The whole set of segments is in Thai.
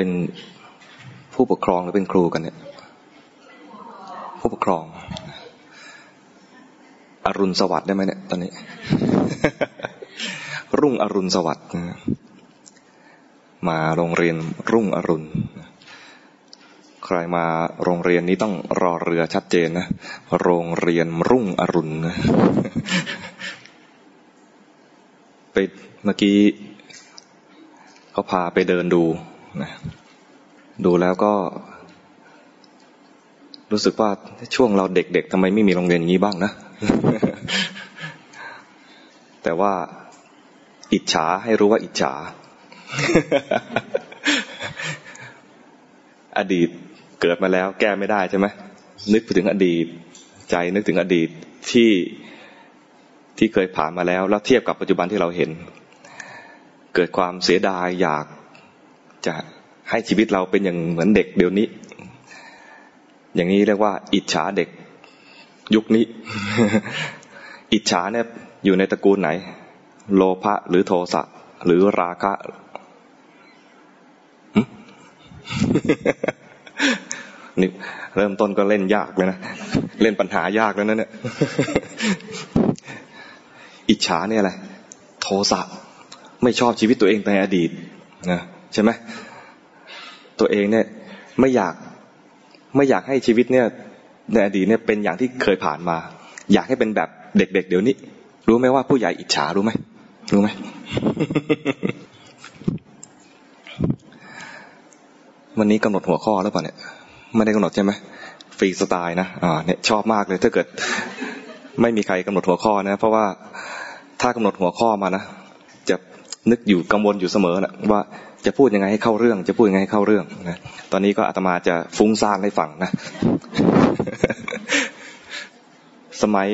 เป็นผู้ปกครองหรือเป็นครูกันเนี่ย ผู้ปกครอง อรุณสวัสดิ์ได้ไหมเนี่ยตอนนี้ รุ่งอรุณสวัสดิ์มาโรงเรียนรุ่งอรุณ ใครมาโรงเรียนนี้ต้องรอเรือชัดเจนนะ โรงเรียนรุ่งอรุณไปเมื่อกี้เขาพาไปเดินดู นะดูแล้วก็ รู้สึกว่าช่วงเราเด็กๆทำไมไม่มีโรงเรียนนี้บ้างนะ แต่ว่าอิจฉาให้รู้ว่าอิจฉา อดีตเกิดมาแล้ว แก้ไม่ได้ใช่ไหมนึกถึงอดีต ใจนึกถึงอดีตที่ที่เคยผ่านมาแล้ว แล้วเทียบกับปัจจุบันที่เราเห็น เกิดความเสียดายอยาก จะให้ชีวิตเราเป็นอย่างเหมือนเด็กเดี๋ยวนี้ อย่างนี้เรียกว่า อิจฉาเด็ก ยุคนี้ อิจฉาเนี่ยอยู่ในตระกูลไหน โลภะหรือโทสะหรือราคะนี่เริ่มต้นก็เล่นยากเลยนะ เล่นปัญหายากแล้วนะเนี่ย อิจฉาเนี่ยอะไร โทสะ ไม่ชอบชีวิตตัวเองในอดีตนะ ใช่ไหมตัวเองเนี่ยไม่อยากไม่อยากให้ชีวิตเนี่ยในอดีตเนี่ยเป็นอย่างที่เคยผ่านมา อยากให้เป็นแบบเด็กๆเเดี๋ยวนี้ รู้ไหมว่าผู้ใหญ่อิจฉารู้ไหมรู้ไหมวันนี้กำหนดหัวข้อแล้วเปล่าเนี่ยไม่ได้กำหนดใช่ไหมฟรีสไตล์นะอ่าเนี่ยชอบมากเลย ถ้าเกิด ไม่มีใครกำหนดหัวข้อนะ เพราะว่าถ้ากำหนดหัวข้อมานะจะนึกอยู่กังวลอยู่เสมอนะว่า จะพูดยังไงให้เข้าเรื่อง จะพูดยังไงให้เข้าเรื่องนะตอนนี้ก็อาตมาจะฟุ้งซ่านให้ฟังนะ สมัย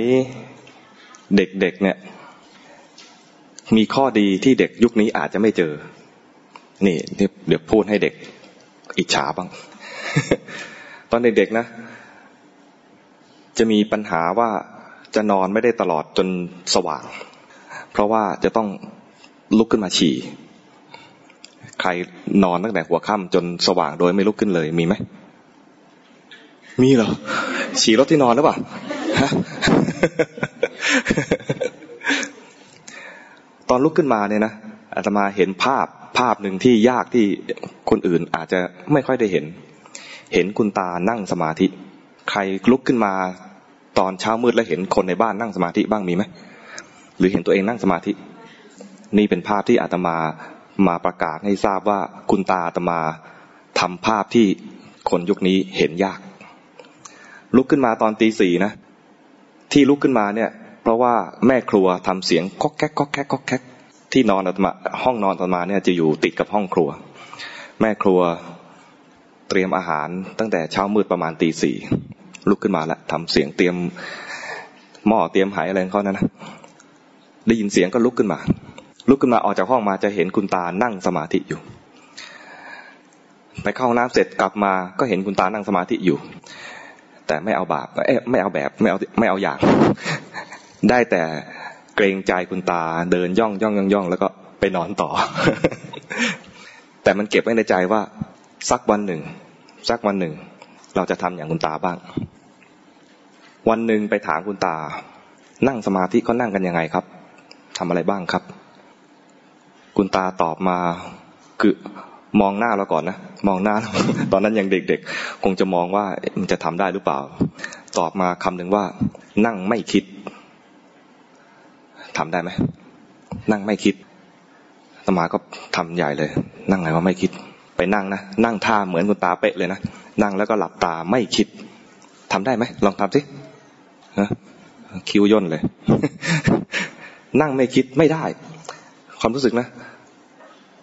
เด็กๆเนี่ย มีข้อดีที่เด็กยุคนี้อาจจะไม่เจอ นี่เดี๋ยวพูดให้เด็กอิจฉาบ้าง ตอนเด็กๆนะ จะมีปัญหาว่าจะนอนไม่ได้ตลอดจนสว่าง เพราะว่าจะต้องลุกขึ้นมาฉี่ ใครนอนตั้งแต่หัวค่ำจนสว่างโดยไม่ลุกขึ้นเลยมีไหมมีเหรอฉี่รถที่นอนหรือเปล่าตอนลุกขึ้นมาเนี่ยนะอาตมาเห็นภาพภาพหนึ่งที่ยากที่คนอื่นอาจจะไม่ค่อยได้เห็น เห็นคุณตานั่งสมาธิ ใครลุกขึ้นมาตอนเช้ามืดแล้วเห็นคนในบ้านนั่งสมาธิบ้างมีไหมหรือเห็นตัวเองนั่งสมาธิ นี่เป็นภาพที่อาตมา มาประกาศให้ทราบว่าคุณตาตมาทำภาพที่คนยุคนี้เห็นยาก ลุกขึ้นมาตอนตีสี่นะ ที่ลุกขึ้นมาเนี่ย เพราะว่าแม่ครัวทำเสียงก๊อกแก๊กก๊อกแก๊กก๊อกแก๊กที่นอนอาตมาห้องนอนอาตมาเนี่ยจะอยู่ติดกับห้องครัว แม่ครัวเตรียมอาหารตั้งแต่เช้ามืดประมาณตีสี่ลุกขึ้นมาแล้วทำเสียงเตรียมหม้อเตรียมหายอะไรของเขานะนะได้ยินเสียงก็ลุกขึ้นมา ลุกขึ้นมาออกจากห้องมาจะเห็นคุณตานั่งสมาธิอยู่ ไปเข้าห้องน้ำเสร็จกลับมาก็เห็นคุณตานั่งสมาธิอยู่ แต่ไม่เอาบาปเอ๊ะไม่เอาแบบไม่เอาไม่เอาอย่าง ได้แต่เกรงใจคุณตาเดินย่องย่องย่องย่องแล้วก็ไปนอนต่อ แต่มันเก็บไว้ในใจว่า สักวันหนึ่ง สักวันหนึ่ง เราจะทำอย่างคุณตาบ้าง วันหนึ่งไปถามคุณตา นั่งสมาธิเขานั่งกันยังไงครับทำอะไรบ้างครับ คุณตาตอบมาคือมองหน้าเราก่อนนะมองหน้า ตอนนั้นยังเด็กๆ คงจะมองว่ามันจะทำได้หรือเปล่า ตอบมาคำหนึ่งว่า นั่งไม่คิดทำได้ไหมนั่งไม่คิดสมาก็ทำใหญ่เลย นั่งไงว่าไม่คิด ไปนั่งนะนั่งท่าเหมือนคุณตาเป๊ะเลยนะนั่งแล้วก็หลับตาไม่คิดทำได้ไหมลองทำสินะคิ้วย่นเลย นั่งไม่คิดไม่ได้ ความรู้สึกนะ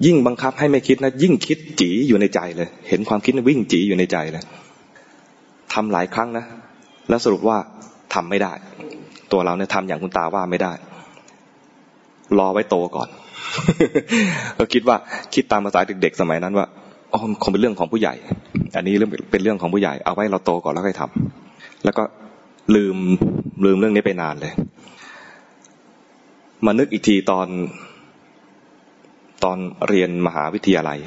ยิ่งบังคับให้ไม่คิดนะ ยิ่งคิดจีอยู่ในใจเลย เห็นความคิดวิ่งจีอยู่ในใจเลยทำหลายครั้งนะ แล้วสรุปว่าทำไม่ได้ ตัวเราเนี่ยทำอย่างคุณตาว่าไม่ได้ รอไว้โตก่อนก็คิดว่าคิดตามภาษาเด็กๆสมัยนั้นว่าอ๋อคงเป็นเรื่องของผู้ใหญ่ อันนี้เรื่องเป็นเรื่องของผู้ใหญ่เอาไว้เราโตก่อนแล้วค่อยทำแล้วก็ลืมลืมเรื่องนี้ไปนานเลย มานึกอีกทีตอน ตอนเรียนมหาวิทยาลัย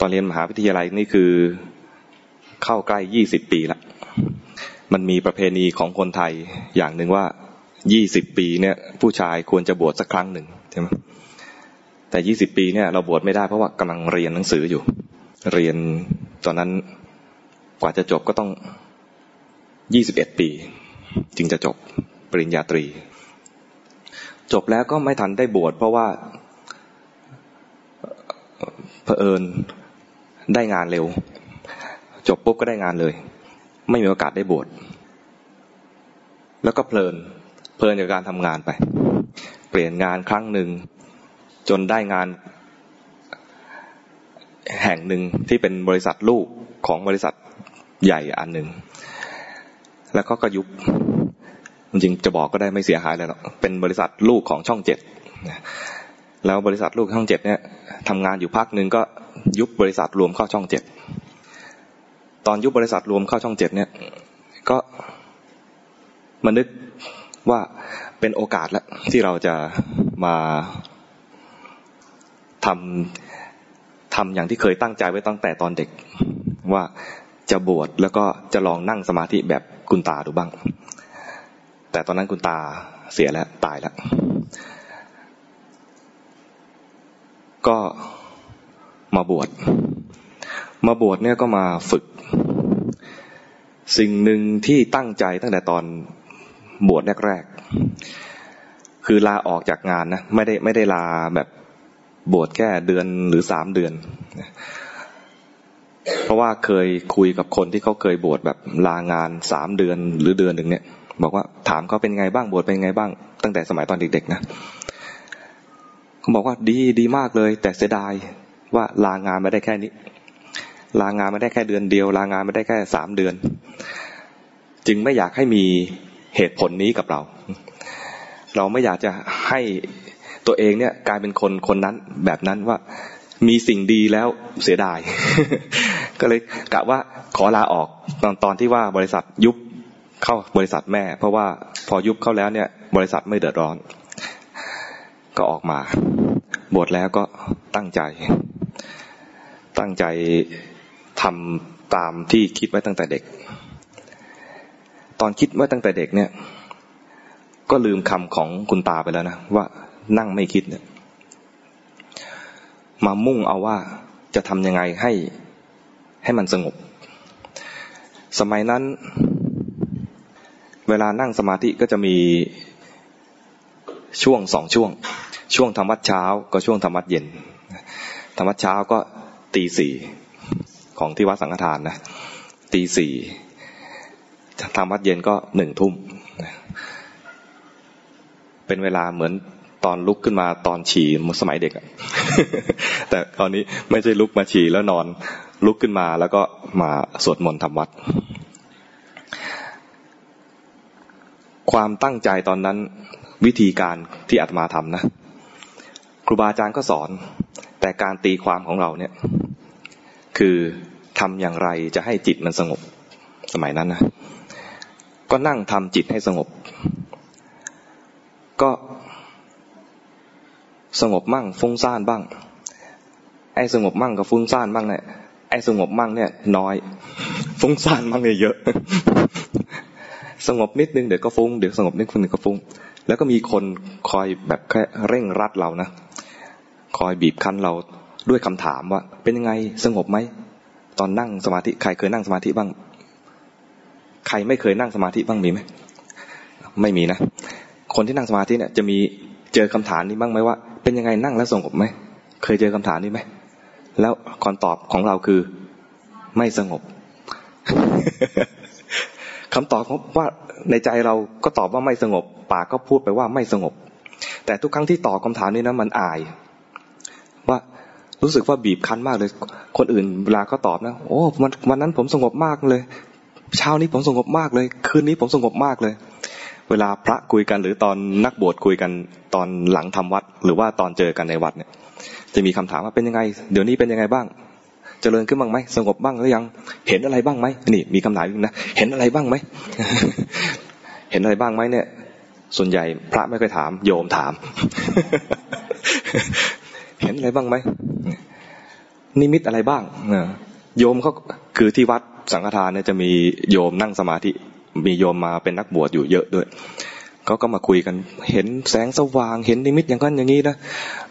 ตอนเรียนมหาวิทยาลัยนี่คือเข้าใกล้ยี่สิบปีละมันมีประเพณีของคนไทยอย่างหนึ่งว่ายี่สิบปีเนี่ยผู้ชายควรจะบวชสักครั้งหนึ่งใช่ไหมแต่ยี่สิบปีเนี่ยเราบวชไม่ได้เพราะว่ากำลังเรียนหนังสืออยู่ เรียนตอนนั้นกว่าจะจบก็ต้องยี่สิบเอ็ดปี จึงจะจบปริญญาตรี จบแล้วก็ไม่ทันได้บวชเพราะว่า เผอิญได้งานเร็ว จบปุ๊บก็ได้งานเลย ไม่มีโอกาสได้บวชแล้วก็เพลิน เพลินจากการทำงานไป เปลี่ยนงานครั้งหนึ่ง จนได้งาน แห่งหนึ่งที่เป็นบริษัทลูกของบริษัทใหญ่อันหนึ่ง แล้วก็กระยุบจริงจะบอกก็ได้ไม่เสียหายเลยหรอกเป็นบริษัทลูกของช่องเจ็ด แล้วบริษัทลูกช่องเจ็ดเนี่ยทำงานอยู่พักหนึ่งก็ยุบบริษัทรวมเข้าช่องเจ็ดตอนยุบบริษัทรวมเข้าช่องเจ็ดเนี่ย ก็มานึกว่าเป็นโอกาสแล้วที่เราจะมาทำทำอย่างที่เคยตั้งใจไว้ตั้งแต่ตอนเด็ก ว่าจะบวชแล้วก็จะลองนั่งสมาธิแบบคุณตาดูบ้าง แต่ตอนนั้นคุณตาเสียแล้วตายแล้ว ก็มาบวช มาบวชเนี่ยก็มาฝึก สิ่งหนึ่งที่ตั้งใจตั้งแต่ตอนบวชแรกๆ คือลาออกจากงานนะ ไม่ได้ไม่ได้ลาแบบบวชแค่เดือนหรือสามเดือน เพราะว่าเคยคุยกับคนที่เขาเคยบวชแบบลางานสามเดือนหรือเดือนหนึ่งเนี่ย บอกว่าถามเขาเป็นไงบ้างบวชเป็นไงบ้าง ตั้งแต่สมัยตอนเด็กๆนะ เขาบอกว่าดีดีมากเลย แต่เสียดายว่าลางานม่ได้แค่นี้ ลางานม่ได้แค่เดือนเดียว ลางานม่ได้แค่สามเดือน จึงไม่อยากให้มีเหตุผลนี้กับเรา เราไม่อยากจะให้ตัวเองเนี่ยกลายเป็นคนคนนั้นแบบนั้นว่ามีสิ่งดีแล้วเสียดาย ก็เลยกะว่าขอลาออกตอนตอนที่ว่าบริษัทยุบเข้าบริษัทแม่ เพราะว่าพอยุบเข้าแล้วเนี่ย บริษัทไม่เดือดร้อน ก็ออกมา บวชแล้วก็ตั้งใจ ตั้งใจทำตามที่คิดไว้ตั้งแต่เด็ก ตอนคิดไว้ตั้งแต่เด็กเนี่ย ก็ลืมคำของคุณตาไปแล้วนะ ว่านั่งไม่คิดเนี่ยมามุ่งเอาว่าจะทำยังไงให้ให้มันสงบ สมัยนั้น เวลานั่งสมาธิก็จะมี ช่วงสองช่วง ช่วงธรรมวัดเช้าก็ช่วงธรรมวัดเย็นธรรมวัดเช้าก็ตีสี่ของที่วัดสังฆทานนะตีสี่ธรรมวัดเย็นก็หนึ่งทุ่มเป็นเวลาเหมือนตอนลุกขึ้นมาตอนฉี่สมัยเด็กแต่ตอนนี้ไม่ใช่ลุกมาฉี่แล้วนอนลุกขึ้นมาแล้วก็มาสวดมนต์ทำวัด ความตั้งใจตอนนั้น วิธีการที่อาตมาทำนะ ครูบาอาจารย์ก็สอน แต่การตีความของเราเนี่ย คือทำอย่างไรจะให้จิตมันสงบ สมัยนั้นนะ ก็นั่งทำจิตให้สงบ ก็สงบมั่งฟุ้งซ่านบ้าง ไอ้สงบมั่งกับฟุ้งซ่านบ้างเนี่ย ไอ้สงบมั่งเนี่ย น้อย ฟุ้งซ่านบ้างเนี่ยเยอะ สงบนิดนึงเดี๋ยวก็ฟุ้ง เดี๋ยวสงบนิดนึงก็ฟุ้ง แล้วก็มีคนคอยแบบแค่เร่งรัดเรานะคอยบีบคั้นเราด้วยคำถามว่า เป็นยังไงสงบไหมตอนนั่งสมาธิใครเคยนั่งสมาธิบ้าง ใครไม่เคยนั่งสมาธิบ้างมีไหมไม่มีนะ คนที่นั่งสมาธิเนี่ยจะมีเจอคำถามนี้บ้างไหมว่า เป็นยังไงนั่งแล้วสงบไหมเคยเจอคำถามนี้ไหมแล้วคำตอบของเราคือ ไม่สงบ คำตอบว่าในใจเราก็ตอบว่าไม่สงบ ปากก็พูดไปว่าไม่สงบ แต่ทุกครั้งที่ตอบคาถามนี้นะมันอาย ว่ารู้สึกว่าบีบคั้นมากเลย คนอื่นเวลาเขาตอบนะ โอ้วันวันนั้นผมสงบมากเลย เช้านี้ผมสงบมากเลย คืนนี้ผมสงบมากเลย เวลาพระคุยกันหรือตอนนักบวชคุยกันตอนหลังทำวัด หรือว่าตอนเจอกันในวัดเนี่ย จะมีคำถามว่าเป็นยังไง เดี๋ยวนี้เป็นยังไงบ้าง เจริญขึ้นบ้างไหมสงบบ้างหรือยัง เห็นอะไรบ้างไหมนี่มีคำถามนะเห็นอะไรบ้างไหมเห็นอะไรบ้างไหมเนี่ย ส่วนใหญ่พระไม่เคยถาม โยมถาม เห็นอะไรบ้างไหมนิมิตอะไรบ้างโยมเขาคือที่วัดสังฆทานเนี่ยจะมีโยมนั่งสมาธิมีโยมมาเป็นนักบวชอยู่เยอะด้วย เขาก็มาคุยกัน เห็นแสงสว่างเห็นนิมิตอย่างนั้นอย่างนี้นะ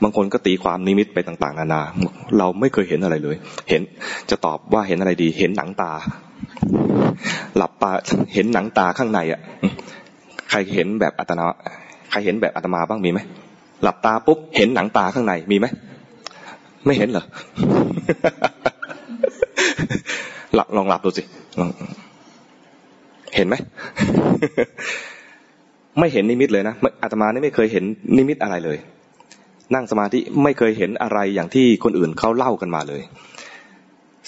บางคนก็ตีความนิมิตไปต่างๆ นานา เราไม่เคยเห็นอะไรเลย เห็นจะตอบว่าเห็นอะไรดี เห็นหนังตา หลับตาเห็นหนังตาข้างในอะใครเห็นแบบอัตนาใครเห็นแบบอัตมาบ้างมีไหมหลับตาปุ๊บเห็นหนังตาข้างในมีไหมไม่เห็นเหรอหลับลองหลับดูสิลองเห็นไหม ไม่เห็นนิมิตเลยนะอาตมานี่ไม่เคยเห็นนิมิตอะไรเลย นั่งสมาธิไม่เคยเห็นอะไรอย่างที่คนอื่นเขาเล่ากันมาเลย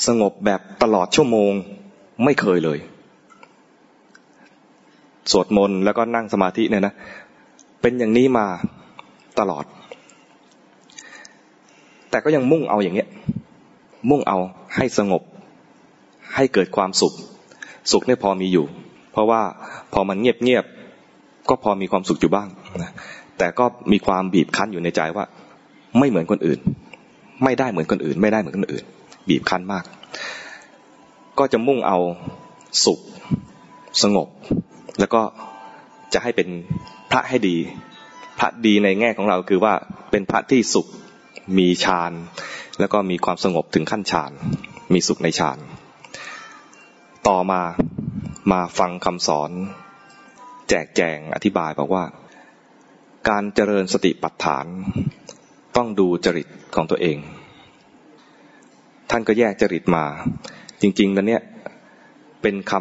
สงบแบบตลอดชั่วโมงไม่เคยเลยสวดมนต์แล้วก็นั่งสมาธิเนี่ยนะเป็นอย่างนี้มาตลอด แต่ก็ยังมุ่งเอาอย่างเงี้ย มุ่งเอาให้สงบ ให้เกิดความสุข สุขเนี่ยพอมีอยู่ เพราะว่าพอมันเงียบเงียบ ก็พอมีความสุขอยู่บ้างนะแต่ก็มีความบีบคั้นอยู่ในใจว่า ไม่เหมือนคนอื่น ไม่ได้เหมือนคนอื่น ไม่ได้เหมือนคนอื่น บีบคั้นมาก ก็จะมุ่งเอาสุขสงบ แล้วก็จะให้เป็นพระให้ดี พระดีในแง่ของเราคือว่าเป็นพระที่สุขมีฌานแล้วก็มีความสงบถึงขั้นฌานมีสุขในฌานต่อมามาฟังคำสอน แจกแจงอธิบายบอกว่า การเจริญสติปัฏฐาน ต้องดูจริตของตัวเอง ท่านก็แยกจริตมา จริงๆแล้วเนี่ยเป็นค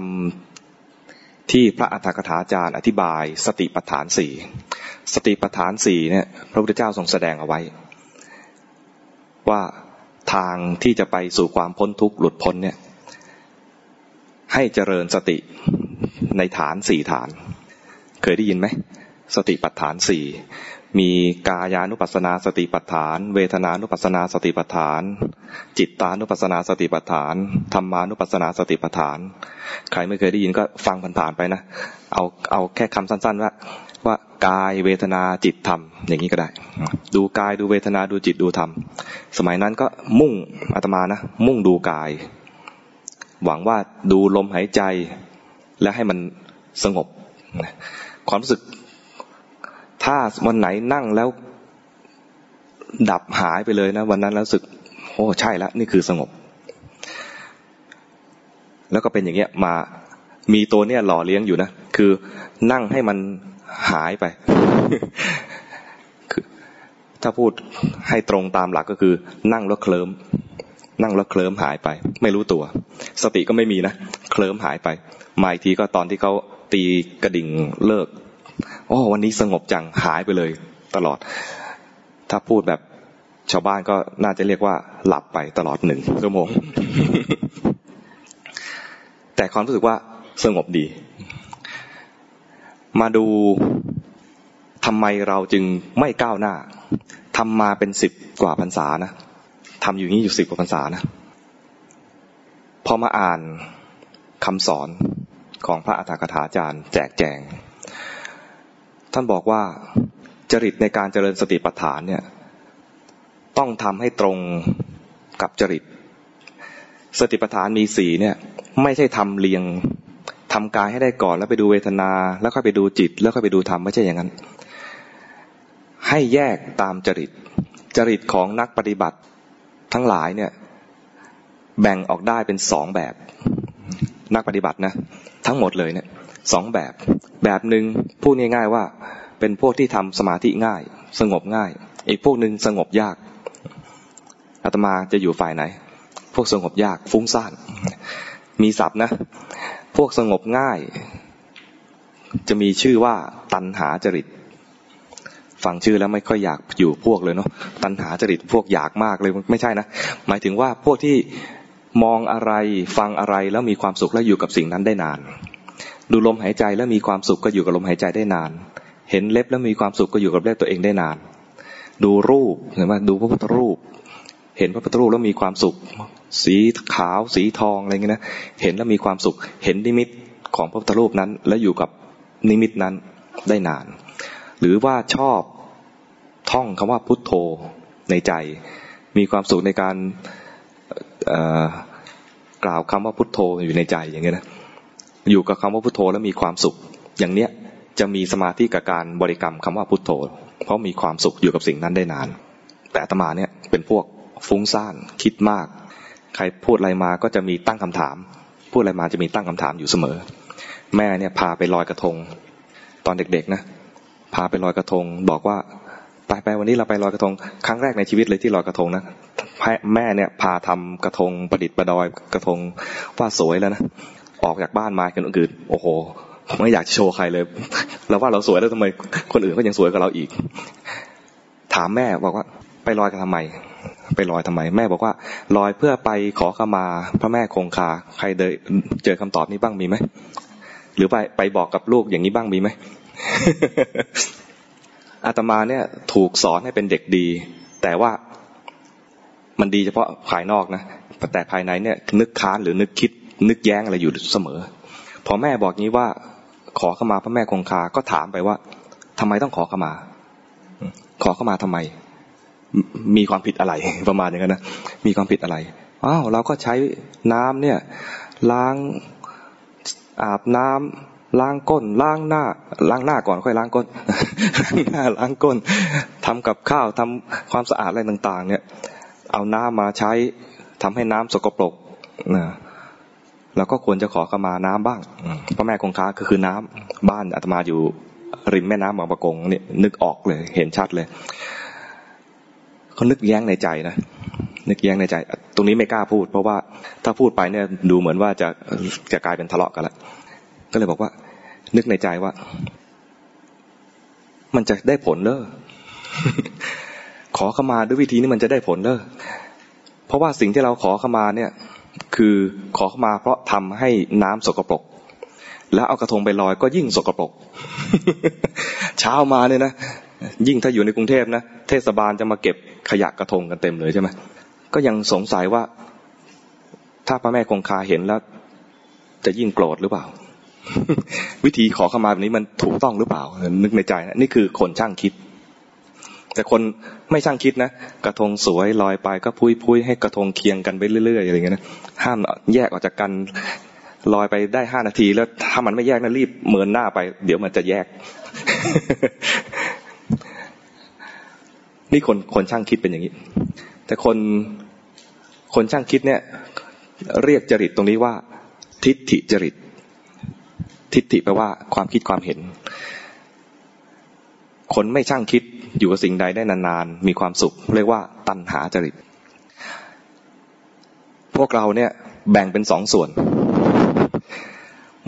ำที่พระอัฏฐกถาจารย์อธิบาย สติปัฏฐานสี่สติปัฏฐานสี่เนี่ยพระพุทธเจ้าทรงแสดงเอาไว้ ว่าทางที่จะไปสู่ความพ้นทุกข์หลุดพ้นเนี่ยให้เจริญสติในฐานสี่ฐาน เคยได้ยินไหมสติปัฏฐานสี่มีกายานุปัสสนาสติปัฏฐาน เวทนานุปัสสนาสติปัฏฐาน จิตตานุปัสสนาสติปัฏฐานธรรมานุปัสสนาสติปัฏฐาน ใครไม่เคยได้ยินก็ฟังผ่านๆไปนะ เอาเอาแค่คำสั้น ๆ ว่า ว่ากายเวทนาจิตธรรมอย่างนี้ก็ได้ ดูกายดูเวทนาดูจิตดูธรรม สมัยนั้นก็มุ่งอาตมานะ มุ่งดูกาย หวังว่าดูลมหายใจและให้มันสงบ ความรู้สึก ถ้าวันไหนนั่งแล้วดับหายไปเลยนะ วันนั้นแล้วสึก โอ้ใช่แล้วนี่คือสงบ แล้วก็เป็นอย่างเงี้ยมามีตัวเนี้ยหล่อเลี้ยงอยู่นะ คือนั่งให้มันหายไปคือถ้าพูดให้ตรงตามหลักก็คือ นั่งแล้วเคลิมนั่งแล้วเคลิมหายไป ไม่รู้ตัว สติก็ไม่มีนะ เคลิมหายไปมาอีกทีก็ตอนที่เขา ตีกระดิ่งเลิกโอ้วันนี้สงบจังหายไปเลยตลอด ถ้าพูดแบบชาวบ้านก็น่าจะเรียกว่าหลับไปตลอดหนึ่งชั่วโมง แต่ความรู้สึกว่าสงบดี มาดูทำไมเราจึงไม่ก้าวหน้าทำมาเป็นสิบกว่าพรรษานะทำอยู่นี้อยู่สิบกว่าพรรษานะ พอมาอ่านคำสอน ของพระอัฏฐกถาจารย์ แจกแจง ท่านบอกว่าจริตในการเจริญสติปัฏฐานเนี่ยต้องทำให้ตรงกับจริต สติปัฏฐานมีสีเนี่ย ไม่ใช่ทำเรียงทำกายให้ได้ก่อนแล้วไปดูเวทนา แล้วค่อยไปดูจิต แล้วค่อยไปดูธรรมไม่ใช่อย่างนั้น ให้แยกตามจริต จริตของนักปฏิบัติทั้งหลายเนี่ย แบ่งออกได้เป็นสองแบบ นักปฏิบัตินะทั้งหมดเลยเนี่ยสองแบบ แบบหนึ่งพูดง่ายๆว่าเป็นพวกที่ทำสมาธิง่าย สงบง่าย อีกพวกหนึ่งสงบยากอาตมาจะอยู่ฝ่ายไหน พวกสงบยากฟุ้งซ่านมีศัพท์นะ พวกสงบง่าย จะมีชื่อว่าตันหาจริตฟังชื่อแล้วไม่ค่อยอยากอยู่พวกเลยเนาะตันหาจริตพวกอยากมากเลยไม่ใช่นะหมายถึงว่าพวกที่ มองอะไรฟังอะไรแล้วมีความสุขแล้วอยู่กับสิ่งนั้นได้นาน ดูลมหายใจแล้วมีความสุขก็อยู่กับลมหายใจได้นาน เห็นเล็บแล้วมีความสุขก็อยู่กับเล็บตัวเองได้นาน ดูรูปเห็นไหมดูพระพุทธรูป เห็นพระพุทธรูปแล้วมีความสุข สีขาวสีทองอะไรเงี้ยนะเห็นแล้วมีความสุข เห็นนิมิตของพระพุทธรูปนั้น แล้วอยู่กับนิมิตนั้นได้นาน หรือว่าชอบท่องคำว่าพุทโธในใจ มีความสุขในการ กล่าวคำว่าพุทโธอยู่ในใจอย่างเงี้ยนะอยู่กับคำว่าพุทโธแล้วมีความสุข อย่างเนี้ยจะมีสมาธิกับการบริกรรมคำว่าพุทโธ เพราะมีความสุขอยู่กับสิ่งนั้นได้นาน แต่อาตมาเนี่ยเป็นพวกฟุ้งซ่านคิดมาก ใครพูดอะไรมาก็จะมีตั้งคำถาม พูดอะไรมาจะมีตั้งคำถามอยู่เสมอ แม่เนี่ยพาไปลอยกระทง ตอนเด็กๆนะพาไปลอยกระทงบอกว่า ไปไปวันนี้เราไปลอยกระทง ครั้งแรกในชีวิตเลยที่ลอยกระทงนะแม่เนี่ยพาทำกระทงประดิษฐ์ประดอยกระทงว่าสวยแล้วนะออกจากบ้านมาคนอื่นโอ้โหไม่อยากโชว์ใครเลยเราว่าเราสวยแล้วทำไมคนอื่นก็ยังสวยกว่าเราอีก ถามแม่บอกว่า ไปลอยกันทำไม ไปลอยทำไม แม่บอกว่าลอยเพื่อไปขอขมาพระแม่คงคาใครเดเจอคำตอบนี้บ้างมีไหมหรือไปไปบอกกับลูกอย่างนี้บ้างมีไหม อาตมาเนี่ยถูกสอนให้เป็นเด็กดี แต่ว่ามันดีเฉพาะภายนอกนะแต่ภายในเนี่ยนึกค้านหรือนึกคิด นึกแย้งอะไรอยู่เสมอ พอแม่บอกงี้ว่า ขอเข้ามาพระแม่คงคา ก็ถามไปว่าทำไมต้องขอเข้ามา ขอเข้ามาทำไม มีความผิดอะไรประมาณอย่างนั้นนะมีความผิดอะไรอ้าวเราก็ใช้น้ำเนี่ย ล้างอาบน้ำ ล้างก้น ล้างหน้า ล้างหน้าก่อนค่อยล้างก้นล้างหน้าล้างก้นทำกับข้าวทำความสะอาดอะไรต่าง ๆ เนี่ย เอาน้ำมาใช้ทำให้น้ำสกปรกนะเราก็ควรจะขอขมาน้ำบ้างพระแม่คงคาก็คือน้ำบ้านอาตมาอยู่ริมแม่น้ำบางประกงเนี่ยนึกออกเลยเห็นชัดเลยเขานึกแย้งในใจนะนึกแย้งในใจ ตรงนี้ไม่กล้าพูด เพราะว่าถ้าพูดไปเนี่ยดูเหมือนว่าจะจะกลายเป็นทะเลาะกันละก็เลยบอกว่า นึกในใจว่า มันจะได้ผลเลอขอขมาด้วยวิธีนี้มันจะได้ผลเลอเพราะว่าสิ่งที่เราขอขมาเนี่ย คือขอเข้ามาเพราะทำให้น้ำสกปรก แล้วเอากระทงไปลอยก็ยิ่งสกปรก เช้ามาเนี่ยนะยิ่งถ้าอยู่ในกรุงเทพนะเทศบาลจะมาเก็บขยะกระทงกันเต็มเลยใช่ไหมก็ยังสงสัยว่า ถ้าพระแม่คงคาเห็นแล้ว จะยิ่งโกรธหรือเปล่า วิธีขอเข้ามาแบบนี้มันถูกต้องหรือเปล่า นึกในใจนะนี่คือคนช่างคิด แต่คนไม่ช่างคิดนะกระทงสวยลอยไปก็พุ้ยพุ้ยให้กระทงเคียงกันไปเรื่อยๆอะไรเงี้ยนะห้ามแยกออกจากกันลอยไปได้ห้านาที แล้วถ้ามันไม่แยกนะรีบเหมินหน้าไป เดี๋ยวมันจะแยก นี่คนคนช่างคิดเป็นอย่างนี้ แต่คนคนช่างคิดเนี่ย เรียกจริตตรงนี้ว่า ทิฏฐิจริต ทิฏฐิแปลว่าความคิดความเห็น คนไม่ช่างคิดอยู่กับสิ่งใดได้นานๆ มีความสุข เรียกว่าตัณหาจริต พวกเราเนี่ยแบ่งเป็นสองส่วน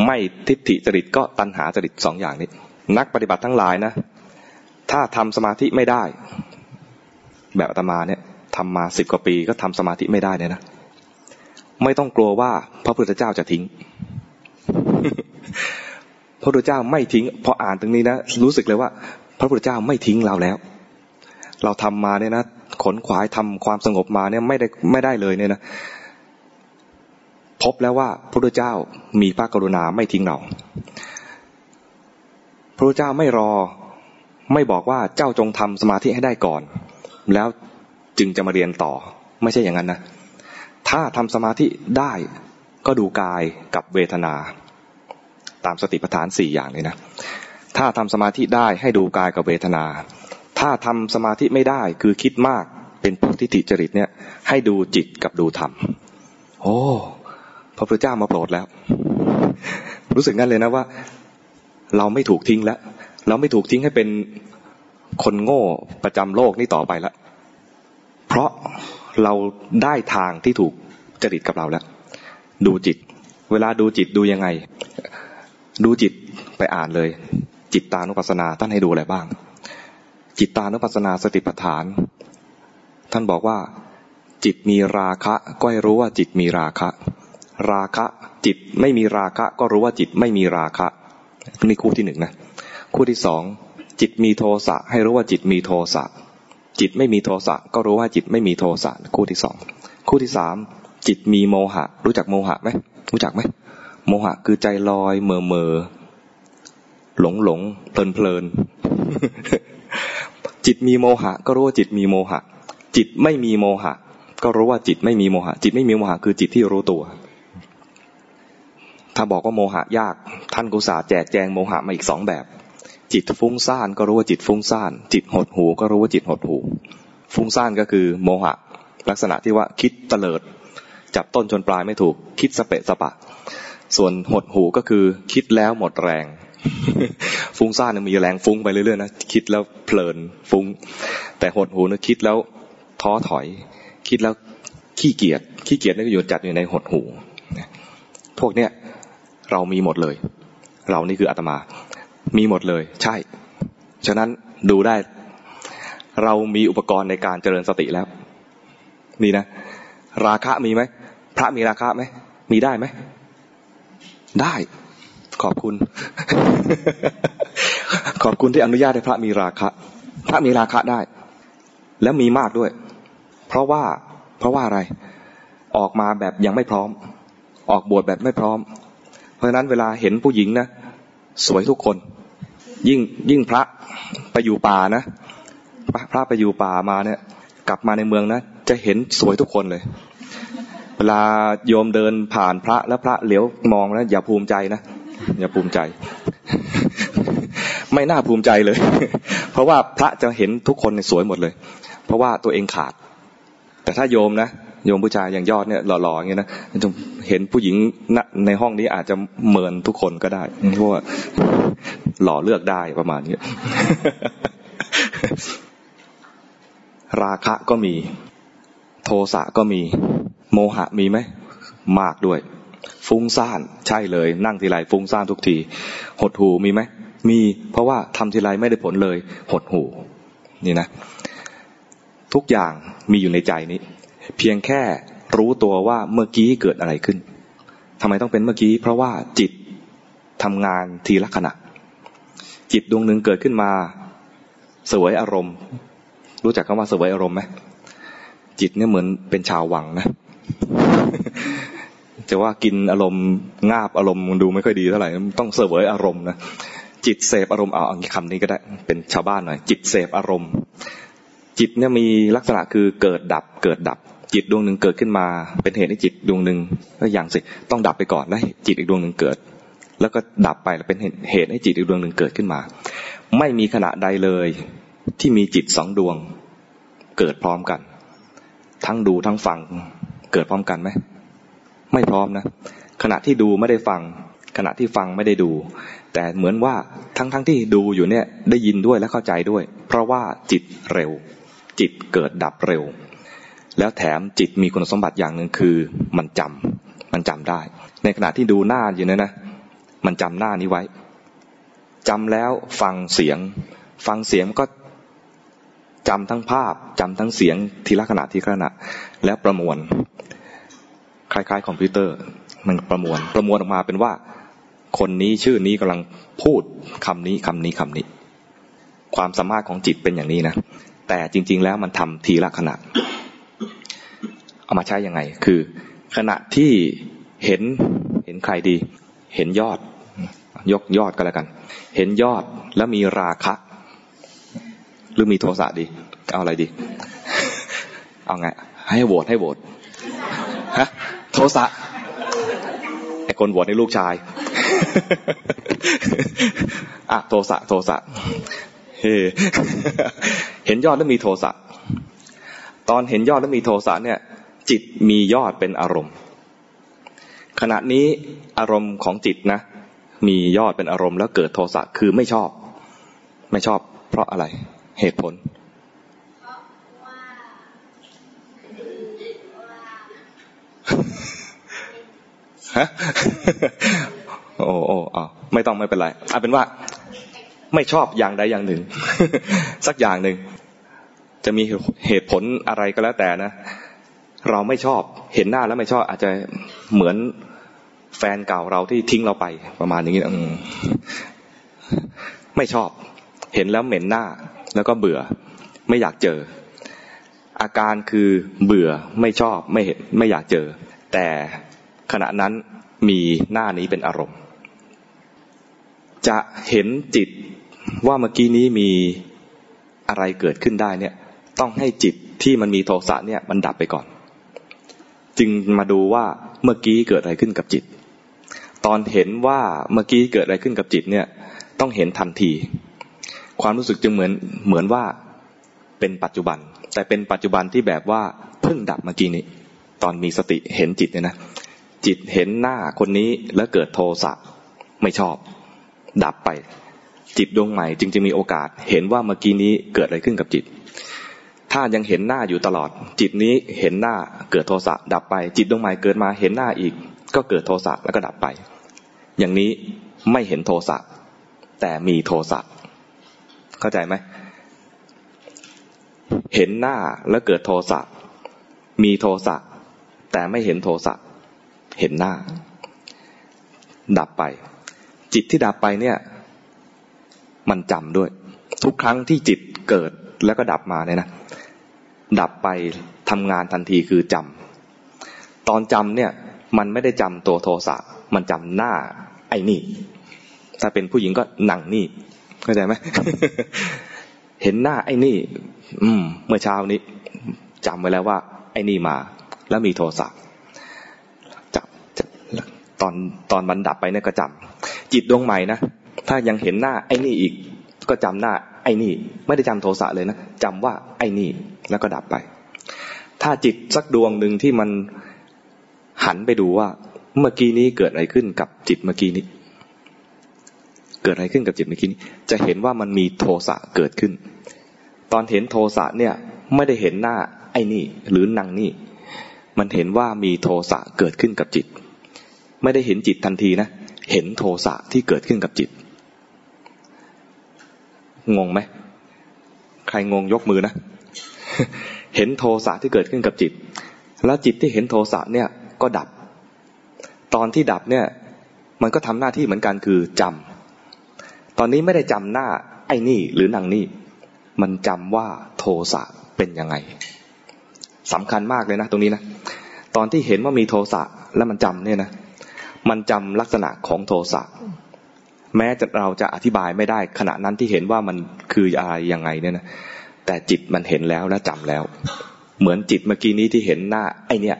ไม่ทิฏฐิจริตก็ตัณหาจริตสองอย่างนี้ นักปฏิบัติทั้งหลายนะ ถ้าทำสมาธิไม่ได้ แบบอาตมาเนี่ยทำมาสิบกว่าปีก็ทำสมาธิไม่ได้เนี่ยนะ ไม่ต้องกลัวว่าพระพุทธเจ้าจะทิ้ง พระพุทธเจ้าไม่ทิ้ง พออ่านตรงนี้นะรู้สึกเลยว่า พระพุทธเจ้าไม่ทิ้งเราแล้ว เราทำมาเนี่ยนะขนขวายทำความสงบมาเนี่ยไม่ได้ไม่ได้เลยเนี่ยนะพบแล้วว่าพระพุทธเจ้ามีพระกรุณาไม่ทิ้งเราพระพุทธเจ้าไม่รอไม่บอกว่าเจ้าจงทำสมาธิให้ได้ก่อน แล้วจึงจะมาเรียนต่อ ไม่ใช่อย่างนั้นนะถ้าทำสมาธิได้ก็ดูกายกับเวทนา ตามสติปัฏฐานสี่อย่างเลยนะ ถ้าทำสมาธิได้ให้ดูกายกับเวทนา ถ้าทำสมาธิไม่ได้คือคิดมากเป็นพวกทิฏฐิจริตเนี่ย ให้ดูจิตกับดูธรรม โอ้พระพุทธเจ้ามาโปรดแล้ว รู้สึกงั้นเลยนะว่า เราไม่ถูกทิ้งแล้ว เราไม่ถูกทิ้งให้เป็นคนโง่ประจำโลกนี่ต่อไปแล้ว เพราะเราได้ทางที่ถูกจริตกับเราแล้ว ดูจิต เวลาดูจิตดูยังไง ดูจิตไปอ่านเลย จิตตานุปัสสนาท่านให้ดูอะไรบ้าง จิตตานุปัสสนาสติปัฏฐาน ท่านบอกว่า จิตมีราคะก็ให้รู้ว่าจิตมีราคะ ราคะจิตไม่มีราคะ ก็รู้ว่าจิตไม่มีราคะนี่คู่ที่หนึ่งนะคู่ที่สองจิตมีโทสะให้รู้ว่าจิตมีโทสะจิตไม่มีโทสะก็รู้ว่าจิตไม่มีโทสะคู่ที่สองคู่ที่สามจิตมีโมหะ รู้จักโมหะไหมรู้จักไหม โมหะคือใจลอยเมื่อเมอหลงหลงเพลินเพลินจิตมีโมหะ ก็รู้ว่าจิตมีโมหะ จิตไม่มีโมหะ ก็รู้ว่าจิตไม่มีโมหะ จิตไม่มีโมหะคือจิตที่รู้ตัว ถ้าบอกว่าโมหะยาก ท่านกุศาแจกแจงโมหะมาอีกสองแบบ จิตฟุ้งซ่านก็รู้ว่าจิตฟุ้งซ่าน จิตหดหูก็รู้ว่าจิตหดหู ฟุ้งซ่านก็คือโมหะ ลักษณะที่ว่าคิดเตลิด จับต้นจนปลายไม่ถูก คิดสเปะสปะ ส่วนหดหูก็คือคิดแล้วหมดแรง ฟุ้งซ่านมีแรงฟุ้งไปเรื่อยๆนะคิดแล้วเพลินฟุ้ง แต่หดหูนะคิดแล้วท้อถอย คิดแล้วขี้เกียจขี้เกียจนี่ก็อยู่จัดอยู่ในหดหูพวกเนี้ยเรามีหมดเลย เรานี่คืออาตมา มีหมดเลย ใช่ ฉะนั้นดูได้ เรามีอุปกรณ์ในการเจริญสติแล้วมีนะ ราคะมีไหมพระมีราคะไหมมีได้ไหม ได้ ขอบคุณ ขอบคุณที่อนุญาตให้พระมีราคะ พระมีราคะได้ แล้วมีมากด้วย เพราะว่า เพราะว่าอะไร ออกมาแบบยังไม่พร้อม ออกบวชแบบไม่พร้อม เพราะฉะนั้นเวลาเห็นผู้หญิงนะสวยทุกคน ยิ่งยิ่งพระไปอยู่ป่านะพระไปอยู่ป่ามาเนี่ย กลับมาในเมืองนะจะเห็นสวยทุกคนเลย เวลาโยมเดินผ่านพระแล้วพระเหลียวมองนะอย่าภูมิใจนะอย่าภูมิใจ ไม่น่าภูมิใจเลย เพราะว่าพระจะเห็นทุกคนสวยหมดเลย เพราะว่าตัวเองขาด แต่ถ้าโยมนะโยมผู้ชายอย่างยอดเนี่ยหล่อๆอย่างเงี้ยนะจะเห็นผู้หญิงในห้องนี้อาจจะเมินทุกคนก็ได้เพราะว่าหล่อเลือกได้ประมาณนี้ราคะก็มี โทสะก็มี โมหะมีไหมมากด้วย ฟุ้งซ่านใช่เลย นั่งทีไรฟุ้งซ่านทุกที หดหูมีไหมมีเพราะว่าทำทีไรไม่ได้ผลเลย หดหูนี่นะ ทุกอย่างมีอยู่ในใจนี้ เพียงแค่รู้ตัวว่าเมื่อกี้เกิดอะไรขึ้นทำไมต้องเป็นเมื่อกี้ เพราะว่าจิตทำงานทีละขณะ จิตดวงหนึ่งเกิดขึ้นมาสวยอารมณ์ รู้จักคำว่าสวยอารมณ์ไหมจิตเนี่ยเหมือนเป็นชาววังนะ จะว่ากินอารมณ์งาบอารมณ์มันดูไม่ค่อยดีเท่าไหร่ต้องเสวยอารมณ์นะจิตเสพอารมณ์เอาคำนี้ก็ได้เป็นชาวบ้านหน่อย จิตเสพอารมณ์ จิตเนี่ยมีลักษณะคือเกิดดับ เกิดดับ จิตดวงหนึ่งเกิดขึ้นมา เป็นเหตุให้จิตดวงหนึ่งก็อย่างสิต้องดับไปก่อนแล้วจิตอีกดวงหนึ่งเกิด แล้วก็ดับไปแล้วเป็นเหตุให้จิตอีกดวงหนึ่งเกิดขึ้นมา ไม่มีขณะใดเลยที่มีจิตสองดวง เกิดพร้อมกัน ทั้งดูทั้งฟัง เกิดพร้อมกันไหมไม่พร้อมนะ ขณะที่ดูไม่ได้ฟัง ขณะที่ฟังไม่ได้ดู แต่เหมือนว่าทั้งทั้งที่ดูอยู่เนี่ยได้ยินด้วยและเข้าใจด้วย เพราะว่าจิตเร็ว จิตเกิดดับเร็ว แล้วแถมจิตมีคุณสมบัติอย่างหนึ่งคือ มันจำมันจำได้ ในขณะที่ดูหน้าอยู่เนี่ยนะ มันจำหน้านี้ไว้จำแล้วฟังเสียง ฟังเสียงก็ จำทั้งภาพจำทั้งเสียงทีละขณะทีละขณะ แล้วประมวล คล้ายๆ คอมพิวเตอร์ มันประมวล ประมวลออกมาเป็นว่า คนนี้ชื่อนี้กำลังพูดคำนี้คำนี้คำนี้ ความสามารถของจิตเป็นอย่างนี้นะแต่จริง ๆ แล้วมันทำทีละขณะ เอามาใช้ยังไง คือ ขณะที่เห็นเห็นใครดี เห็นยอด ยกยอดก็แล้วกัน เห็นยอดแล้วมีราคะ รือมีโทสะดี เอาอะไรดี เอาไง ให้โหวตให้โหวตฮะ โทสะไอคนโหวตในลูกชายอะโทสะโทสะเฮเห็นยอดแล้วมีโทสะตอนเห็นยอดแล้วมีโทสะเนี่ย จิตมียอดเป็นอารมณ์ ขณะนี้อารมณ์ของจิตนะ มียอดเป็นอารมณ์แล้วเกิดโทสะคือไม่ชอบ ไม่ชอบ เพราะอะไร เหตุผลฮะโอ้โอ้อ๋อไม่ต้องไม่เป็นไรเอาเป็นว่าไม่ชอบอย่างใดอย่างหนึ่ง สักอย่างหนึ่ง จะมีเหตุผลอะไรก็แล้วแต่นะ เราไม่ชอบเห็นหน้าแล้วไม่ชอบ อาจจะเหมือนแฟนเก่าเราที่ทิ้งเราไปประมาณอย่างนี้ไม่ชอบ เห็นแล้วเหม็นหน้า แล้วก็เบื่อไม่อยากเจอ อาการคือเบื่อไม่ชอบไม่เห็นไม่อยากเจอ แต่ขณะนั้นมีหน้านี้เป็นอารมณ์ จะเห็นจิตว่าเมื่อกี้นี้มีอะไรเกิดขึ้นได้เนี่ย ต้องให้จิตที่มันมีโทสะเนี่ยมันดับไปก่อน จึงมาดูว่าเมื่อกี้เกิดอะไรขึ้นกับจิต ตอนเห็นว่าเมื่อกี้เกิดอะไรขึ้นกับจิตเนี่ย ต้องเห็นทันที ความรู้สึกจึงเหมือนเหมือนว่าเป็นปัจจุบัน แต่เป็นปัจจุบันที่แบบว่าเพิ่งดับเมื่อกี้นี้ ตอนมีสติเห็นจิตเนี่ยนะจิตเห็นหน้าคนนี้แล้วเกิดโทสะไม่ชอบ ดับไป จิตดวงใหม่จึงจะมีโอกาส เห็นว่าเมื่อกี้นี้เกิดอะไรขึ้นกับจิต ถ้ายังเห็นหน้าอยู่ตลอด จิตนี้เห็นหน้าเกิดโทสะดับไป จิตดวงใหม่เกิดมาเห็นหน้าอีก ก็เกิดโทสะแล้วก็ดับไป อย่างนี้ไม่เห็นโทสะแต่มีโทสะ เข้าใจไหมเห็นหน้าแล้วเกิดโทสะมีโทสะแต่ไม่เห็นโทสะเห็นหน้า ดับไป จิตที่ดับไปเนี่ย มันจำด้วย ทุกครั้งที่จิตเกิดแล้วก็ดับมาเนี่ยนะดับไปทำงานทันทีคือจำตอนจำเนี่ย มันไม่ได้จำตัวโทสะมันจำหน้าไอ้นี่ ถ้าเป็นผู้หญิงก็หนังนี่ เข้าใจไหมเห็นหน้าไอ้นี่ อืม เมื่อเช้านี้จำไว้แล้วว่า ไอ้นี่มา แล้วมีโทสะจับตอนตอนมันดับไปเนี่ยก็จำจิตดวงใหม่นะถ้ายังเห็นหน้าไอ้นี่อีก ก็จำหน้า ไอ้นี่ ไม่ได้จำโทสะเลยนะจำว่าไอ้นี่แล้วก็ดับไป ถ้าจิตสักดวงหนึ่งที่มันหันไปดูว่า เมื่อกี้นี้เกิดอะไรขึ้นกับจิตเมื่อกี้นี้ เกิดอะไรขึ้นกับจิตเมื่อกี้นี้จะเห็นว่ามันมีโทสะเกิดขึ้น ตอนเห็นโทสะเนี่ยไม่ได้เห็นหน้าไอ้นี่ หรือนางนี่ มันเห็นว่ามีโทสะเกิดขึ้นกับจิต ไม่ได้เห็นจิตทันทีนะ เห็นโทสะที่เกิดขึ้นกับจิต งงไหม ใครงงยกมือนะ เห็นโทสะที่เกิดขึ้นกับจิต แล้วจิตที่เห็นโทสะเนี่ยก็ดับ ตอนที่ดับเนี่ย มันก็ทำหน้าที่เหมือนกันคือจำ ตอนนี้ไม่ได้จำหน้า ไอ้นี่หรือนางนี่ มันจำว่าโทสะเป็นยังไงสำคัญมากเลยนะตรงนี้นะ ตอนที่เห็นว่ามีโทสะแล้วมันจำเนี่ยนะ มันจำลักษณะของโทสะ แม้จะเราจะอธิบายไม่ได้ ขณะนั้นที่เห็นว่ามันคืออะไรยังไงเนี่ยนะ แต่จิตมันเห็นแล้วและจำแล้ว เหมือนจิตเมื่อกี้นี้ที่เห็นหน้า ไอเนี้ย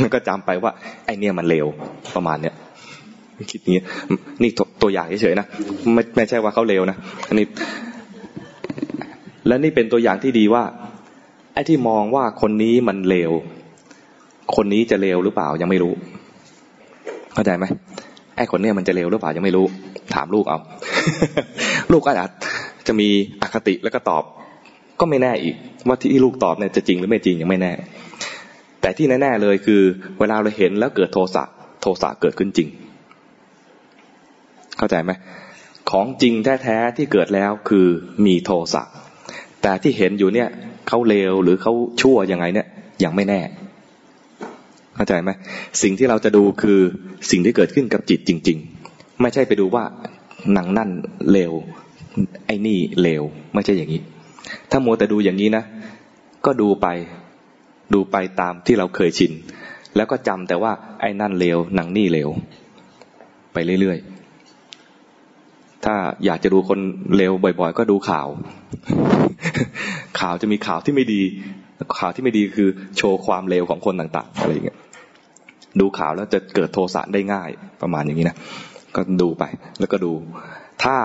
มันก็จำไปว่า ไอเนี้ยมันเลวประมาณเนี้ย คิดนี้นี่ตัวอย่างเฉยๆนะไม่ไม่ใช่ว่าเขาเลวนะอันนี้ และนี่เป็นตัวอย่างที่ดีว่าไอ้ที่มองว่าคนนี้มันเลวคนนี้จะเลวหรือเปล่ายังไม่รู้ เข้าใจไหมไอ้คนเนี้ยมันจะเลวหรือเปล่ายังไม่รู้ ถามลูกเอา ลูกอาจจะมีอคติแล้วก็ตอบ ก็ไม่แน่อีก ว่าที่ลูกตอบเนี่ยจะจริงหรือไม่จริงยังไม่แน่ แต่ที่แน่ๆเลยคือ เวลาเราเห็นแล้วเกิดโทสะโทสะเกิดขึ้นจริง เข้าใจไหมของจริงแท้ๆที่เกิดแล้วคือมีโทสะแต่ที่เห็นอยู่เนี่ยเขาเลวหรือเขาชั่วยังไงเนี่ยยังไม่แน่ เข้าใจไหมสิ่งที่เราจะดูคือสิ่งที่เกิดขึ้นกับจิตจริง ๆ ไม่ใช่ไปดูว่าหนังนั่นเลวไอ้นี่เลวไม่ใช่อย่างนี้ ถ้ามัวแต่ดูอย่างนี้นะ ก็ดูไปดูไปตามที่เราเคยชิน แล้วก็จำแต่ว่าไอ้นั่นเลวหนังนี่เลวไปเรื่อยๆ ถ้าอยากจะดูคนเลวบ่อย ๆ ก็ดูข่าว ข่าวจะมีข่าวที่ไม่ดี ข่าวที่ไม่ดีคือโชว์ความเลวของคนต่าง ๆ อะไรอย่างเงี้ยดูข่าวแล้วจะเกิดโทสะได้ง่ายประมาณอย่างนี้นะก็ดูไป แล้วก็ดู ถ้า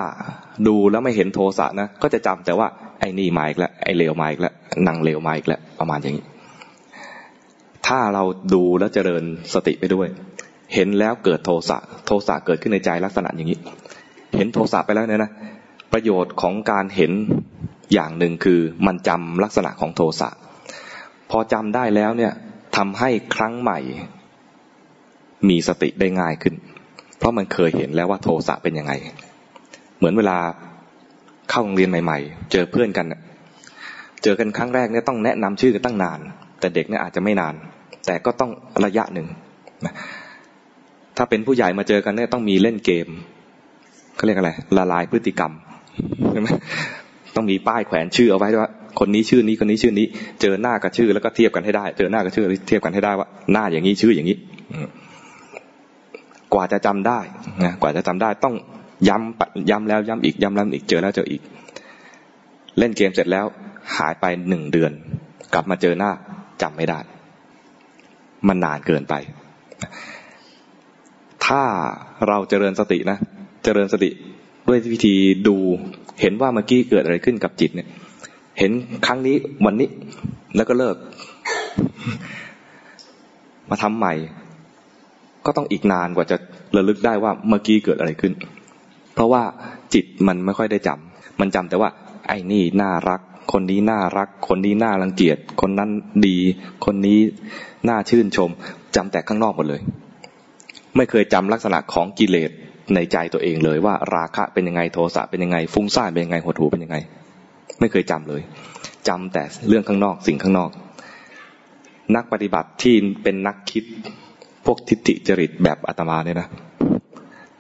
ดูแล้วไม่เห็นโทสะนะก็จะจำแต่ว่าไอ้นี่มาอีกแล้วไอ้เลวมาอีกแล้วนางเลวมาอีกแล้วประมาณอย่างนี้ ถ้าเราดูแล้วเจริญสติไปด้วย เห็นแล้วเกิดโทสะโทสะเกิดขึ้นในใจลักษณะอย่างนี้ เห็นโทสะไปแล้วเนี่ยนะประโยชน์ของการเห็นอย่างหนึ่งคือมันจำลักษณะของโทสะพอจำได้แล้วเนี่ยทำให้ครั้งใหม่ มีสติได้ง่ายขึ้น เพราะมันเคยเห็นแล้วว่าโทสะเป็นยังไง เหมือนเวลาเข้าโรงเรียนใหม่ ๆ เจอเพื่อนกัน เจอกันครั้งแรกเนี่ยต้องแนะนำชื่อกันตั้งนาน แต่เด็กเนี่ยอาจจะไม่นาน แต่ก็ต้องระยะหนึ่งถ้าเป็นผู้ใหญ่มาเจอกันเนี่ยต้องมีเล่นเกม เขาเรียกอะไร ละลายพฤติกรรมใช่ไหมต้องมีป้ายแขวนชื่อเอาไว้ด้วยว่าคนนี้ชื่อนี้คนนี้ชื่อนี้ เจอหน้ากับชื่อแล้วก็เทียบกันให้ได้ เจอหน้ากับชื่อเทียบกันให้ได้ว่า หน้าอย่างนี้ชื่ออย่างนี้กว่าจะจำได้นะกว่าจะจำได้ต้องย้ำย้ำแล้วย้ำอีกย้ำแล้วอีกเจอแล้วเจออีก เล่นเกมเสร็จแล้ว หายไปหนึ่งเดือน กลับมาเจอหน้าจำไม่ได้ มันนานเกินไป ถ้าเราเจริญสตินะ เจริญสติด้วยวิธีดูเห็นว่าเมื่อกี้เกิดอะไรขึ้นกับจิตเนี่ย เห็นครั้งนี้วันนี้แล้วก็เลิก มาทำใหม่ ก็ต้องอีกนานกว่าจะระลึกได้ว่าเมื่อกี้เกิดอะไรขึ้น เพราะว่าจิตมันไม่ค่อยได้จำมันจำแต่ว่า ไอ้นี่น่ารัก คนนี้น่ารัก คนนี้น่ารังเกียจคนนั้นดี คนนี้น่าชื่นชมจำแต่ข้างนอกหมดเลย ไม่เคยจำลักษณะของกิเลส ในใจตัวเองเลยว่าราคะเป็นยังไงโทสะเป็นยังไง ฟุ้งซ่านเป็นยังไงหดหูเป็นยังไง ไม่เคยจำเลยจำแต่เรื่องข้างนอกสิ่งข้างนอก นักปฏิบัติที่เป็นนักคิดพวกทิฏฐิจริตแบบอาตมาเนี่ยนะ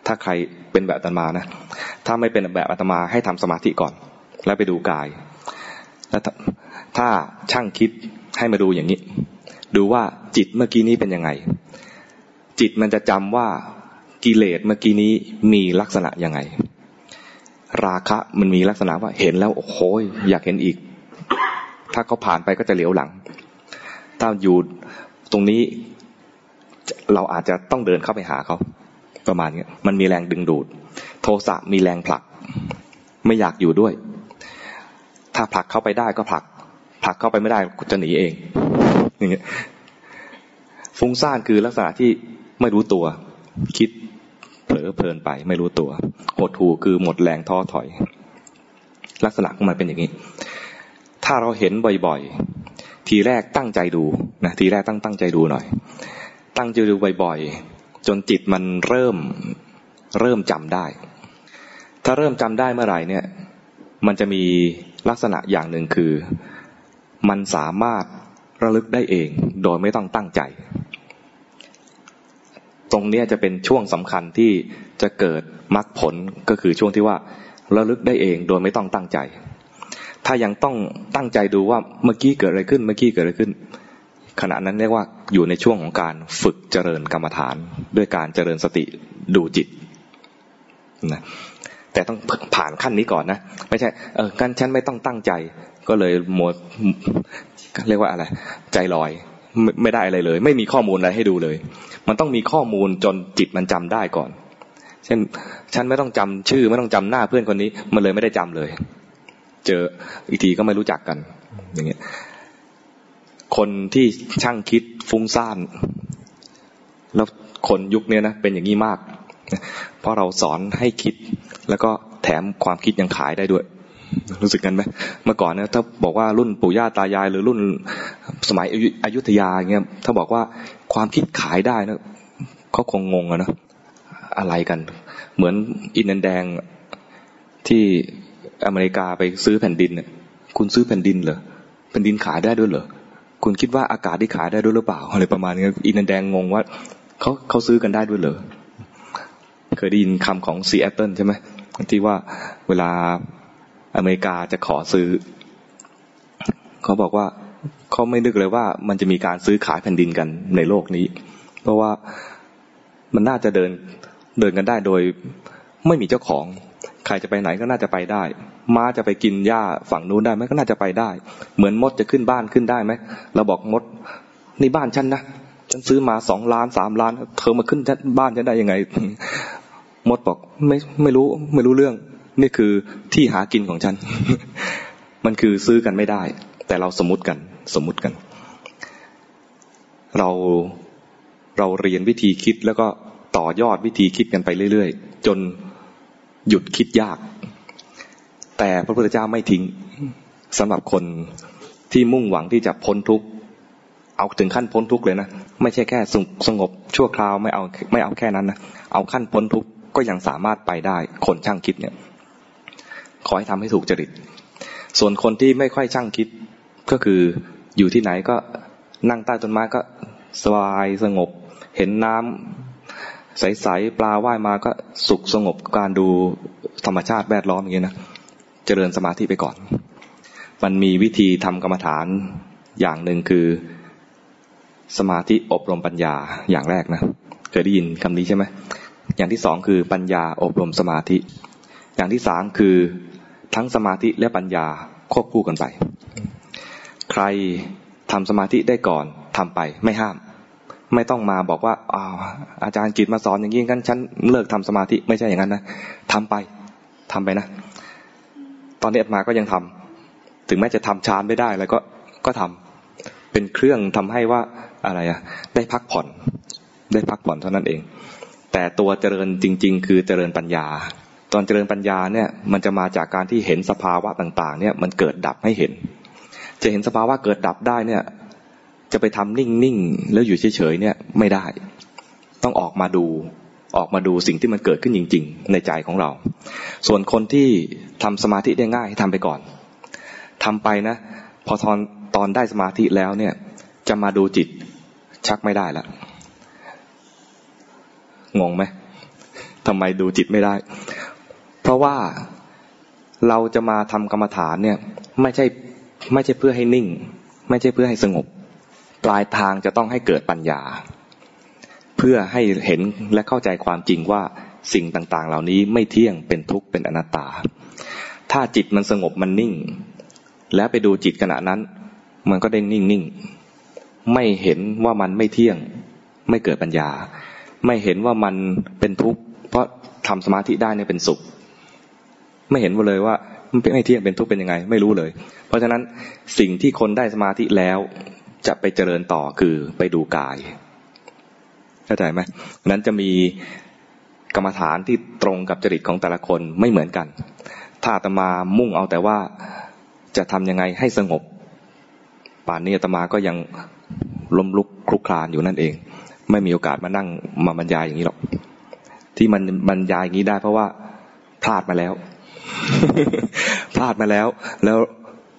ถ้าใครเป็นแบบอาตมานะ ถ้าไม่เป็นแบบอาตมาให้ทำสมาธิก่อน แล้วไปดูกาย แล้วถ้าช่างคิดให้มาดูอย่างนี้ ดูว่าจิตเมื่อกี้นี้เป็นยังไง จิตมันจะจำว่า กิเลสเมื่อกี้นี้มีลักษณะยังไง ราคะมันมีลักษณะว่าเห็นแล้วโอ้โหอยากเห็นอีก ถ้าเขาผ่านไปก็จะเหลียวหลัง ถ้าอยู่ตรงนี้เราอาจจะต้องเดินเข้าไปหาเขาประมาณนี้มันมีแรงดึงดูด โทสะมีแรงผลัก ไม่อยากอยู่ด้วย ถ้าผลักเข้าไปได้ก็ผลักผลักเข้าไปไม่ได้กจะหนีเองอย่างเงี้ยฟุ้งซ่านคือลักษณะที่ไม่รู้ตัว คิด เผลอเพลินไปไม่รู้ตัว หดหูคือหมดแรงท้อถอย ลักษณะของมันเป็นอย่างนี้ ถ้าเราเห็นบ่อยๆ ทีแรกตั้งใจดูนะทีแรกตั้งตั้งใจดูหน่อย ตั้งใจดูบ่อยๆ จนจิตมันเริ่มเริ่มจำได้ ถ้าเริ่มจำได้เมื่อไหร่เนี่ย มันจะมีลักษณะอย่างหนึ่งคือ มันสามารถระลึกได้เอง โดยไม่ต้องตั้งใจ ตรงนี้จะเป็นช่วงสำคัญที่จะเกิดมรรคผลก็คือช่วงที่ว่าระลึกได้เองโดยไม่ต้องตั้งใจ ถ้ายังต้องตั้งใจดูว่าเมื่อกี้เกิดอะไรขึ้น เมื่อกี้เกิดอะไรขึ้น ขณะนั้นเรียกว่าอยู่ในช่วงของการฝึกเจริญกรรมฐาน ด้วยการเจริญสติดูจิตนะแต่ต้องผ่านขั้นนี้ก่อนนะ ไม่ใช่เออกันฉันไม่ต้องตั้งใจ ก็เลยหมดเรียกว่าอะไร ใจลอย ไม่ได้อะไรเลย ไม่มีข้อมูลอะไรให้ดูเลย มันต้องมีข้อมูลจนจิตมันจำได้ก่อน เช่น ฉันไม่ต้องจำชื่อ ไม่ต้องจำหน้าเพื่อนคนนี้ มันเลยไม่ได้จำเลย เจออีกทีก็ไม่รู้จักกัน อย่างเงี้ยคนที่ช่างคิดฟุ้งซ่าน แล้วคนยุคนี้นะเป็นอย่างนี้มาก เพราะเราสอนให้คิดแล้วก็แถมความคิดยังขายได้ด้วย รู้สึกกันไหมเมื่อก่อนเนี่ยถ้าบอกว่ารุ่นปู่ย่าตายาย หรือรุ่นสมัยอยุธยาเงี้ยถ้าบอกว่าความคิดขายได้นะเขาคงงงอะนะอะไรกัน เหมือนอินเดียนแดงที่อเมริกาไปซื้อแผ่นดินเนี่ยคุณซื้อแผ่นดินเหรอแผ่นดินขายได้ด้วยเหรอคุณคิดว่าอากาศที่ขายได้ด้วยหรือเปล่าอะไรประมาณนี้อินเดียนแดงงงว่าเขาเขาซื้อกันได้ด้วยเหรอเคยได้ยินคำของซีแอตเทิลใช่ไหมที่ว่าเวลา อเมริกาจะขอซื้อ เขาบอกว่าเขาไม่นึกเลยว่ามันจะมีการซื้อขายแผ่นดินกันในโลกนี้ เพราะว่ามันน่าจะเดินเดินกันได้โดยไม่มีเจ้าของ ใครจะไปไหนก็น่าจะไปได้ ม้าจะไปกินหญ้าฝั่งนู้นได้ไหมก็น่าจะไปได้ เหมือนมดจะขึ้นบ้านขึ้นได้ไหมเราบอกมดนี่บ้านฉันนะฉันซื้อมาสองล้านสามล้าน เธอมาขึ้นบ้านฉันได้ยังไง มดบอกไม่ไม่รู้ไม่รู้เรื่อง นี่คือที่หากินของฉัน มันคือซื้อกันไม่ได้ แต่เราสมมติกัน สมมติกัน เราเราเรียนวิธีคิดแล้วก็ต่อยอดวิธีคิดกันไปเรื่อยๆ จนหยุดคิดยาก แต่พระพุทธเจ้าไม่ทิ้งสำหรับคนที่มุ่งหวังที่จะพ้นทุกข์เอาถึงขั้นพ้นทุกข์เลยนะไม่ใช่แค่สงบชั่วคราวไม่เอาไม่เอาแค่นั้นนะเอาขั้นพ้นทุกข์ก็ยังสามารถไปได้คนช่างคิดเนี่ย ขอให้ทำให้ถูกจริต ส่วนคนที่ไม่ค่อยช่างคิดก็คืออยู่ที่ไหนก็นั่งใต้ต้นไม้ก็สบายสงบ เห็นน้ำใสๆปลาว่ายมาก็สุขสงบการดูธรรมชาติแวดล้อมอย่างเงี้ยนะเจริญสมาธิไปก่อน มันมีวิธีทำกรรมฐานอย่างหนึ่งคือสมาธิอบรมปัญญาอย่างแรกนะเคยได้ยินคำนี้ใช่ไหมอย่างที่สองคือปัญญาอบรมสมาธิ อย่างที่สามคือ ทั้งสมาธิและปัญญาควบคู่กันไป ใครทำสมาธิได้ก่อนทำไปไม่ห้าม ไม่ต้องมาบอกว่าอาอาจารย์กิตมาสอนอย่างนี้งั้นฉันเลิกทำสมาธิไม่ใช่อย่างนั้นนะทำไปทำไปนะ ตอนนี้มาก็ยังทำถึงแม้จะทำฌานไม่ได้แล้วก็ก็ทำเป็นเครื่องทำให้ว่าอะไรอะได้พักผ่อน ได้พักผ่อนเท่านั้นเอง แต่ตัวเจริญจริง ๆ คือเจริญปัญญา ตอนเจริญปัญญาเนี่ยมันจะมาจากการที่เห็นสภาวะต่าง ๆ เนี่ยมันเกิดดับให้เห็น จะเห็นสภาวะเกิดดับได้เนี่ย จะไปทำนิ่งๆแล้วอยู่เฉยๆเนี่ยไม่ได้ ต้องออกมาดูออกมาดูสิ่งที่มันเกิดขึ้นจริง ๆ ในใจของเรา ส่วนคนที่ทำสมาธิได้ง่ายทำไปก่อนทำไปนะ พอตอนตอนได้สมาธิแล้วเนี่ย จะมาดูจิตชักไม่ได้ละงงไหมทำไมดูจิตไม่ได้ ราะว่าเราจะมาทำกรรมฐานเนี่ย ไม่ใช่ไม่ใช่เพื่อให้นิ่ง ไม่ใช่เพื่อให้สงบ ปลายทางจะต้องให้เกิดปัญญา เพื่อให้เห็นและเข้าใจความจริงว่าสิ่งต่างๆ เหล่านี้ไม่เที่ยงเป็นทุกข์เป็นอนัตตา ถ้าจิตมันสงบมันนิ่ง แล้วไปดูจิตขณะนั้น มันก็ได้นิ่งนิ่งไม่เห็นว่ามันไม่เที่ยง ไม่เกิดปัญญา ไม่เห็นว่ามันเป็นทุกข์เพราะทำสมาธิได้เนี่ยเป็นสุข ไม่เห็นเลยว่ามันเป็นไม่เที่ยงเป็นทุกข์เป็นยังไง ไม่รู้เลย เพราะฉะนั้นสิ่งที่คนได้สมาธิแล้วจะไปเจริญต่อคือไปดูกายเข้าใจไหมนั้นจะมีกรรมฐานที่ตรงกับจริตของแต่ละคนไม่เหมือนกัน ถ้าตมามุ่งเอาแต่ว่าจะทำยังไงให้สงบ ป่านนี้ตมาก็ยังล้มลุกคลุกคลานอยู่นั่นเอง ไม่มีโอกาสมานั่งมาบรรยายอย่างนี้หรอก ที่มันบรรยายอย่างนี้ได้เพราะว่าพลาดมาแล้ว พลาดมาแล้ว แล้ว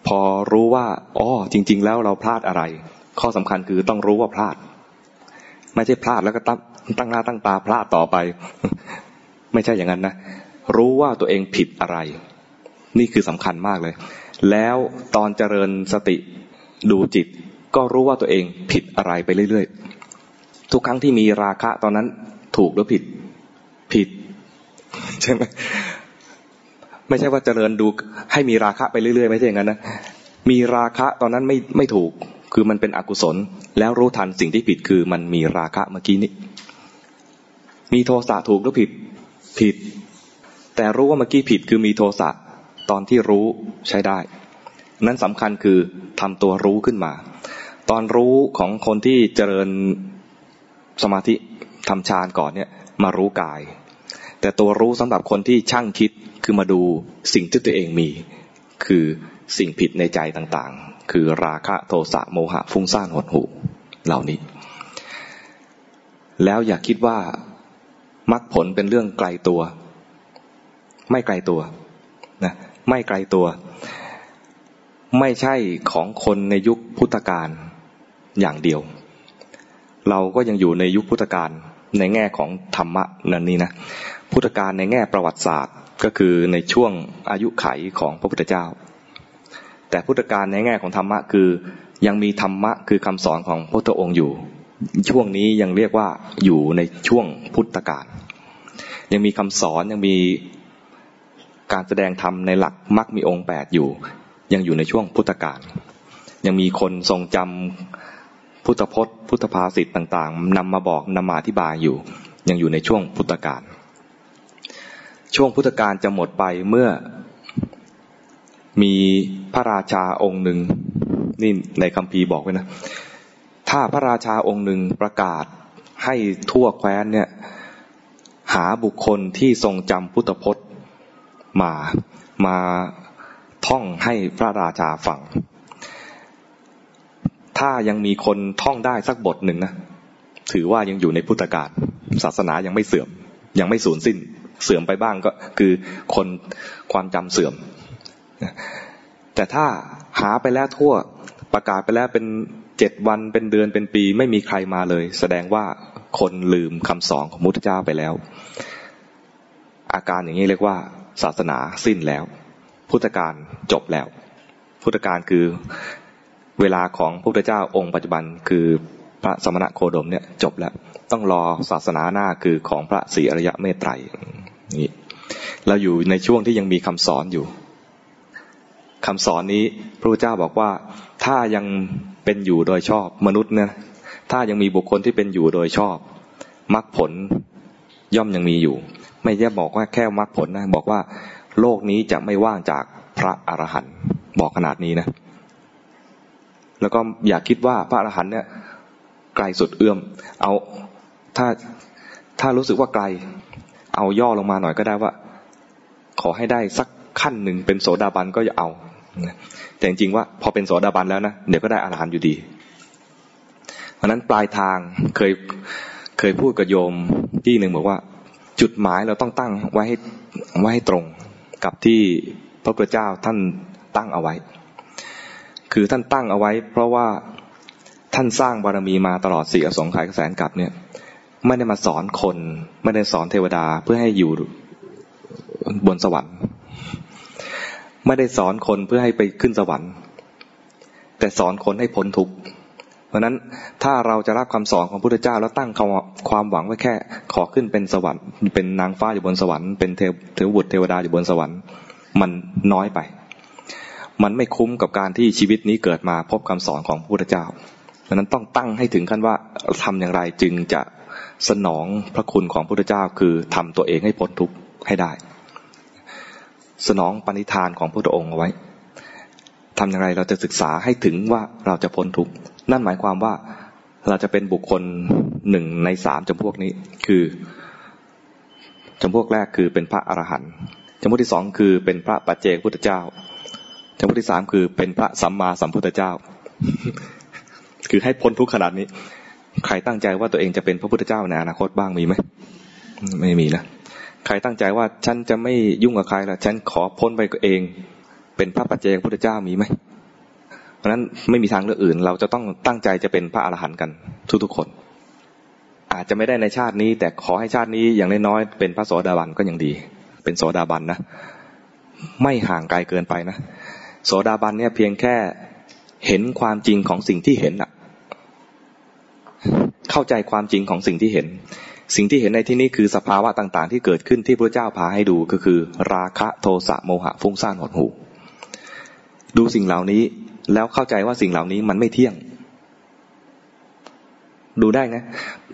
พอรู้ว่าอ๋อจริง ๆ แล้วเราพลาดอะไร ข้อสำคัญคือต้องรู้ว่าพลาด ไม่ใช่พลาดแล้วก็ตั้งตั้งหน้าตั้งตาพลาดต่อไป ไม่ใช่อย่างนั้นนะรู้ว่าตัวเองผิดอะไร นี่คือสำคัญมากเลย แล้วตอนเจริญสติดูจิต ก็รู้ว่าตัวเองผิดอะไรไปเรื่อยๆทุกครั้งที่มีราคะตอนนั้นถูกหรือผิดผิดใช่ไหม ไม่ใช่ว่าเจริญดูให้มีราคะไปเรื่อยๆ ไม่ใช่อย่างนั้นนะมีราคะตอนนั้นไม่ไม่ถูกคือมันเป็นอกุศล แล้วรู้ทันสิ่งที่ผิดคือมันมีราคะเมื่อกี้นี้มีโทสะถูกหรือผิดผิด แต่รู้ว่าเมื่อกี้ผิดคือมีโทสะตอนที่รู้ใช้ได้ นั้นสำคัญคือทำตัวรู้ขึ้นมา ตอนรู้ของคนที่เจริญสมาธิทำฌานก่อนเนี่ยมารู้กาย แต่ตัวรู้สำหรับคนที่ช่างคิด คือมาดูสิ่งที่ตัวเองมี คือสิ่งผิดในใจต่างๆ คือราคะโทสะโมหะฟุ้งซ่านหดหูเหล่านี้ แล้วอย่าคิดว่ามรรคผลเป็นเรื่องไกลตัว ไม่ไกลตัวนะไม่ไกลตัว ไม่ใช่ของคนในยุคพุทธกาลอย่างเดียว เราก็ยังอยู่ในยุคพุทธกาลในแง่ของธรรมะนั่นนี่นะพุทธกาลในแง่ประวัติศาสตร์ ก็คือในช่วงอายุไขของพระพุทธเจ้า แต่พุทธการในแง่ของธรรมะคือยังมีธรรมะคือคำสอนของพระองค์อยู่ ช่วงนี้ยังเรียกว่าอยู่ในช่วงพุทธกาลยังมีคำสอนยังมีการแสดงธรรมในหลักมรรคมีองค์แปดอยู่ ยังอยู่ในช่วงพุทธกาลยังมีคนทรงจำพุทธพจน์ พุทธภาษิตต่างๆนำมาบอกนำมาอธิบายอยู่ ยังอยู่ในช่วงพุทธกาล ช่วงพุทธกาลจะหมดไปเมื่อมีพระราชาองค์หนึ่งนี่ในคำพีบอกไว้นะ ถ้าพระราชาองค์หนึ่งประกาศให้ทั่วแคว้นเนี่ย หาบุคคลที่ทรงจำพุทธพจน์มามาท่องให้พระราชาฟัง ถ้ายังมีคนท่องได้สักบทหนึ่งนะ ถือว่ายังอยู่ในพุทธกาลศาสนายังไม่เสื่อม ยังไม่สูญสิ้น เสื่อมไปบ้างก็คือคนความจำเสื่อม แต่ถ้าหาไปแล้วทั่วประกาศไปแล้วเป็นเจ็ดวันเป็นเดือนเป็นปีไม่มีใครมาเลย แสดงว่าคนลืมคำสอนของมุทธเจ้าไปแล้ว อาการอย่างนี้เรียกว่า ศาสนาสิ้นแล้ว พุทธการจบแล้ว พุทธการคือเวลาของพระพุทธเจ้าองค์ปัจจุบันคือพระสมณะโคดมเนี่ยจบแล้ว ต้องรอศาสนาหน้าคือของพระศรีอริยะเมตไตร นี่เราอยู่ในช่วงที่ยังมีคำสอนอยู่คำสอนนี้พระพุทธเจ้าบอกว่าถ้ายังเป็นอยู่โดยชอบมนุษย์เนี่ยถ้ายังมีบุคคลที่เป็นอยู่โดยชอบมรรคผลย่อมยังมีอยู่ ไม่ใช่บอกว่าแค่มรรคผลนะบอกว่า โลกนี้จะไม่ว่างจากพระอรหันต์บอกขนาดนี้นะ แล้วก็อย่าคิดว่าพระอรหันต์เนี่ยไกลสุดเอื้อม เอาถ้าถ้ารู้สึกว่าไกล เอาย่อลงมาหน่อยก็ได้ว่า ขอให้ได้สักขั้นหนึ่งเป็นโสดาบันก็อย่าเอา แต่จริงๆว่าพอเป็นโสดาบันแล้วนะเดี๋ยวก็ได้อรหันต์อยู่ดี เพราะนั้นปลายทางเคยเคยพูดกับโยมที่หนึ่งบอกว่า จุดหมายเราต้องตั้งไว้ให้ไว้ให้ตรงกับที่พระพุทธเจ้าท่านตั้งเอาไว้ คือท่านตั้งเอาไว้ เพราะว่าท่านสร้างบารมีมาตลอดสี่อสงไขยแสนกับเนี่ย ไม่ได้มาสอนคน ไม่ได้สอนเทวดาเพื่อให้อยู่บนสวรรค์ ไม่ได้สอนคนเพื่อให้ไปขึ้นสวรรค์ แต่สอนคนให้พ้นทุกข์เพราะนั้นถ้าเราจะรับคำสอนของพระพุทธเจ้า แล้วตั้งความหวังไว้แค่ ขอขึ้นเป็นสวรรค์ เป็นนางฟ้าอยู่บนสวรรค์เป็นเทวบุตรเทวดาอยู่บนสวรรค์ มันน้อยไป มันไม่คุ้มกับการที่ชีวิตนี้เกิดมาพบคำสอนของพระพุทธเจ้าดังนั้นต้องตั้งให้ถึงขั้นว่าทำอย่างไรจึงจะ สนองพระคุณของพระพุทธเจ้าคือทำตัวเองให้พ้นทุกข์ให้ได้ สนองปณิธานของพระองค์เอาไว้ทำอย่างไรเราจะศึกษาให้ถึงว่าเราจะพ้นทุกข์นั่นหมายความว่าเราจะเป็นบุคคลหนึ่งในสามจำพวกนี้ คือจำพวกแรกคือเป็นพระอรหันต์จำพวกที่สองคือเป็นพระปัจเจกพุทธเจ้าจำพวกที่สามคือเป็นพระสัมมาสัมพุทธเจ้า คือให้พ้นทุกข์ขนาดนี้ ใครตั้งใจว่าตัวเองจะเป็นพระพุทธเจ้าในอนาคตบ้างมีไหมไม่มีนะใครตั้งใจว่าฉันจะไม่ยุ่งกับใครละฉันขอพ้นไปเอง เป็นพระปัจเจกพุทธเจ้ามีไหมเพราะนั้นไม่มีทางเลือกอื่น เราจะต้องตั้งใจจะเป็นพระอรหันต์กันทุกๆคน อาจจะไม่ได้ในชาตินี้ แต่ขอให้ชาตินี้อย่างน้อยๆเป็นพระโสดาบันก็ยังดี เป็นโสดาบันนะไม่ห่างไกลเกินไปนะโสดาบันเนี่ยเพียงแค่เห็นความจริงของสิ่งที่เห็นอะ เข้าใจความจริงของสิ่งที่เห็น สิ่งที่เห็นในที่นี้คือสภาวะต่างๆ ที่เกิดขึ้นที่พระเจ้าพาให้ดูก็คือ ราคะโทสะโมหะฟุ้งซ่านหดหูดูสิ่งเหล่านี้แล้วเข้าใจว่าสิ่งเหล่านี้มันไม่เที่ยง ดูได้ไง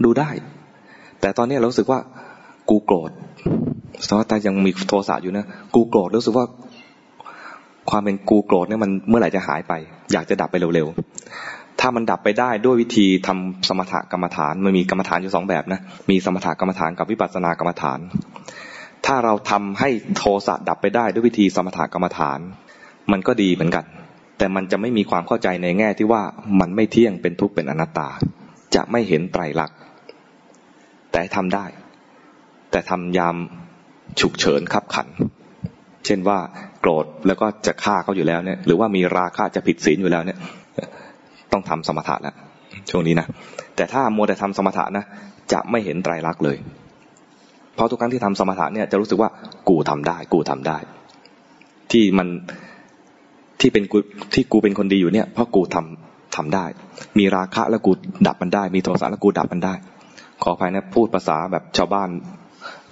ดูได้ แต่ตอนนี้เราสึกว่า กูโกรธสมมติแต่ยังมีโทสะอยู่นะ กูโกรธรู้สึกว่า ความเป็นกูโกรธเนี่ยมันเมื่อไหร่จะหายไป อยากจะดับไปเร็วๆ ถ้ามันดับไปได้ด้วยวิธีทำสมถกรรมฐาน มันมีกรรมฐานอยู่สองแบบนะ มีสมถกรรมฐานกับวิปัสสนากรรมฐาน ถ้าเราทำให้โทสะดับไปได้ด้วยวิธีสมถกรรมฐาน มันก็ดีเหมือนกัน แต่มันจะไม่มีความเข้าใจในแง่ที่ว่ามันไม่เที่ยงเป็นทุกข์เป็นอนัตตา จะไม่เห็นไตรลักษณ์แต่ทำได้ แต่ทำยามฉุกเฉินขับขัน เช่นว่าโกรธแล้วก็จะฆ่าเขาอยู่แล้วเนี่ย หรือว่ามีราคะจะผิดศีลอยู่แล้วเนี่ย ต้องทำสมถะแล้วช่วงนี้นะแต่ถ้าโมแต่ทำสมถะนะจะไม่เห็นไตรลักษณ์เลย เพราะทุกครั้งที่ทำสมถะเนี่ยจะรู้สึกว่ากูทำได้ กูทำได้ ที่มันที่เป็นกูที่กูเป็นคนดีอยู่เนี่ยเพราะกูทำทำได้ มีราคะแล้วกูดับมันได้ มีโทสะแล้วกูดับมันได้ ขออภัยนะพูดภาษาแบบชาวบ้าน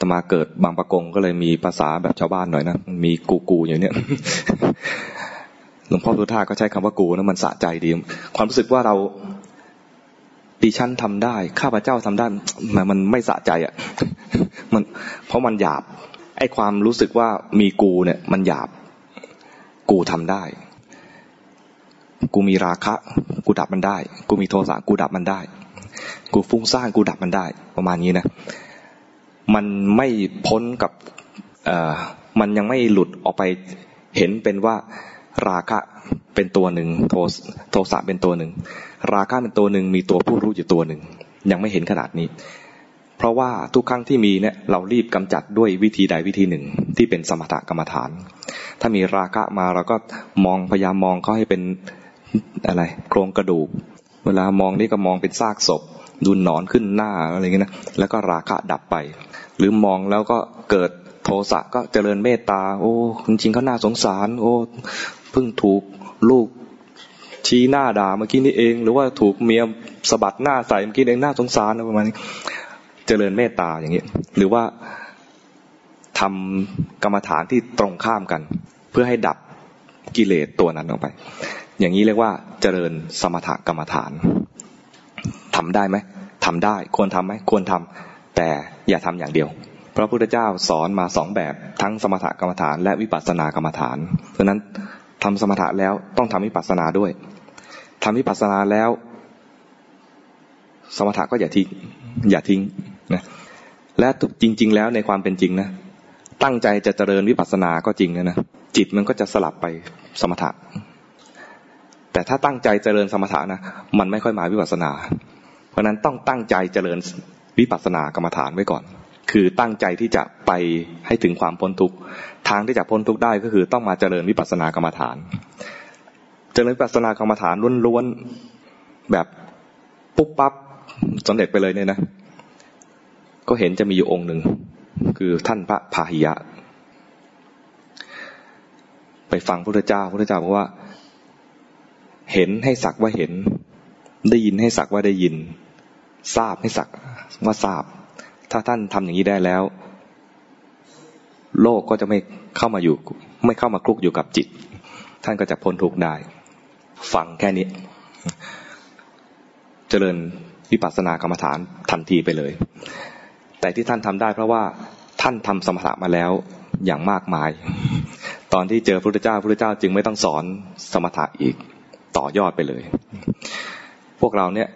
ตมาเกิดบางประกงก็เลยมีภาษาแบบชาวบ้านหน่อยนะมีกูกูอย่างเนี้ย หลวงพ่อพุทธาก็ใช้คำว่ากูนะมันสะใจดี ความรู้สึกว่าเราดิฉันทำได้ ข้าพเจ้าทำได้มันไม่สะใจอะมันเพราะมันหยาบ ไอ้ความรู้สึกว่ามีกูเนี่ย มันหยาบ กูทำได้ กูมีราคะ กูดับมันได้ กูมีโทสะกูดับมันได้ กูฟุ้งซ่านกูดับมันได้ ประมาณนี้นะ มันไม่พ้นกับเอ่อมันยังไม่หลุดออกไปเห็นเป็นว่า ราคะเป็นตัวหนึ่งโทโทสะเป็นตัวหนึ่ง ราคะเป็นตัวหนึ่งมีตัวผู้รู้อยู่ตัวหนึ่ง ยังไม่เห็นขนาดนี้ เพราะว่าทุกครั้งที่มีเนี่ยเรารีบกำจัดด้วยวิธีใดวิธีหนึ่งที่เป็นสมถกรรมฐาน ถ้ามีราคะมาเราก็มองพยายามมองเขาให้เป็นอะไรโครงกระดูก เวลามองนี่ก็มองเป็นซากศพดูหนอนขึ้นหน้าอะไรเงี้ยนะแล้วก็ราคะดับไป หรือมองแล้วก็เกิดโทสะก็เจริญเมตตา โอ้ จริงๆเขาน่าสงสาร โอ้ เพิ่งถูกลูกชี้หน้าด่าเมื่อกี้นี่เอง หรือว่าถูกเมียสะบัดหน้าใส่เมื่อกี้เองหน่าสงสารประมาณนี้เจริญเมตตาอย่างเงี้หรือว่าทำกรรมฐานที่ตรงข้ามกัน เพื่อให้ดับกิเลสตัวนั้นออกไป อย่างนี้เรียกว่าเจริญสมถกรรมฐานทำได้ไหมทำได้ควรทำไหมควรทำแต่อย่าทำอย่างเดียวพระพุทธเจ้าสอนมาสองแบบทั้งสมถกรรมฐานและวิปัสสนากรรมฐานเพราะนั้น ทำสมถะแล้วต้องทำวิปัสสนาด้วยทำวิปัสสนาแล้ว สมถะก็อย่าทิ้งอย่าทิ้งนะและจริง ๆ แล้วในความเป็นจริงนะตั้งใจจะเจริญวิปัสสนาก็จริงนะนะจิตมันก็จะสลับไปสมถะ แต่ถ้าตั้งใจเจริญสมถะนะมันไม่ค่อยมาวิปัสสนา เพราะนั้นต้องตั้งใจเจริญวิปัสสนากรรมฐานไว้ก่อน คือตั้งใจที่จะไปให้ถึงความพ้นทุกข์ทางที่จะพ้นทุกข์ได้ก็คือต้องมาเจริญวิปัสสนากรรมฐาน เจริญวิปัสสนากรรมฐานล้วนๆแบบปุ๊บปั๊บสำเร็จไปเลยเนี่ยนะ ก็เห็นจะมีอยู่องค์หนึ่ง คือท่านพระพาหิยะ ไปฟังพระเจ้าพระเจ้าบอกว่า เห็นให้สักว่าเห็น ได้ยินให้สักว่าได้ยิน ทราบให้สักว่าทราบ ถ้าท่านทำอย่างนี้ได้แล้ว โลกก็จะไม่เข้ามาอยู่ ไม่เข้ามาคลุกอยู่กับจิต ท่านก็จะพ้นทุกข์ได้ ฟังแค่นี้ เจริญวิปัสสนากรรมฐานทันทีไปเลย แต่ที่ท่านทำได้เพราะว่าท่านทำสมถะมาแล้วอย่างมากมาย ตอนที่เจอพระพุทธเจ้าพระพุทธเจ้าจึงไม่ต้องสอนสมถะอีกต่อยอดไปเลย พวกเราเนี่ย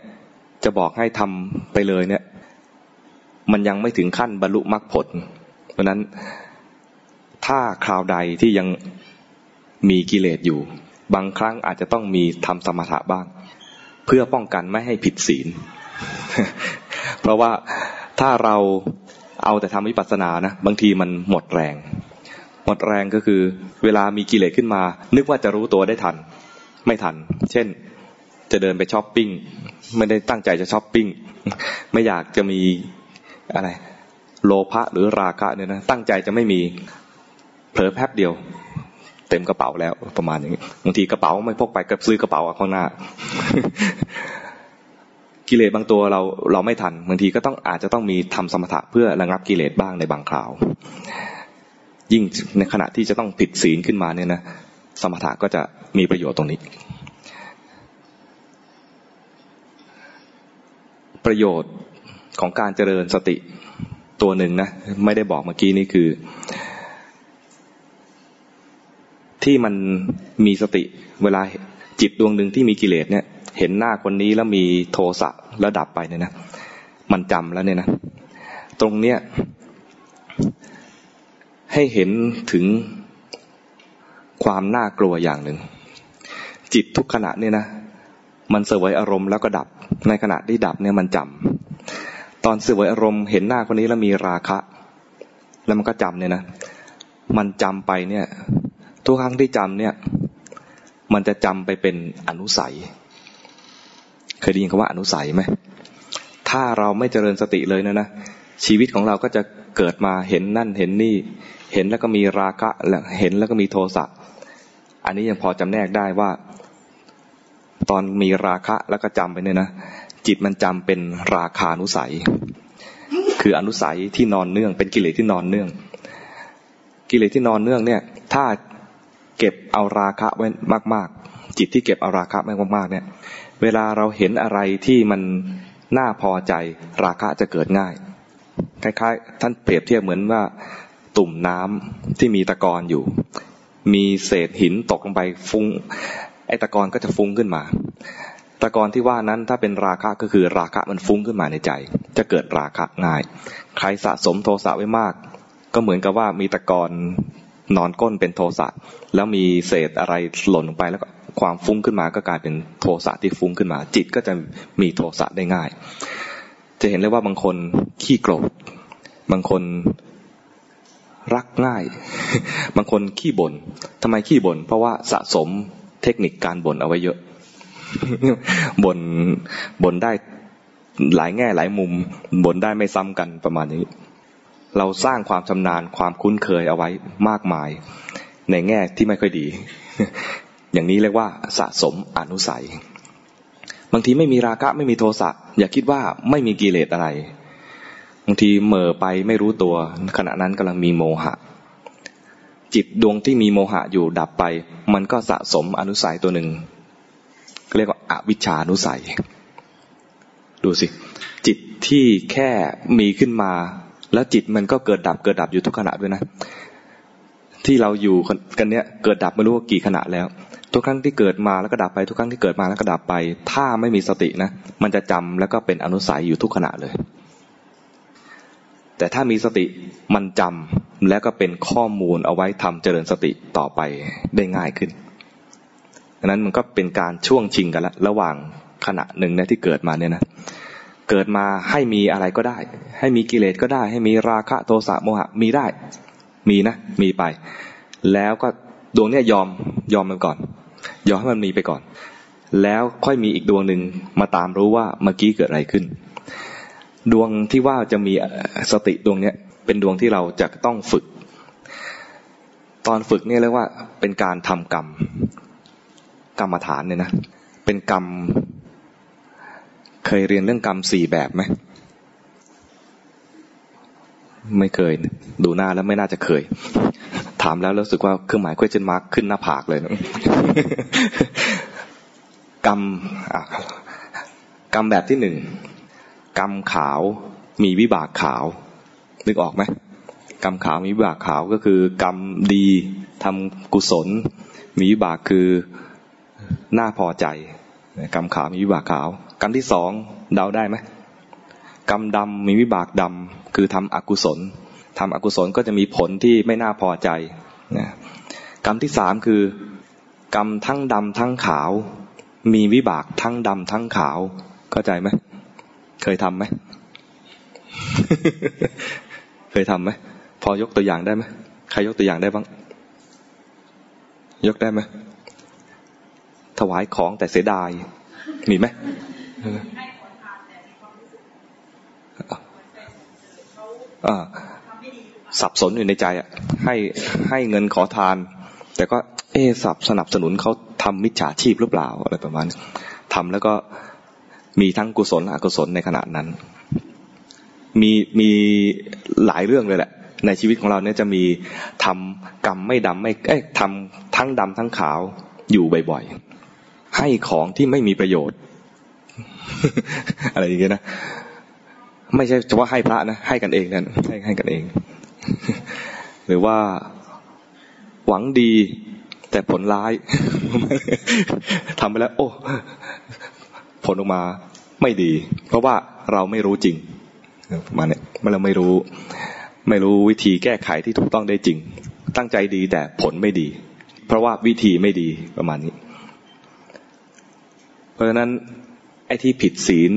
จะบอกให้ทำไปเลยเนี่ย มันยังไม่ถึงขั้นบรรลุมรรคผล เพราะนั้นถ้าคราวใดที่ยังมีกิเลสอยู่ บางครั้งอาจจะต้องมีทำสมถะบ้าง เพื่อป้องกันไม่ให้ผิดศีล เพราะว่าถ้าเราเอาแต่ทำวิปัสสนานะ บางทีมันหมดแรง หมดแรงก็คือ เวลามีกิเลสขึ้นมา นึกว่าจะรู้ตัวได้ทัน ไม่ทัน เช่น จะเดินไปช้อปปิ้ง ไม่ได้ตั้งใจจะช้อปปิ้ง ไม่อยากจะมี อะไรโลภะหรือราคะเนี่ยนะตั้งใจจะไม่มีเผลอแป๊บเดียว เต็มกระเป๋าแล้วประมาณอย่างนี้บางทีกระเป๋าไม่พกไปก็ซื้อกระเป๋าข้างหน้า กิเลสบางตัวเราเราไม่ทันบางทีก็ต้องอาจจะต้องมีทำสมถะเพื่อระงับกิเลสบ้างในบางคราว ยิ่งในขณะที่จะต้องผิดศีลขึ้นมาเนี่ยนะสมถะก็จะมีประโยชน์ตรงนี้ ประโยชน์ ของการเจริญสติตัวหนึ่งนะ ไม่ได้บอกเมื่อกี้นี่คือ ที่มันมีสติเวลาจิตดวงหนึ่งที่มีกิเลสเนี่ย เห็นหน้าคนนี้แล้วมีโทสะแลดับไปเนี่ยนะมันจำแล้วเนี่ยนะตรงเนี้ยให้เห็นถึงความน่ากลัวอย่างหนึ่ง จิตทุกขณะเนี่ยนะมันเสวยอารมณ์แล้วก็ดับ ในขณะที่ดับเนี่ยมันจำ ตอนสวยอารมณ์เห็นหน้าคนนี้แล้วมีราคะ แล้วมันก็จำเนี่ยนะมันจำไปเนี่ย ทุกครั้งที่จำเนี่ย มันจะจำไปเป็นอนุสัย เคยได้ยินคำว่าอนุสัยไหมถ้าเราไม่เจริญสติเลยนะนะชีวิตของเราก็จะเกิดมาเห็นนั่นเห็นนี่ เห็นแล้วก็มีราคะแล้วเห็นแล้วก็มีโทสะอันนี้ยังพอจำแนกได้ว่า ตอนมีราคะแล้วก็จำไปเนี่ยนะ จิตมันจำเป็นราคานุสัย คืออนุสัยที่นอนเนื่อง เป็นกิเลสที่นอนเนื่อง กิเลสที่นอนเนื่องเนี่ย ถ้าเก็บเอาราคะไว้มาก ๆ จิตที่เก็บเอาราคะไว้มากๆเนี่ย เวลาเราเห็นอะไรที่มันน่าพอใจราคะจะเกิดง่าย คล้ายๆ ท่านเปรียบเทียบเหมือนว่าตุ่มน้ำที่มีตะกอนอยู่ มีเศษหินตกลงไปฟุง้งไอ้ตะกอนก็จะฟุ้งขึ้นมา ตะกอนที่ว่านั้นถ้าเป็นราคะก็คือราคะมันฟุ้งขึ้นมาในใจ จะเกิดราคะง่าย ใครสะสมโทสะไว้มาก ก็เหมือนกับว่ามีตะกอนนอนก้นเป็นโทสะแล้วมีเศษอะไรหล่นลงไปแล้วก็ความฟุ้งขึ้นมาก็กลายเป็นโทสะที่ฟุ้งขึ้นมา จิตก็จะมีโทสะได้ง่าย จะเห็นเลยว่าบางคนขี้โกรธบางคนรักง่าย บางคนขี้บน่นทำไมขี้บน่นเพราะว่าสะสมเทคนิคการบ่นเอาไว้เยอะ บนบนได้หลายแง่หลายมุมบนได้ไม่ซ้ำกันประมาณนี้ เราสร้างความชำนาญความคุ้นเคยเอาไว้มากมาย ในแง่ที่ไม่ค่อยดี อย่างนี้เรียกว่าสะสมอนุสัย บางทีไม่มีราคะไม่มีโทสะอย่าคิดว่าไม่มีกิเลสอะไร บางทีเม่อไปไม่รู้ตัว ขณะนั้นกำลังมีโมหะ จิตดวงที่มีโมหะอยู่ดับไป มันก็สะสมอนุสัยตัวหนึ่ง เรียกว่าอาวิชานุสัย ดูสิ จิตที่แค่มีขึ้นมา แล้วจิตมันก็เกิดดับเกิดดับอยู่ทุกขณะด้วยนะ ที่เราอยู่กันเนี้ยเกิดดับไม่รู้ว่ากี่ขณะแล้ว ทุกครั้งที่เกิดมาแล้วก็ดับไปทุกครั้งที่เกิดมาแล้วก็ดับไป ถ้าไม่มีสตินะ มันจะจำแล้วก็เป็นอนุสัยอยู่ทุกขณะเลย แต่ถ้ามีสติมันจำแล้วก็เป็นข้อมูลเอาไว้ทำเจริญสติต่อไปได้ง่ายขึ้น ดังนั้นมันก็เป็นการช่วงชิงกันละระหว่างขณะหนึ่งนะที่เกิดมาเนี่ยนะเกิดมาให้มีอะไรก็ได้ ให้มีกิเลสก็ได้ ให้มีราคะโทสะโมหะมีได้ มีนะ มีไป แล้วก็ดวงเนี้ยยอมยอมมันก่อน ยอมให้มันมีไปก่อน แล้วค่อยมีอีกดวงหนึ่งมาตามรู้ว่าเมื่อกี้เกิดอะไรขึ้น ดวงที่ว่าจะมีสติดวงเนี้ยเป็นดวงที่เราจะต้องฝึก ตอนฝึกเนี่ยเรียกว่าเป็นการทำกรรม กรรมฐานเนี่ยนะเป็นกรรม เคยเรียนเรื่องกรรมสี่แบบไหมไม่เคย ดูหน้าแล้วไม่น่าจะเคย ถามแล้วรู้สึกว่าเครื่องหมาย question mark ขึ้นหน้าผากเลยนะกรรมกรรมแบบที่หนึ่งกรรมขาวมีวิบากขาว นึกออกไหมกรรมขาวมีวิบากขาวก็คือกรรมดีทำกุศล มีวิบากคือ น่าพอใจกรรมขาวมีวิบากขาว กรรมที่สองเดาได้ไหมกรรมดำมีวิบากดำคือทำอกุศลทำอกุศลก็จะมีผลที่ไม่น่าพอใจนะกรรมที่สามคือกรรมทั้งดำทั้งขาว มีวิบากทั้งดำทั้งขาว เข้าใจไหมเคยทำไหมเคยทำไหมพอยกตัวอย่างได้ไหมใครยกตัวอย่างได้บ้าง ยกได้ไหม ถวายของแต่เสียดาย มีไหมสับสนอยู่ในใจอะ ให้ให้เงินขอทาน แต่ก็ เอสับสนับสนุนเขาทำมิจฉาชีพหรือเปล่าอะไรประมาณทำแล้วก็มีทั้งกุศลอกุศลในขณะนั้น มีมีหลายเรื่องเลยแหละ ในชีวิตของเราเนี่ยจะมีทำกรรมไม่ดำไม่เอ้ทำทั้งดำทั้งขาวอยู่บ่อยๆ ให้ของที่ไม่มีประโยชน์ อะไรอย่างเงี้ยนะไม่ใช่เฉพาะให้พระนะให้กันเองนั่นให้ให้กันเอง หรือว่าหวังดีแต่ผลร้ายทำไปแล้ว โอ้ ผลออกมาไม่ดี เพราะว่าเราไม่รู้จริงมาเนี่ยเราไม่รู้ ไม่รู้วิธีแก้ไขที่ถูกต้องได้จริง ตั้งใจดีแต่ผลไม่ดี เพราะว่าวิธีไม่ดีประมาณนี้ เพราะฉะนั้นไอ้ที่ผิดศีล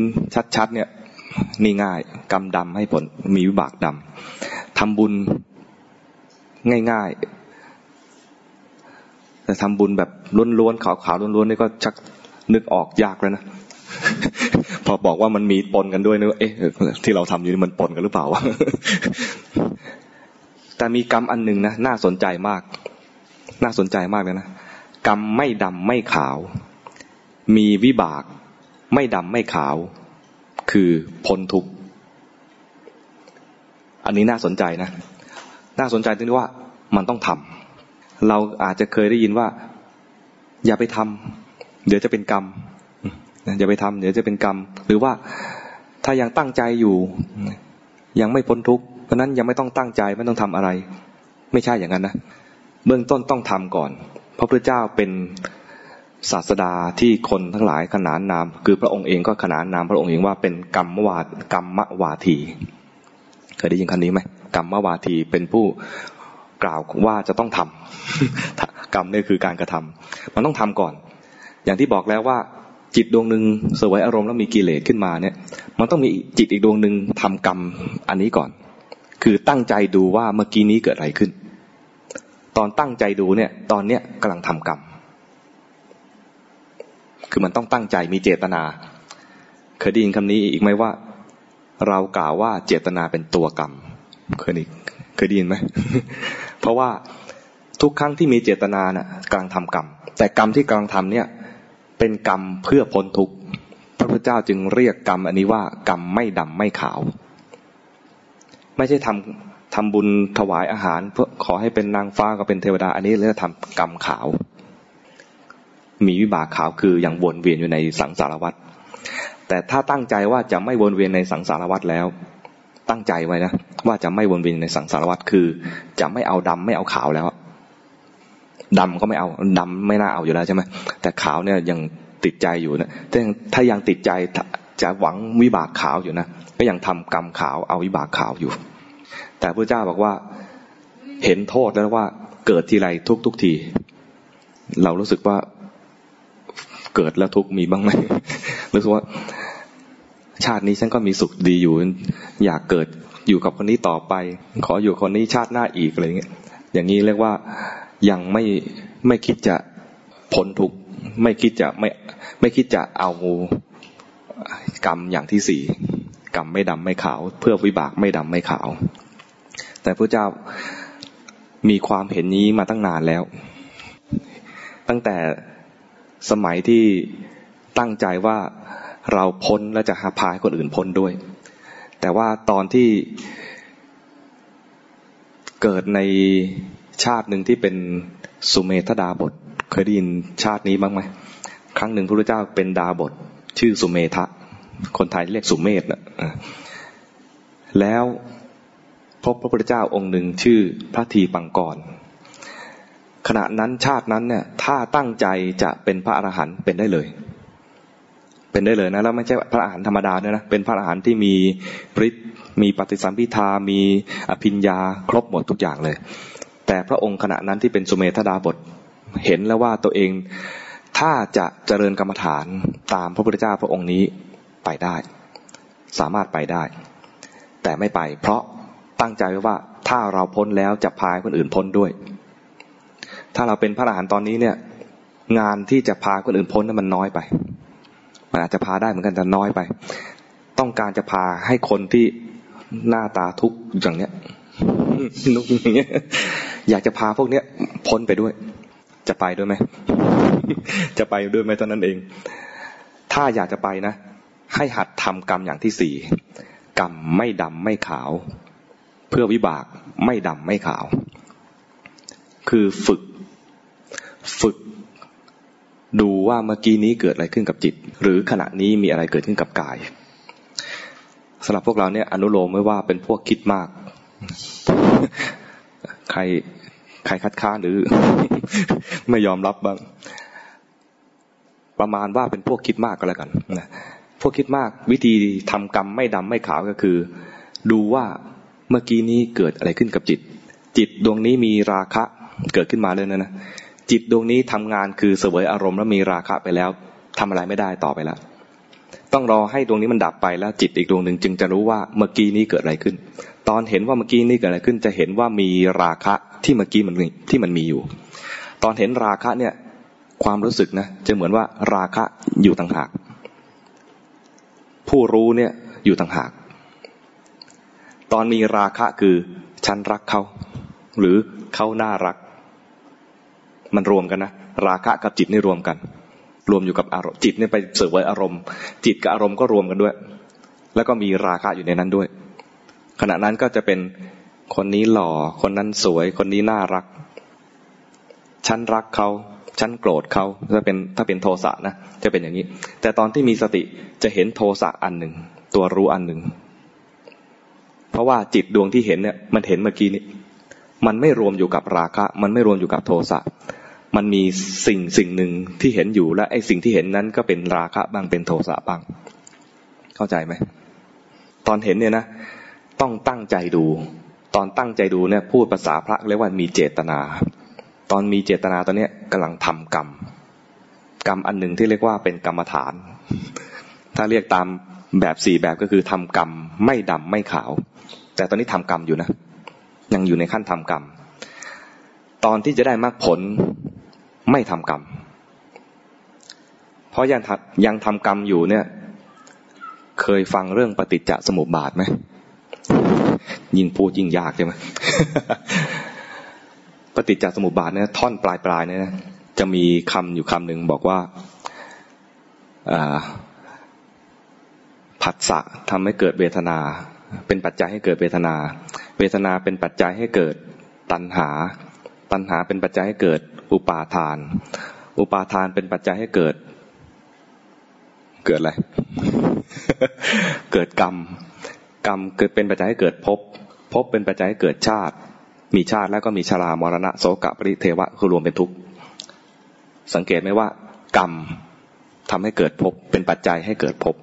ชัดๆเนี่ยนี่ง่ายกรรมดำให้ผลมีวิบากดำทำบุญง่ายๆ แต่ทำบุญแบบล้วนๆขาวๆล้วนๆนี่ก็ชักนึกออกยากแล้วนะพอบอกว่ามันมีปนกันด้วยนึกเอ๊ะที่เราทำอยู่นี่มันปนกันหรือเปล่าวะแต่มีกรรมอันหนึ่งนะน่าสนใจมาก น่าสนใจมากเลยนะกรรมไม่ดำไม่ขาว มีวิบาก ไม่ดำไม่ขาว คือพ้นทุกข์ อันนี้น่าสนใจนะ น่าสนใจตรงที่ว่ามันต้องทำเราอาจจะเคยได้ยินว่า อย่าไปทำเดี๋ยวจะเป็นกรรมอย่าไปทำเดี๋ยวจะเป็นกรรม หรือว่าถ้ายังตั้งใจอยู่ ยังไม่พ้นทุกข์เพราะนั้นยังไม่ต้องตั้งใจไม่ต้องทำอะไร ไม่ใช่อย่างนั้นนะเบื้องต้นต้องทำก่อนเพราะพระเจ้าเป็น ศาสดาที่คนทั้งหลายขนานนาม คือพระองค์เองก็ขนานนามพระองค์เองว่าเป็นกรรมวากรรมวาที เคยได้ยินคำนี้ไหมกรรมวาทีเป็นผู้กล่าวว่าจะต้องทำกรรมนี่คือการกระทำมันต้องทำก่อน อย่างที่บอกแล้วว่า จิตดวงหนึ่งสวยอารมณ์แล้วมีกิเลสขึ้นมาเนี่ย มันต้องมีจิตอีกดวงหนึ่งทำกรรมอันนี้ก่อน คือตั้งใจดูว่าเมื่อกี้นี้เกิดอะไรขึ้น ตอนตั้งใจดูเนี่ย ตอนเนี้ยกำลังทำกรรม คือมันต้องตั้งใจมีเจตนา เคยได้ยินคำนี้อีกไหมว่า เรากล่าวว่าเจตนาเป็นตัวกรรม เคยได้เคยได้ยินไหมเพราะว่าทุกครั้งที่มีเจตนาน่ะกำลังทำกรรม แต่กรรมที่กำลังทำเนี่ย เป็นกรรมเพื่อพ้นทุกข์พระพุทธเจ้าจึงเรียกกรรมอันนี้ว่ากรรมไม่ดำไม่ขาว ไม่ใช่ทำทำบุญถวายอาหาร เพื่อขอให้เป็นนางฟ้าก็เป็นเทวดา อันนี้เรียกทำกรรมขาว มีวิบากขาวคืออย่างวนเวียนอยู่ในสังสารวัฏแต่ถ้าตั้งใจว่าจะไม่วนเวียนในสังสารวัฏแล้ว ตั้งใจไว้นะว่าจะไม่วนเวียนในสังสารวัฏคือ จะไม่เอาดำไม่เอาขาวแล้วดำก็ไม่เอาดำไม่น่าเอาอยู่แล้วใช่ไหมแต่ขาวเนี่ยยังติดใจอยู่นะถ้าถ้ายังติดใจจะหวังวิบากขาวอยู่นะก็ยังทำกรรมขาวเอาวิบากขาวอยู่ แต่พระเจ้าบอกว่าเห็นโทษแล้วว่าเกิดทีไรทุกทุกที เรารู้สึกว่า เกิดแล้วทุกมีบ้างไหมรู้สึกว่า ชาตินี้ฉันก็มีสุขดีอยู่ อยากเกิดอยู่กับคนนี้ต่อไป ขออยู่คนนี้ชาติหน้าอีกอะไรเงี้ยอย่างนี้เรียกว่ายังไม่ไม่คิดจะพ้นทุกไม่คิดจะไม่ไม่คิดจะเอากรรมอย่างที่สี่กรรมไม่ดำไม่ขาว เพื่อวิบากไม่ดำไม่ขาว แต่พระเจ้ามีความเห็นนี้มาตั้งนานแล้ว ตั้งแต่ สมัยที่ตั้งใจว่าเราพ้นและจะหาพาให้คนอื่นพ้นด้วย แต่ว่าตอนที่เกิดในชาติหนึ่งที่เป็นสุเมธดาบท เคยได้ยินชาตินี้บ้างไหมครั้งหนึ่งพระพุทธเจ้าเป็นดาบท ชื่อสุเมธะคนไทยเรียกสุเมธนะแล้วพบพระพุทธเจ้าองค์หนึ่งชื่อพระทีปังกร ขณะนั้นชาตินั้นเนี่ยถ้าตั้งใจจะเป็นพระอรหันต์เป็นได้เลย เป็นได้เลยนะแล้วไม่ใช่พระอรหันต์ธรรมดาเนี่ยนะเป็นพระอรหันต์ที่มีฤทธิ์มีปฏิสัมพิทามีอภิญญาครบหมดทุกอย่างเลย แต่พระองค์ขณะนั้นที่เป็นสุเมธดาบทเห็นแล้วว่าตัวเองถ้าจะเจริญกรรมฐานตามพระพุทธเจ้าพระองค์นี้ไปได้ สามารถไปได้ แต่ไม่ไป เพราะตั้งใจไว้ว่าถ้าเราพ้นแล้วจะพาคนอื่นพ้นด้วย ถ้าเราเป็นพระอรหันต์ตอนนี้เนี่ย งานที่จะพาคนอื่นพ้นนั้นมันน้อยไป มันอาจจะพาได้เหมือนกันแต่น้อยไป ต้องการจะพาให้คนที่หน้าตาทุกข์อย่างเนี้ยนุกอย่างเงี้ยอยากจะพาพวกเนี้ยพ้นไปด้วย จะไปด้วยไหมจะไปด้วยไหมตอนนั้นเอง ถ้าอยากจะไปนะ ให้หัดทำกรรมอย่างที่สี่กรรมไม่ดำไม่ขาว เพื่อวิบากไม่ดำไม่ขาว คือฝึก ฝึกดูว่าเมื่อกี้นี้เกิดอะไรขึ้นกับจิต หรือขณะนี้มีอะไรเกิดขึ้นกับกายสำหรับพวกเราเนี่ยอนุโลมไม่ว่าเป็นพวกคิดมาก ใครใครคัดค้านหรือ ไม่ยอมรับบ้างประมาณว่าเป็นพวกคิดมากก็แล้วกันนะพวกคิดมากวิธีทำกรรมไม่ดำไม่ขาวก็คือ ดูว่าเมื่อกี้นี้เกิดอะไรขึ้นกับจิต จิตดวงนี้มีราคะเกิดขึ้นมาเลยนะนะ จิตดวงนี้ทำงานคือเสวยอารมณ์แล้วมีราคะไปแล้วทำอะไรไม่ได้ต่อไปแล้ว ต้องรอให้ดวงนี้มันดับไปแล้วจิตอีกดวงหนึ่งจึงจะรู้ว่าเมื่อกี้นี้เกิดอะไรขึ้น ตอนเห็นว่าเมื่อกี้นี้เกิดอะไรขึ้น จะเห็นว่ามีราคะที่เมื่อกี้มันที่มันมีอยู่ ตอนเห็นราคะเนี่ยความรู้สึกนะจะเหมือนว่าราคะอยู่ต่างหาก ผู้รู้เนี่ยอยู่ต่างหาก ตอนมีราคะคือฉันรักเขา หรือเขาน่ารัก มันรวมกันนะราคะกับจิตนี่รวมกัน รวมอยู่กับอารมณ์จิตเนี่ยไปเสวยอารมณ์ จิตกับอารมณ์ก็รวมกันด้วย แล้วก็มีราคะอยู่ในนั้นด้วย ขณะนั้นก็จะเป็นคนนี้หล่อ คนนั้นสวย คนนี้น่ารัก ฉันรักเขาฉันโกรธเขาถ้าเป็นถ้าเป็นโทสะนะจะเป็นอย่างนี้ แต่ตอนที่มีสติจะเห็นโทสะอันหนึ่งตัวรู้อันหนึ่งเพราะว่าจิตดวงที่เห็นเนี่ยมันเห็นเมื่อกี้นี้มันไม่รวมอยู่กับราคะ มันไม่รวมอยู่กับโทสะ มันมีสิ่งสิ่งหนึ่งที่เห็นอยู่และไอ้สิ่งที่เห็นนั้นก็เป็นราคะบ้างเป็นโทสะบ้าง เข้าใจไหมตอนเห็นเนี่ยนะต้องตั้งใจดู ตอนตั้งใจดูเนี่ยพูดภาษาพระเรียกว่ามีเจตนา ตอนมีเจตนาตอนเนี้ยกำลังทำกรรม กรรมอันหนึ่งที่เรียกว่าเป็นกรรมฐาน ถ้าเรียกตามแบบสี่แบบก็คือทำกรรมไม่ดำไม่ขาว แต่ตอนนี้ทำกรรมอยู่นะ ยังอยู่ในขั้นทำกรรม ตอนที่จะได้มรรคผล ไม่ทำกรรม เพราะยังยังทำกรรมอยู่เนี่ย เคยฟังเรื่องปฏิจจสมุปบาทไหมยิ่งพูดยิ่งยากใช่ไหมปฏิจจสมุปบาทเนี่ยท่อนปลายปลายเนี่ยจะมีคำอยู่คำหนึ่งบอกว่าผัสสะทำให้เกิดเวทนา เป็นปัจจัยให้เกิดเวทนา เวทนาเป็นปัจจัยให้เกิดตัณหา ตัณหาเป็นปัจจัยให้เกิด อุปาทาน อุปาทานเป็นปัจจัยให้เกิด เกิดอะไร เกิดกรรม กรรมเกิดเป็นปัจจัยให้เกิดภพ ภพเป็นปัจจัยให้เกิดชาติ มีชาติแล้วก็มีชรามรณะโสกะปริเทวะคือรวมเป็นทุกข์ สังเกตไหมว่า กรรมทำให้เกิดภพ เป็นปัจจัยให้เกิดภพ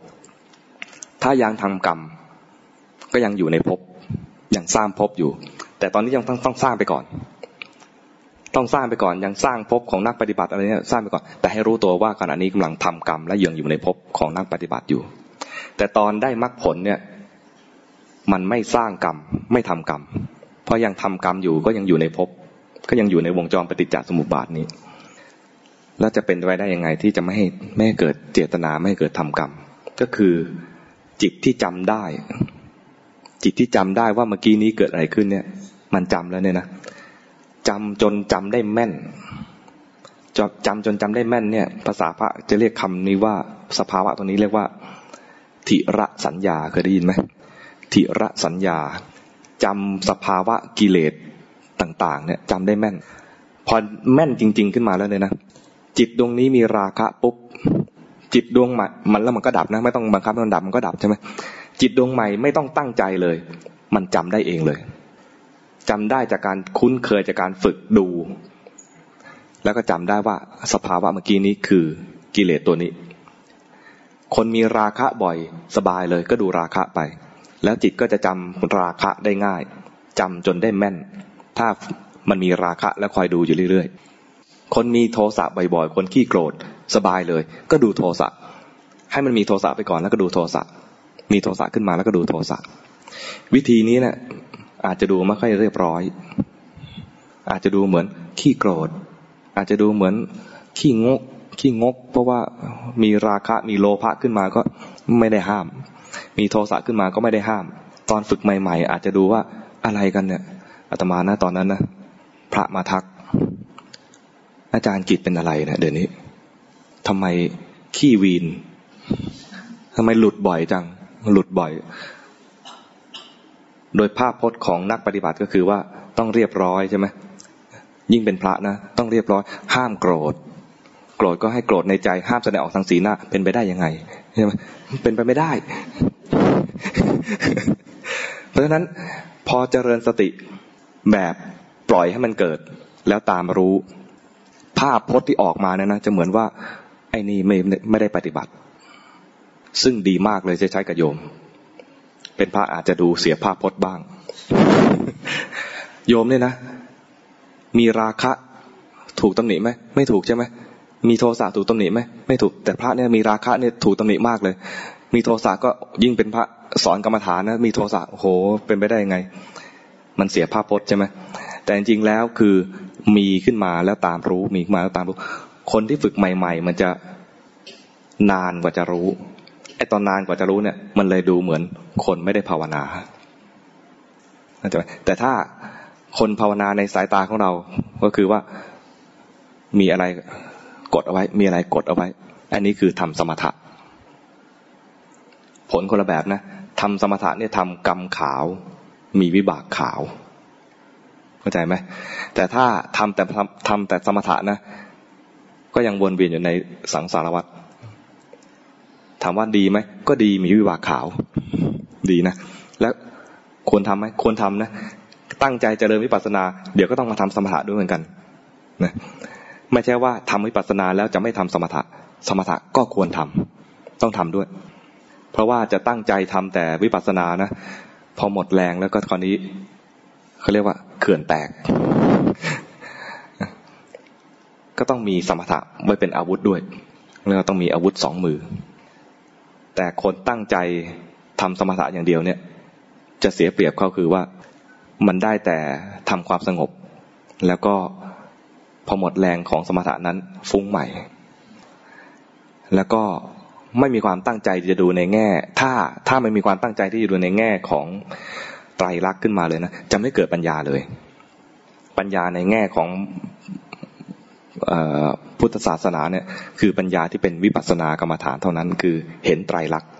ถ้ายังทำกรรม ก็ยังอยู่ในภพ ยังสร้างภพอยู่ แต่ตอนนี้ยังต้องต้องสร้างไปก่อน ต้องสร้างไปก่อนยังสร้างภพของนักปฏิบัติอะไรเนี่ยสร้างไปก่อน แต่ให้รู้ตัวว่าขณะนี้กำลังทำกรรมและยังอยู่ในภพของนักปฏิบัติอยู่ แต่ตอนได้มรรคผลเนี่ยมันไม่สร้างกรรมไม่ทำกรรม เพราะยังทำกรรมอยู่ก็ยังอยู่ในภพก็ยังอยู่ในวงจรปฏิจจสมุปบาทนี้ แล้วจะเป็นไปได้ยังไงที่จะไม่ให้ไม่ให้เกิดเจตนาไม่ให้เกิดทำกรรม ก็คือจิตที่จำได้ จิตที่จำได้ว่าเมื่อกี้นี้เกิดอะไรขึ้นเนี่ย มันจำแล้วเนี่ยนะ จำจนจำได้แม่นจำจนจำได้แม่นเนี่ย ภาษาพระจะเรียกคำนี้ว่าสภาวะตัวนี้เรียกว่าทิระสัญญาเคยได้ยินไหมทิระสัญญาจำสภาวะกิเลสต่างๆ เนี่ยจำได้แม่น พอแม่นจริง ๆ ขึ้นมาแล้วเนี่ยนะจิตดวงนี้มีราคะปุ๊บจิตดวงใหม่มันแล้วมันก็ดับนะ ไม่ต้องบังคับมันดับมันก็ดับใช่ไหมจิตดวงใหม่ไม่ต้องตั้งใจเลย มันจำได้เองเลย จำได้จากการคุ้นเคยจากการฝึกดู แล้วก็จำได้ว่าสภาวะเมื่อกี้นี้คือกิเลสตัวนี้ คนมีราคะบ่อยสบายเลยก็ดูราคะไป แล้วจิตก็จะจำราคะได้ง่ายจำจนได้แม่น ถ้ามันมีราคะแล้วคอยดูอยู่เรื่อยๆ คนมีโทสะบ่อยๆ คนขี้โกรธสบายเลย ก็ดูโทสะ ให้มันมีโทสะไปก่อนแล้วก็ดูโทสะ มีโทสะขึ้นมาแล้วก็ดูโทสะ วิธีนี้เนะี่ย อาจจะดูไม่ค่อยเรียบร้อย อาจจะดูเหมือนขี้โกรธ อาจจะดูเหมือนขี้งกขี้งก เพราะว่ามีราคะมีโลภะขึ้นมาก็ไม่ได้ห้าม มีโทสะขึ้นมาก็ไม่ได้ห้าม ตอนฝึกใหม่ ๆ อาจจะดูว่าอะไรกันเนี่ยอาตมานะตอนนั้นนะพระมาทัก อาจารย์กิจเป็นอะไรนะเดี๋ยวนี้ทำไมขี้วีนทำไมหลุดบ่อยจัง หลุดบ่อย โดยภาพพจน์ของนักปฏิบัติก็คือว่าต้องเรียบร้อยใช่ไหมยิ่งเป็นพระนะ ต้องเรียบร้อย ห้ามโกรธ โกรธก็ให้โกรธในใจห้ามแสดงออกทางสีหน้าเป็นไปได้ยังไงใช่ไหมเป็นไปไม่ได้ เพราะฉะนั้นพอเจริญสติแบบปล่อยให้มันเกิด แล้วตามรู้ ภาพพจน์ที่ออกมาเนี่ยนะ จะเหมือนว่า ไอ้นี่ไม่ไม่ได้ปฏิบัติ ซึ่งดีมากเลยจะใช้กับโยม เป็นพระอาจจะดูเสียภาพพจน์บ้าง โยมเนี่ยนะ มีราคะถูกตำหนิไหมไม่ถูกใช่ไหมมีโทสะถูกตำหนิไหมไม่ถูกแต่พระเนี่ยมีราคะเนี่ยถูกตำหนิมากเลย มีโทสะก็ยิ่งเป็นพระสอนกรรมฐานนะมีโทสะโหเป็นไปได้ยังไง มันเสียภาพพจน์ใช่ไหมแต่จริงๆแล้วคือมีขึ้นมาแล้วตามรู้มีมาแล้วตามรู้ คนที่ฝึกใหม่ ๆ มันจะนานกว่าจะรู้ ไอ้ตอนนานกว่าจะรู้เนี่ย มันเลยดูเหมือนคนไม่ได้ภาวนาเข้าใจไหมแต่ถ้าคนภาวนาในสายตาของเรา ก็คือว่ามีอะไรกดเอาไว้ มีอะไรกดเอาไว้ อันนี้คือทำสมถะ ผลคนละแบบนะทำสมถะเนี่ยทำกรรมขาว มีวิบากขาว เข้าใจไหม แต่ถ้าทำแต่ทำแต่สมถะนะ ก็ยังวนเวียนอยู่ในสังสารวัฏ ถามว่าดีไหมก็ดีมีวิบากขาว ดีนะ แล้วควรทำไหมควรทำนะ ตั้งใจเจริญวิปัสสนา เดี๋ยวก็ต้องมาทำสมถะด้วยเหมือนกันนะไม่ใช่ว่าทำวิปัสสนาแล้วจะไม่ทำสมถะ สมถะก็ควรทำต้องทำด้วย เพราะว่าจะตั้งใจทำแต่วิปัสสนานะ พอหมดแรงแล้วก็คราวนี้เขาเรียกว่า เขื่อนแตก ก็ต้องมีสมถะไว้เป็นอาวุธด้วยแล้วต้องมีอาวุธสองมือ แต่คนตั้งใจทำสมถะอย่างเดียวเนี่ย จะเสียเปรียบเขาคือว่ามันได้แต่ทำความสงบ แล้วก็พอหมดแรงของสมถะนั้นฟุ้งใหม่ แล้วก็ไม่มีความตั้งใจจะดูในแง่ ถ้าถ้าไม่มีความตั้งใจที่จะดูในแง่ของไตรลักษณ์ขึ้นมาเลยนะจะไม่เกิดปัญญาเลย ปัญญาในแง่ของ พุทธศาสนาเนี่ยคือปัญญาที่เป็นวิปัสสนากรรมฐานเท่านั้น คือเห็นไตรลักษณ์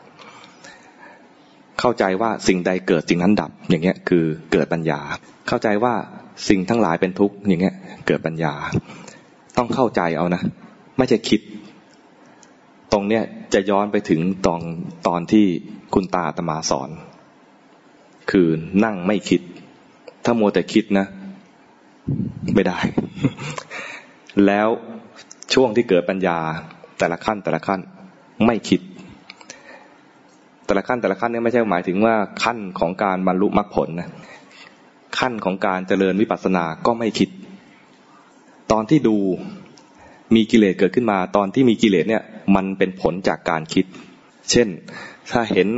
เข้าใจว่าสิ่งใดเกิดสิ่งนั้นดับ อย่างเงี้ยคือเกิดปัญญา เข้าใจว่าสิ่งทั้งหลายเป็นทุกข์อย่างเงี้ยเกิดปัญญา ต้องเข้าใจเอานะ ไม่ใช่คิด ตรงเนี้ยจะย้อนไปถึงตอนตอนที่คุณตาตมาสอน คือนั่งไม่คิด ถ้าโมแต่คิดนะ ไม่ได้ แล้วช่วงที่เกิดปัญญาแต่ละขั้นแต่ละขั้นไม่คิด แต่ละขั้นแต่ละขั้นนี่ไม่ใช่หมายถึงว่าขั้นของการบรรลุมรรคผลนะขั้นของการเจริญวิปัสสนาก็ไม่คิด ตอนที่ดูมีกิเลสเกิดขึ้นมา ตอนที่มีกิเลสเนี่ย มันเป็นผลจากการคิด เช่น ถ้าเห็น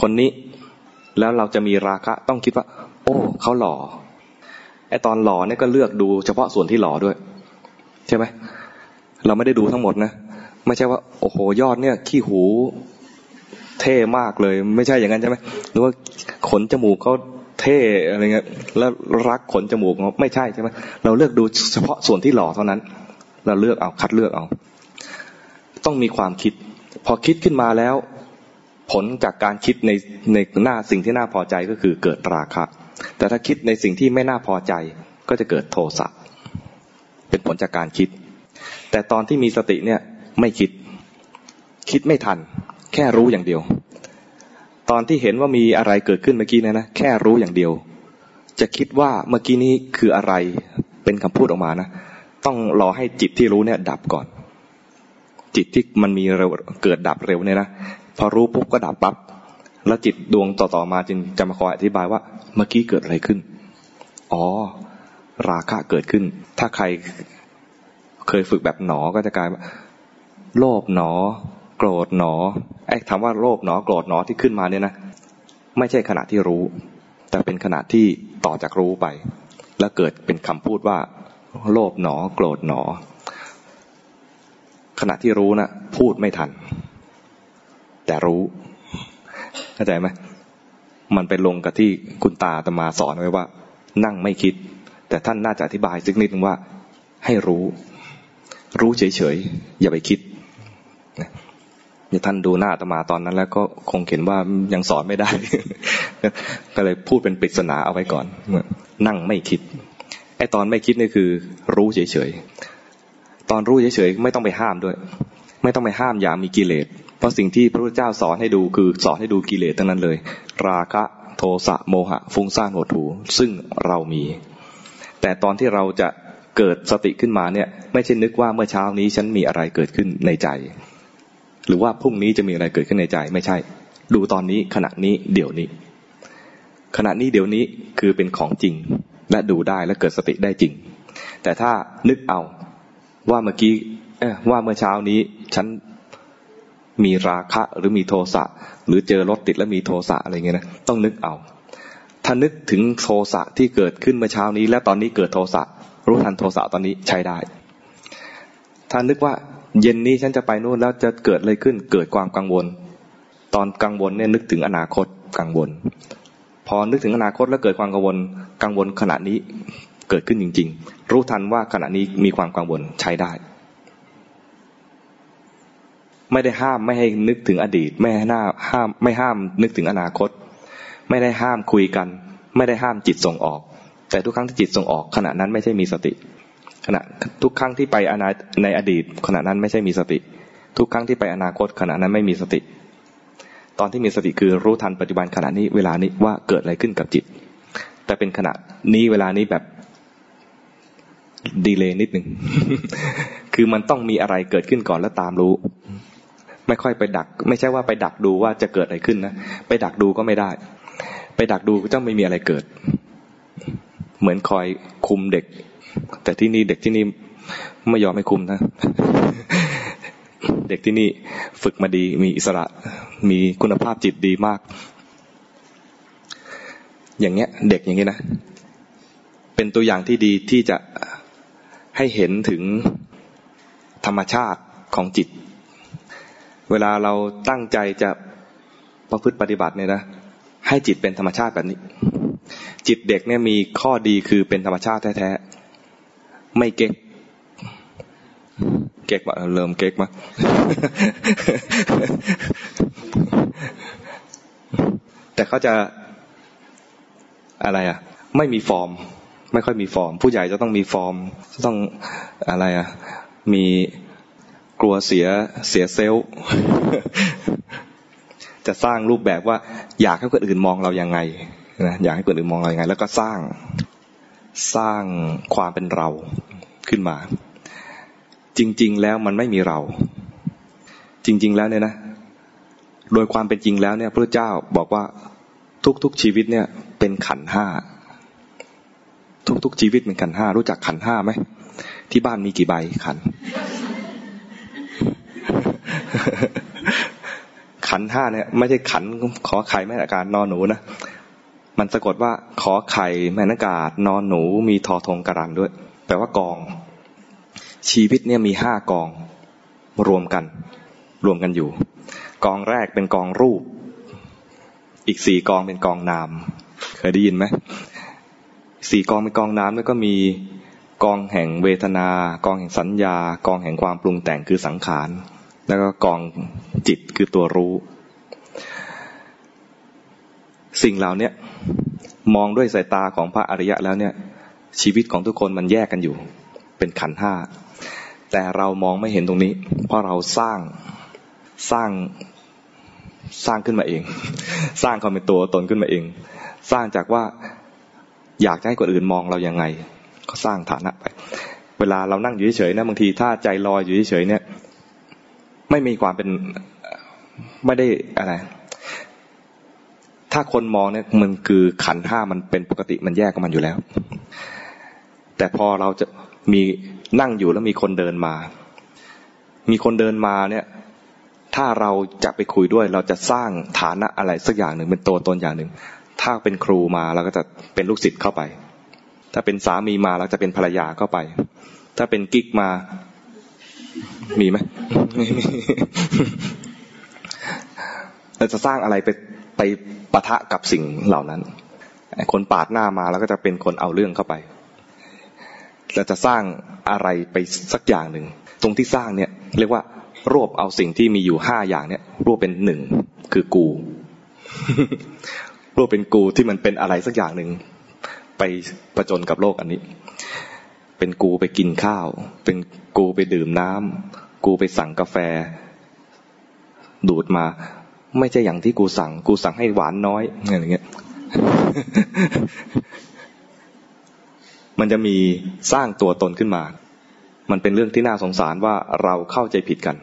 คนนี้ แล้วเราจะมีราคะต้องคิดว่า โอ้เขาหล่อไอตอนหล่อเนี่ยก็เลือกดูเฉพาะส่วนที่หล่อด้วย ใช่ไหมเราไม่ได้ดูทั้งหมดนะไม่ใช่ว่า โอ้โหยอดเนี่ย ขี้หูเท่มากเลย ไม่ใช่อย่างนั้นใช่ไหมหรือว่าขนจมูกเขาเท่อะไรเงี้ยแล้วรักขนจมูกไม่ใช่ใช่ไหมเราเลือกดูเฉพาะส่วนที่หล่อเท่านั้น เราเลือกเอาคัดเลือกเอา ต้องมีความคิด พอคิดขึ้นมาแล้ว ผลจากการคิดในในหน้าสิ่งที่น่าพอใจก็คือเกิดราคะ แต่ถ้าคิดในสิ่งที่ไม่น่าพอใจก็จะเกิดโทสะ เป็นผลจากการคิด แต่ตอนที่มีสติเนี่ยไม่คิด คิดไม่ทัน แค่รู้อย่างเดียว ตอนที่เห็นว่ามีอะไรเกิดขึ้นเมื่อกี้นะนะแค่รู้อย่างเดียว จะคิดว่าเมื่อกี้นี้คืออะไรเป็นคำพูดออกมานะต้องรอให้จิตที่รู้เนี่ยดับก่อน จิตที่มันมีเร็วเกิดดับเร็วเนี่ยนะพอรู้ปุ๊บก็ดับปั๊บแล้วจิตดวงต่อๆมาจึงจะมาคอยอธิบายว่า เมื่อกี้เกิดอะไรขึ้น อ๋อ ราคะเกิดขึ้น ถ้าใครเคยฝึกแบบหนอก็จะกลายโลภหนอ โกรธหนอไอ้คำว่าโลภหนอโกรธหนอที่ขึ้นมาเนี่ยนะไม่ใช่ขณะที่รู้ แต่เป็นขณะที่ต่อจากรู้ไป แล้วเกิดเป็นคำพูดว่า โลภหนอ โกรธหนอ ขณะที่รู้นะ่ะ พูดไม่ทัน แต่รู้เข้าใจไหมมันไปลงกับที่คุณตาตมาสอนไว้ว่า นั่งไม่คิด แต่ท่านน่าจะอธิบายสักนิดนึงว่าให้รู้ รู้เฉยๆ อย่าไปคิดท่านดูหน้าตมาตอนนั้น แล้วก็คงเห็นว่ายังสอนไม่ได้ ก็เลยพูดเป็นปริศนาเอาไว้ก่อน นั่งไม่คิด ไอ้ตอนไม่คิดนี่คือ รู้เฉยๆ ตอนรู้เฉยๆ ไม่ต้องไปห้ามด้วย ไม่ต้องไปห้ามอย่ามีกิเลส เพราะสิ่งที่พระพุทธเจ้าสอนให้ดูคือสอนให้ดูกิเลสทั้งนั้นเลย ราคะ โทสะ โมหะ ฟุ้งซ่านหดหูซึ่งเรามี แต่ตอนที่เราจะเกิดสติขึ้นมาเนี่ยไม่ใช่นึกว่าเมื่อเช้านี้ฉันมีอะไรเกิดขึ้นในใจ หรือว่าพรุ่งนี้จะมีอะไรเกิดขึ้นในใจไม่ใช่ ดูตอนนี้ขณะนี้เดี๋ยวนี้ ขณะนี้เดี๋ยวนี้คือเป็นของจริง และดูได้และเกิดสติได้จริง แต่ถ้านึกเอาว่าเมื่อกี้ว่าเมื่อเช้านี้ฉันมีราคะหรือมีโทสะหรือเจอรถติดแล้วมีโทสะอะไรเงี้ยนะต้องนึกเอา ถ้านึกถึงโทสะที่เกิดขึ้นเมื่อเช้านี้ และตอนนี้เกิดโทสะรู้ทันโทสะตอนนี้ใช้ได้ ถ้านึกว่าเย็นนี้ฉันจะไปนู่นแล้วจะเกิดอะไรขึ้นเกิดความกังวล ตอนกังวลเนี่ยนึกถึงอนาคตกังวล พอนึกถึงอนาคตแล้วเกิดความกังวลกังวลขณะนี้เกิดขึ้นจริง ๆ รู้ทันว่าขณะนี้มีความกังวลใช้ได้ ไม่ได้ห้ามไม่ให้นึกถึงอดีต ไม่ให้หน้าห้ามไม่ห้ามนึกถึงอนาคต ไม่ได้ห้ามคุยกัน ไม่ได้ห้ามจิตส่งออก แต่ทุกครั้งที่จิตส่งออก ขณะนั้นไม่ใช่มีสติ ขณะทุกครั้งที่ไปอนาในอดีต ขณะนั้นไม่ใช่มีสติ ทุกครั้งที่ไปอนาคต ขณะนั้นไม่มีสติ ตอนที่มีสติคือรู้ทันปัจจุบันขณะนี้เวลานี้ว่าเกิดอะไรขึ้นกับจิต แต่เป็นขณะนี้เวลานี้แบบดีเลย์นิดหนึ่ง คือมันต้องมีอะไรเกิดขึ้นก่อนแล้วตามรู้ ไม่ค่อยไปดัก ไม่ใช่ว่าไปดักดูว่าจะเกิดอะไรขึ้นนะ ไปดักดูก็ไม่ได้ ไปดักดูก็ต้องไม่มีอะไรเกิด เหมือนคอยคุมเด็ก แต่ที่นี่เด็กที่นี่ไม่ยอมให้คุมนะ เด็กที่นี่ฝึกมาดีมีอิสระ มีคุณภาพจิตดีมาก อย่างเงี้ย เด็กอย่างเงี้ยนะ เป็นตัวอย่างที่ดีที่จะให้เห็นถึงธรรมชาติของจิต เวลาเราตั้งใจจะประพฤติปฏิบัติเนี่ยนะ ให้จิตเป็นธรรมชาติแบบนี้ จิตเด็กเนี่ยมีข้อดีคือเป็นธรรมชาติแท้ๆไม่เก๊กเก๊กมาเริ่มเก๊กมาแต่เขาจะอะไรอะ ไม่มีฟอร์ม ไม่ค่อยมีฟอร์ม ผู้ใหญ่จะต้องมีฟอร์มต้องอะไรอะ มีกลัวเสียเสียเซลล์ จะสร้างรูปแบบว่าอยากให้คนอื่นมองเรายังไงนะอยากให้คนอื่นมองเรายังไง แล้วก็สร้างสร้างความเป็นเราขึ้นมา จริง ๆ แล้วมันไม่มีเรา จริง ๆ แล้วเนี่ยนะ โดยความเป็นจริงแล้วเนี่ย พระเจ้าบอกว่าทุกๆชีวิตเนี่ย เป็นขันห้าทุกๆชีวิตเป็นขันห้ารู้จักขันห้าไหมที่บ้านมีกี่ใบขัน ขันห้าเนี่ยไม่ใช่ขันขอไข่แม่อากาศนอนหนูนะมันสะกดว่าขอไข่แม่นากาศนอนหนู มีทอทงกรันด้วย แปลว่ากอง ชีวิตเนี่ยมีห้ากองรวมกัน รวมกันอยู่ กองแรกเป็นกองรูป อีกสี่กองเป็นกองนาม เคยได้ยินไหมสี่กองเป็นกองน้ำแล้วก็มีกองแห่งเวทนา กองแห่งสัญญา กองแห่งความปรุงแต่งคือสังขาร แล้วก็กองจิตคือตัวรู้ สิ่งเหล่านี้มองด้วยสายตาของพระอริยะแล้วเนี่ย ชีวิตของทุกคนมันแยกกันอยู่ เป็นขันห้า แต่เรามองไม่เห็นตรงนี้ เพราะเราสร้างสร้างสร้างขึ้นมาเอง สร้างความเป็นตัวตนขึ้นมาเอง สร้างจากว่าอยากให้คนอื่นมองเรายังไง ก็สร้างฐานะไป เวลาเรานั่งอยู่เฉยๆนะบางทีถ้าใจลอยอยู่เฉยๆเนี่ย ไม่มีความเป็นไม่ได้อะไร ถ้าคนมองเนี่ยมันคือขันห้ามันเป็นปกติมันแยกกันมันอยู่แล้ว แต่พอเราจะมีนั่งอยู่แล้วมีคนเดินมา มีคนเดินมาเนี่ย ถ้าเราจะไปคุยด้วย เราจะสร้างฐานะอะไรสักอย่างหนึ่งเป็นตัวตนอย่างหนึ่ง ถ้าเป็นครูมาเราก็จะเป็นลูกศิษย์เข้าไป ถ้าเป็นสามีมาเราจะเป็นภรรยาเข้าไป ถ้าเป็นกิ๊กมา มีไหมเราจะสร้างอะไรไปไปปะทะกับสิ่งเหล่านั้น คนปาดหน้ามาแล้วก็จะเป็นคนเอาเรื่องเข้าไป เราจะสร้างอะไรไปสักอย่างหนึ่ง ตรงที่สร้างเนี่ย เรียกว่ารวบเอาสิ่งที่มีอยู่ห้าอย่างเนี่ย รวบเป็นหนึ่งคือกูโลกเป็นกูที่มันเป็นอะไรสักอย่างหนึ่งไปประจนกับโลกอันนี้ เป็นกูไปกินข้าว เป็นกูไปดื่มน้ำกูไปสั่งกาแฟ ดูดมา ไม่ใช่อย่างที่กูสั่ง กูสั่งให้หวานน้อยอะไรเงี้ย มันจะมีสร้างตัวตนขึ้นมา มันเป็นเรื่องที่น่าสงสารว่าเราเข้าใจผิดกัน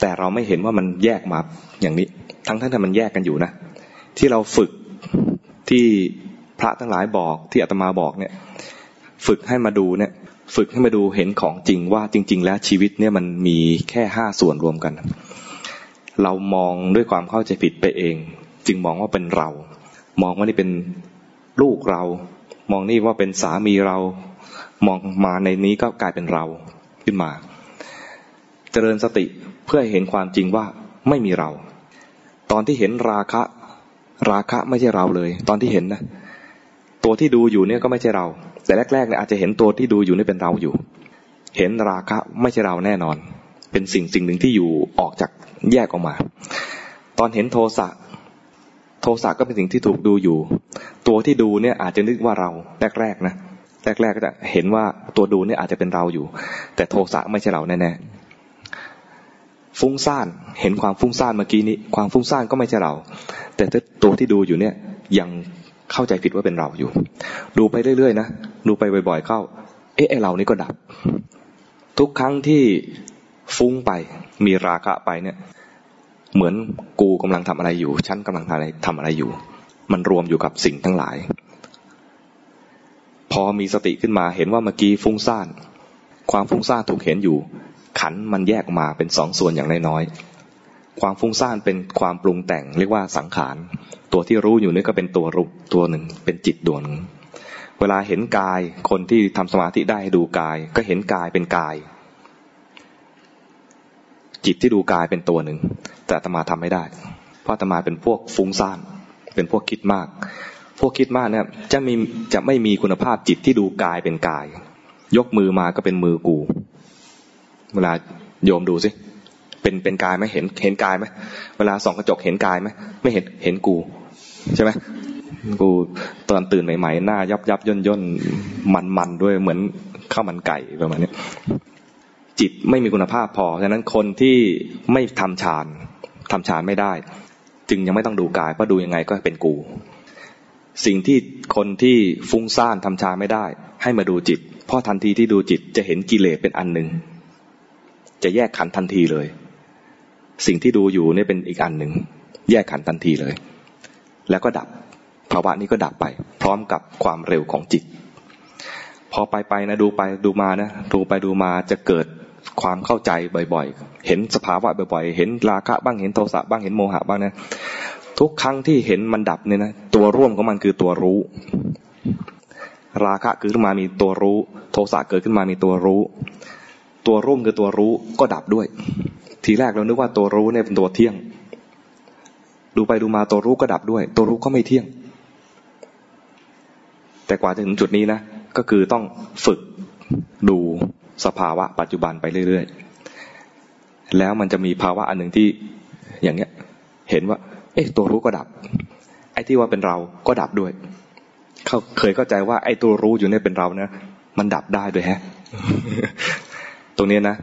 แต่เราไม่เห็นว่ามันแยกมาอย่างนี้ ทั้งทั้งที่มันแยกกันอยู่นะ ที่เราฝึกที่พระทั้งหลายบอกที่อาตมาบอกเนี่ย ฝึกให้มาดูเนี่ย ฝึกให้มาดูเห็นของจริงว่าจริง ๆ แล้วชีวิตเนี่ยมันมีแค่ห้าส่วนรวมกัน เรามองด้วยความเข้าใจผิดไปเอง จึงมองว่าเป็นเรา มองว่านี่เป็นลูกเรา มองนี่ว่าเป็นสามีเรา มองมาในนี้ก็กลายเป็นเราขึ้นมา เจริญสติเพื่อเห็นความจริงว่าไม่มีเรา ตอนที่เห็นราคะ ราคะไม่ใช่เราเลย ตอนที่เห็นนะ ตัวที่ดูอยู่เนี่ยก็ไม่ใช่เรา แต่แรกๆเนี่ยอาจจะเห็นตัวที่ดูอยู่นี่เป็นเราอยู่ เห็นราคะไม่ใช่เราแน่นอน เป็นสิ่งสิ่งหนึ่งที่อยู่ออกจากแยกออกมา ตอนเห็นโทสะโทสะก็เป็นสิ่งที่ถูกดูอยู่ ตัวที่ดูเนี่ยอาจจะนึกว่าเราแรกๆนะแรกๆก็จะเห็นว่าตัวดูเนี่ยอาจจะเป็นเราอยู่ แต่โทสะไม่ใช่เราแน่ๆฟุ้งซ่านเห็นความฟุ้งซ่านเมื่อกี้นี้ ความฟุ้งซ่านก็ไม่ใช่เรา แต่ตัวที่ดูอยู่เนี่ยยัง เข้าใจผิดว่าเป็นเราอยู่ ดูไปเรื่อยๆนะดูไปบ่อย ๆ เข้า เอ๊ะไอเรานี่ก็ดับ ทุกครั้งที่ฟุ้งไปมีราคะไปเนี่ย เหมือนกูกำลังทำอะไรอยู่ ฉันกำลังทำอะไรทำอะไรอยู่ มันรวมอยู่กับสิ่งทั้งหลาย พอมีสติขึ้นมาเห็นว่าเมื่อกี้ฟุ้งซ่าน ความฟุ้งซ่านถูกเห็นอยู่ ขันมันแยกมาเป็นสองส่วนอย่างน้อย ความฟุ้งซ่านเป็นความปรุงแต่ง เรียกว่าสังขาร ตัวที่รู้อยู่นี่ก็เป็นตัวรู้ตัวหนึ่ง เป็นจิตดวงหนึ่งเวลาเห็นกายคนที่ทำสมาธิได้ดูกาย ก็เห็นกายเป็นกาย จิตที่ดูกายเป็นตัวหนึ่ง แต่ตมาทำไม่ได้ เพราะตมาเป็นพวกฟุ้งซ่าน เป็นพวกคิดมาก พวกคิดมากเนี่ยจะมีจะไม่มีคุณภาพจิตที่ดูกายเป็นกาย ยกมือมาก็เป็นมือกู เวลาโยมดูสิ เป็นเป็นกายไหมเห็นเห็นกายไหมเวลาส่องกระจกเห็นกายไหมไม่เห็นเห็นกูใช่ไหมกูตอนตื่นใหม่ๆหน้ายับยับย่นย่นมันมันด้วยเหมือนข้าวมันไก่ประมาณนี้จิตไม่มีคุณภาพพอฉะนั้นคนที่ไม่ทำฌานทำฌานไม่ได้ จึงยังไม่ต้องดูกายเพราะดูยังไงก็เป็นกู สิ่งที่คนที่ฟุ้งซ่านทำฌานไม่ได้ ให้มาดูจิตเพราะทันทีที่ดูจิตจะเห็นกิเลสเป็นอันหนึ่งจะแยกขันทันทีเลย สิ่งที่ดูอยู่นี่เป็นอีกอันหนึ่งแยกขันทันทีเลย แล้วก็ดับภาวะนี้ก็ดับไป พร้อมกับความเร็วของจิต พอไปไปนะดูไปดูมานะดูไปดูมาจะเกิดความเข้าใจบ่อยๆ เห็นสภาวะบ่อยๆ เห็นราคะบ้างเห็นโทสะบ้างเห็นโมหะบ้างนะทุกครั้งที่เห็นมันดับเนี่ยนะตัวร่วมของมันคือตัวรู้ ราคะเกิดขึ้นมามีตัวรู้ โทสะเกิดขึ้นมามีตัวรู้ ตัวร่วมคือตัวรู้ก็ดับด้วย ทีแรกเรานึกว่าตัวรู้เนี่ยเป็นตัวเที่ยง ดูไปดูมาตัวรู้ก็ดับด้วย ตัวรู้ก็ไม่เที่ยง แต่กว่าจะถึงจุดนี้นะ ก็คือต้องฝึกดูสภาวะปัจจุบันไปเรื่อยๆ แล้วมันจะมีภาวะอันหนึ่งที่อย่างเนี้ย เห็นว่า เอ๊ะ ตัวรู้ก็ดับ ไอ้ที่ว่าเป็นเราก็ดับด้วย เขาเคยเข้าใจว่าไอ้ตัวรู้อยู่เนี่ยเป็นเรานะมันดับได้ด้วยฮะ ตรงนี้นะ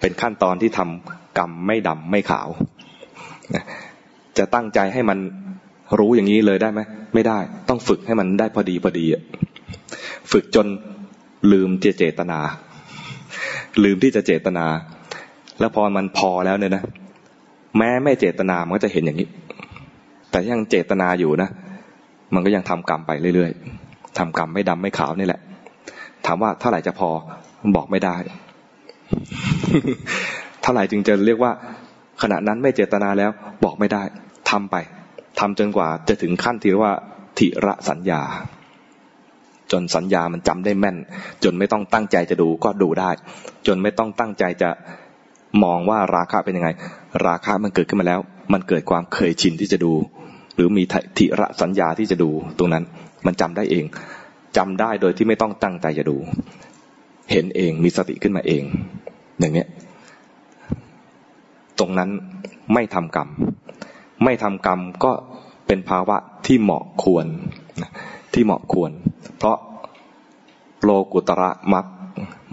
เป็นขั้นตอนที่ทำ กรรมไม่ดำไม่ขาวจะตั้งใจให้มันรู้อย่างนี้เลยได้ไหมไม่ได้ ต้องฝึกให้มันได้พอดีพอดีฝึกจนลืมเจตนา ลืมที่จะเจตนา แล้วพอมันพอแล้วเนี่ยนะแม้ไม่เจตนามันก็จะเห็นอย่างนี้ แต่ยังเจตนาอยู่นะมันก็ยังทำกรรมไปเรื่อยๆทำกรรมไม่ดำไม่ขาวนี่แหละ ถามว่าเท่าไหร่จะพอบอกไม่ได้ เท่าไหร่จึงจะเรียกว่า ขณะนั้นไม่เจตนาแล้วบอกไม่ได้ทำไปทำจนกว่าจะถึงขั้นที่เรียกว่าทิระสัญญา จนสัญญามันจำได้แม่น จนไม่ต้องตั้งใจจะดูก็ดูได้ จนไม่ต้องตั้งใจจะมองว่าราคาเป็นยังไง ราคามันเกิดขึ้นมาแล้ว มันเกิดความเคยชินที่จะดู หรือมีทิระสัญญาที่จะดูตรงนั้น มันจำได้เองจำได้โดยที่ไม่ต้องตั้งใจจะดู เห็นเองมีสติขึ้นมาเอง อย่างเนี้ย ตรงนั้นไม่ทำกรรม ไม่ทำกรรมก็เป็นภาวะที่เหมาะควรที่เหมาะควร เพราะโลกุตระมัก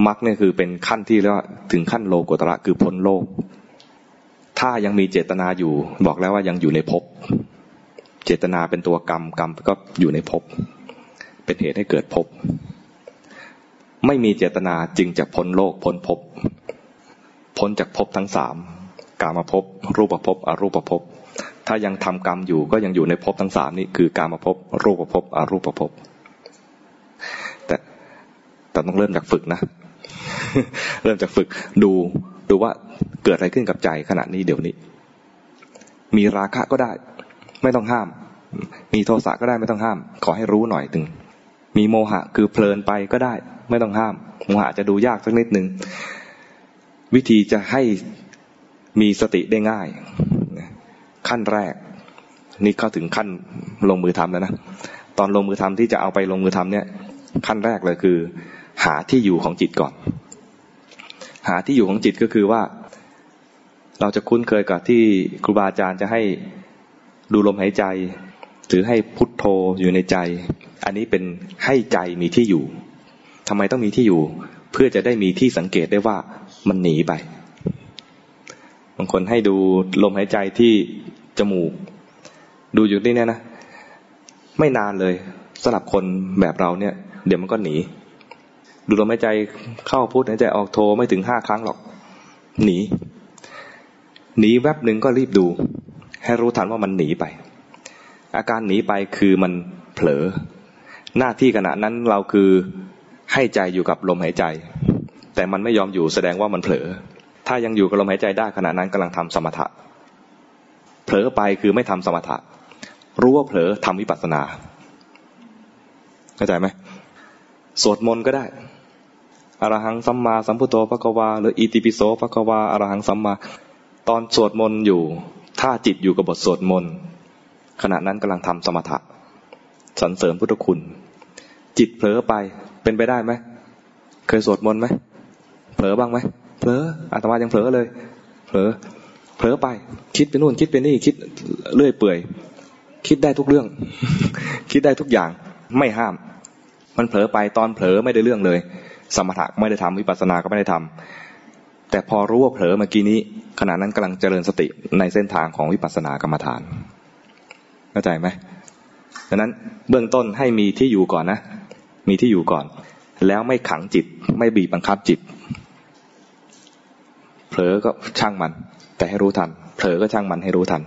มักเนี่ยคือเป็นขั้นที่เรียกว่าถึงขั้นโลกุตระคือพ้นโลก ถ้ายังมีเจตนาอยู่ บอกแล้วว่ายังอยู่ในภพเจตนาเป็นตัวกรรมกรรมก็อยู่ในภพเป็นเหตุให้เกิดภพไม่มีเจตนาจึงจะพ้นโลกพ้นภพพ้นจากภพทั้งสาม กามภพรูปภพอรูปภพถ้ายังทำกรรมอยู่ก็ยังอยู่ในภพทั้งสามนี้คือการมาภพรูปภพอรูปภพแต่แต่ต้องเริ่มจากฝึกนะ เริ่มจากฝึกดูดูว่าเกิดอะไรขึ้นกับใจขณะนี้เดี๋ยวนี้ มีราคะก็ได้ ไม่ต้องห้าม มีโทสะก็ได้ไม่ต้องห้าม ขอให้รู้หน่อยถึงมีโมหะคือเพลินไปก็ได้ ไม่ต้องห้าม โมหะจะดูยากสักนิดหนึ่งวิธีจะให้ มีสติได้ง่าย ขั้นแรก นี่เข้าถึงขั้นลงมือทำแล้วนะตอนลงมือทำที่จะเอาไปลงมือทำเนี่ย ขั้นแรกเลยคือ หาที่อยู่ของจิตก่อน หาที่อยู่ของจิตก็คือว่า เราจะคุ้นเคยกับที่ครูบาอาจารย์จะให้ดูลมหายใจ หรือให้พุทโธอยู่ในใจ อันนี้เป็นให้ใจมีที่อยู่ทำไมต้องมีที่อยู่ เพื่อจะได้มีที่สังเกตได้ว่ามันหนีไปางคนให้ดูลมหายใจที่จมูก ดูอยู่ที่นี่นะ ไม่นานเลยสำหรับคนแบบเราเนี่ย เดี๋ยวมันก็หนี ดูลมหายใจเข้าพุทหายใจออกโทไม่ถึงห้าครั้งหรอก หนี หนีแวบหนึ่งก็รีบดู ให้รู้ทันว่ามันหนีไป อาการหนีไปคือมันเผลอ หน้าที่ขณะนั้นเราคือให้ใจอยู่กับลมหายใจ แต่มันไม่ยอมอยู่แสดงว่ามันเผลอ ถ้ายังอยู่กับลมหายใจได้ขณะนั้นกำลังทำสมถะ เผลอไปคือไม่ทำสมถะ รู้ว่าเผลอทำวิปัสสนาเข้าใจไหมสวดมนต์ก็ได้อรหังสัมมาสัมพุทโธพระกวา หรืออิติปิโสพระกวาอรหังสัมมา ตอนสวดมนต์อยู่ ถ้าจิตอยู่กับบทสวดมนต์ขณะนั้นกำลังทำสมถะสรรเสริญพุทธคุณ จิตเผลอไปเป็นไปได้ไหมเคยสวดมนต์ไหมเผลอบ้างไหม เผลออาตมายังเผลอเลยเผลอเผลอไป คิดไปนู่นคิดไปนี่คิดเลื่อยเปื่อย คิดได้ทุกเรื่อง คิดได้ทุกอย่างไม่ห้าม มันเผลอไปตอนเผลอไม่ได้เรื่องเลย สมถะไม่ได้ทำวิปัสสนาก็ไม่ได้ทแต่พอรู้ว่าเผลอเมื่อกี้นี้ ขณะนั้นกำลังเจริญสติในเส้นทางของวิปัสสนากรรมฐานเข้าใจไหมดังนั้นเบื้องต้นให้มีที่อยู่ก่อนนะ มีที่อยู่ก่อน แล้วไม่ขังจิต ไม่บีบบังคับจิต เผลอก็ช่างมัน แต่ให้รู้ทัน เผลอก็ช่างมันให้รู้ทัน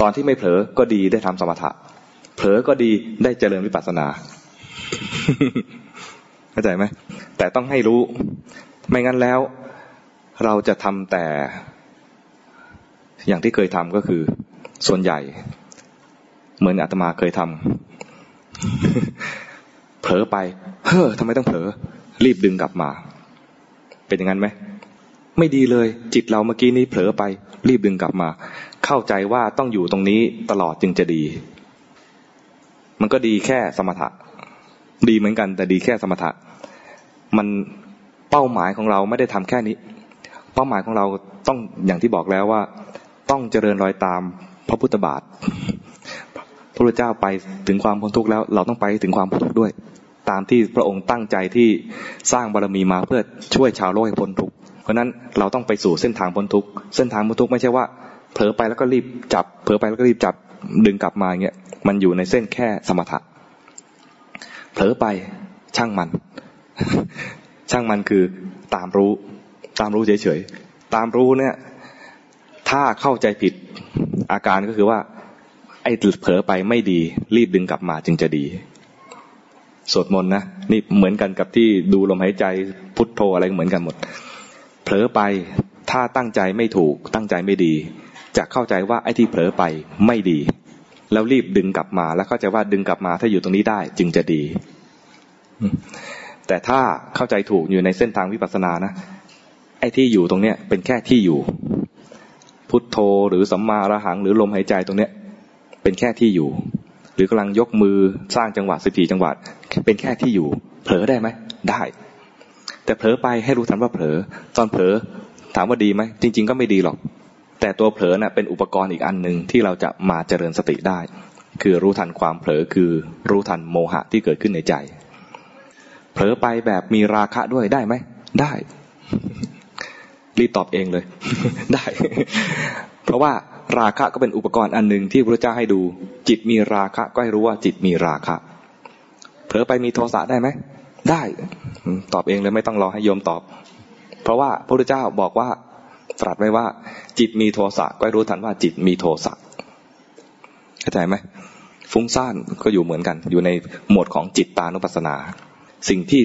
ตอนที่ไม่เผลอก็ดีได้ทำสมถะ เผลอก็ดีได้เจริญวิปัสสนาเข้าใจไหมแต่ต้องให้รู้ ไม่งั้นแล้ว เราจะทำแต่อย่างที่เคยทำก็คือ ส่วนใหญ่ เหมือนอาตมาเคยทำเผลอไป เฮ้อทำไมต้องเผลอรีบดึงกลับมา เป็นอย่างนั้นไหม ไม่ดีเลย จิตเราเมื่อกี้นี้เผลอไปรีบดึงกลับมา เข้าใจว่าต้องอยู่ตรงนี้ตลอดจึงจะดี มันก็ดีแค่สมถะ ดีเหมือนกัน แต่ดีแค่สมถะ มันเป้าหมายของเราไม่ได้ทำแค่นี้ เป้าหมายของเราต้องอย่างที่บอกแล้วว่า ต้องเจริญรอยตามพระพุทธบาทพระพุทธเจ้าไปถึงความพ้นทุกข์แล้ว เราต้องไปถึงความพ้นทุกข์ด้วย ตามที่พระองค์ตั้งใจที่สร้างบารมีมาเพื่อช่วยชาวโลกให้พ้นทุกข์ เพราะนั้นเราต้องไปสู่เส้นทางพ้นทุกข์เส้นทางพ้นทุกข์ไม่ใช่ว่าเผลอไปแล้วก็รีบจับเผลอไปแล้วก็รีบจับดึงกลับมาเงี้ยมันอยู่ในเส้นแค่สมถะเผลอไปช่างมัน ช่างมันคือตามรู้ ตามรู้เฉยๆตามรู้เนี่ย ถ้าเข้าใจผิดอาการก็คือว่า ไอ้เผลอไปไม่ดี รีบดึงกลับมาจึงจะดีสวดมนต์นะนี่เหมือนกันกับที่ดูลมหายใจพุทโธอะไรเหมือนกันหมด เผลอไปถ้าตั้งใจไม่ถูกตั้งใจไม่ดี จะเข้าใจว่าไอ้ที่เผลอไปไม่ดี แล้วรีบดึงกลับมา แล้วเข้าใจว่าดึงกลับมาถ้าอยู่ตรงนี้ได้จึงจะดี แต่ถ้าเข้าใจถูกอยู่ในเส้นทางวิปัสสนานะไอ้ที่อยู่ตรงเนี้ยเป็นแค่ที่อยู่ พุทโธหรือสัมมาระหัง หรือลมหายใจตรงเนี้ย เป็นแค่ที่อยู่ หรือกำลังยกมือสร้างจังหวะสิบสี่จังหวะเป็นแค่ที่อยู่ เผลอได้ไหมได้ แต่เผลอไปให้รู้ทันว่าเผลอ ตอนเผลอถามว่าดีไหมจริง ๆ ก็ไม่ดีหรอก แต่ตัวเผลอนะ่ะเป็นอุปกรณ์อีกอันหนึ่งที่เราจะมาเจริญสติได้ คือรู้ทันความเผลอคือรู้ทันโมหะที่เกิดขึ้นในใจ เผลอไปแบบมีราคะด้วยได้ไหมได้รีบตอบเองเลย ได้ เพราะว่าราคะก็เป็นอุปกรณ์อันหนึ่งที่พระเจ้าให้ดู จิตมีราคะก็ให้รู้ว่าจิตมีราคะเผลอไปมีโทสะได้ไหม ได้ ตอบเองเลยไม่ต้องรอให้โยมตอบ เพราะว่าพระพุทธเจ้าบอกว่าตรัสไว้ว่า จิตมีโทสะก็รู้ทันว่าจิตมีโทสะเข้าใจไหมฟุ้งซ่านก็อยู่เหมือนกัน อยู่ในหมวดของจิตตานุปัสสนา สิ่งที่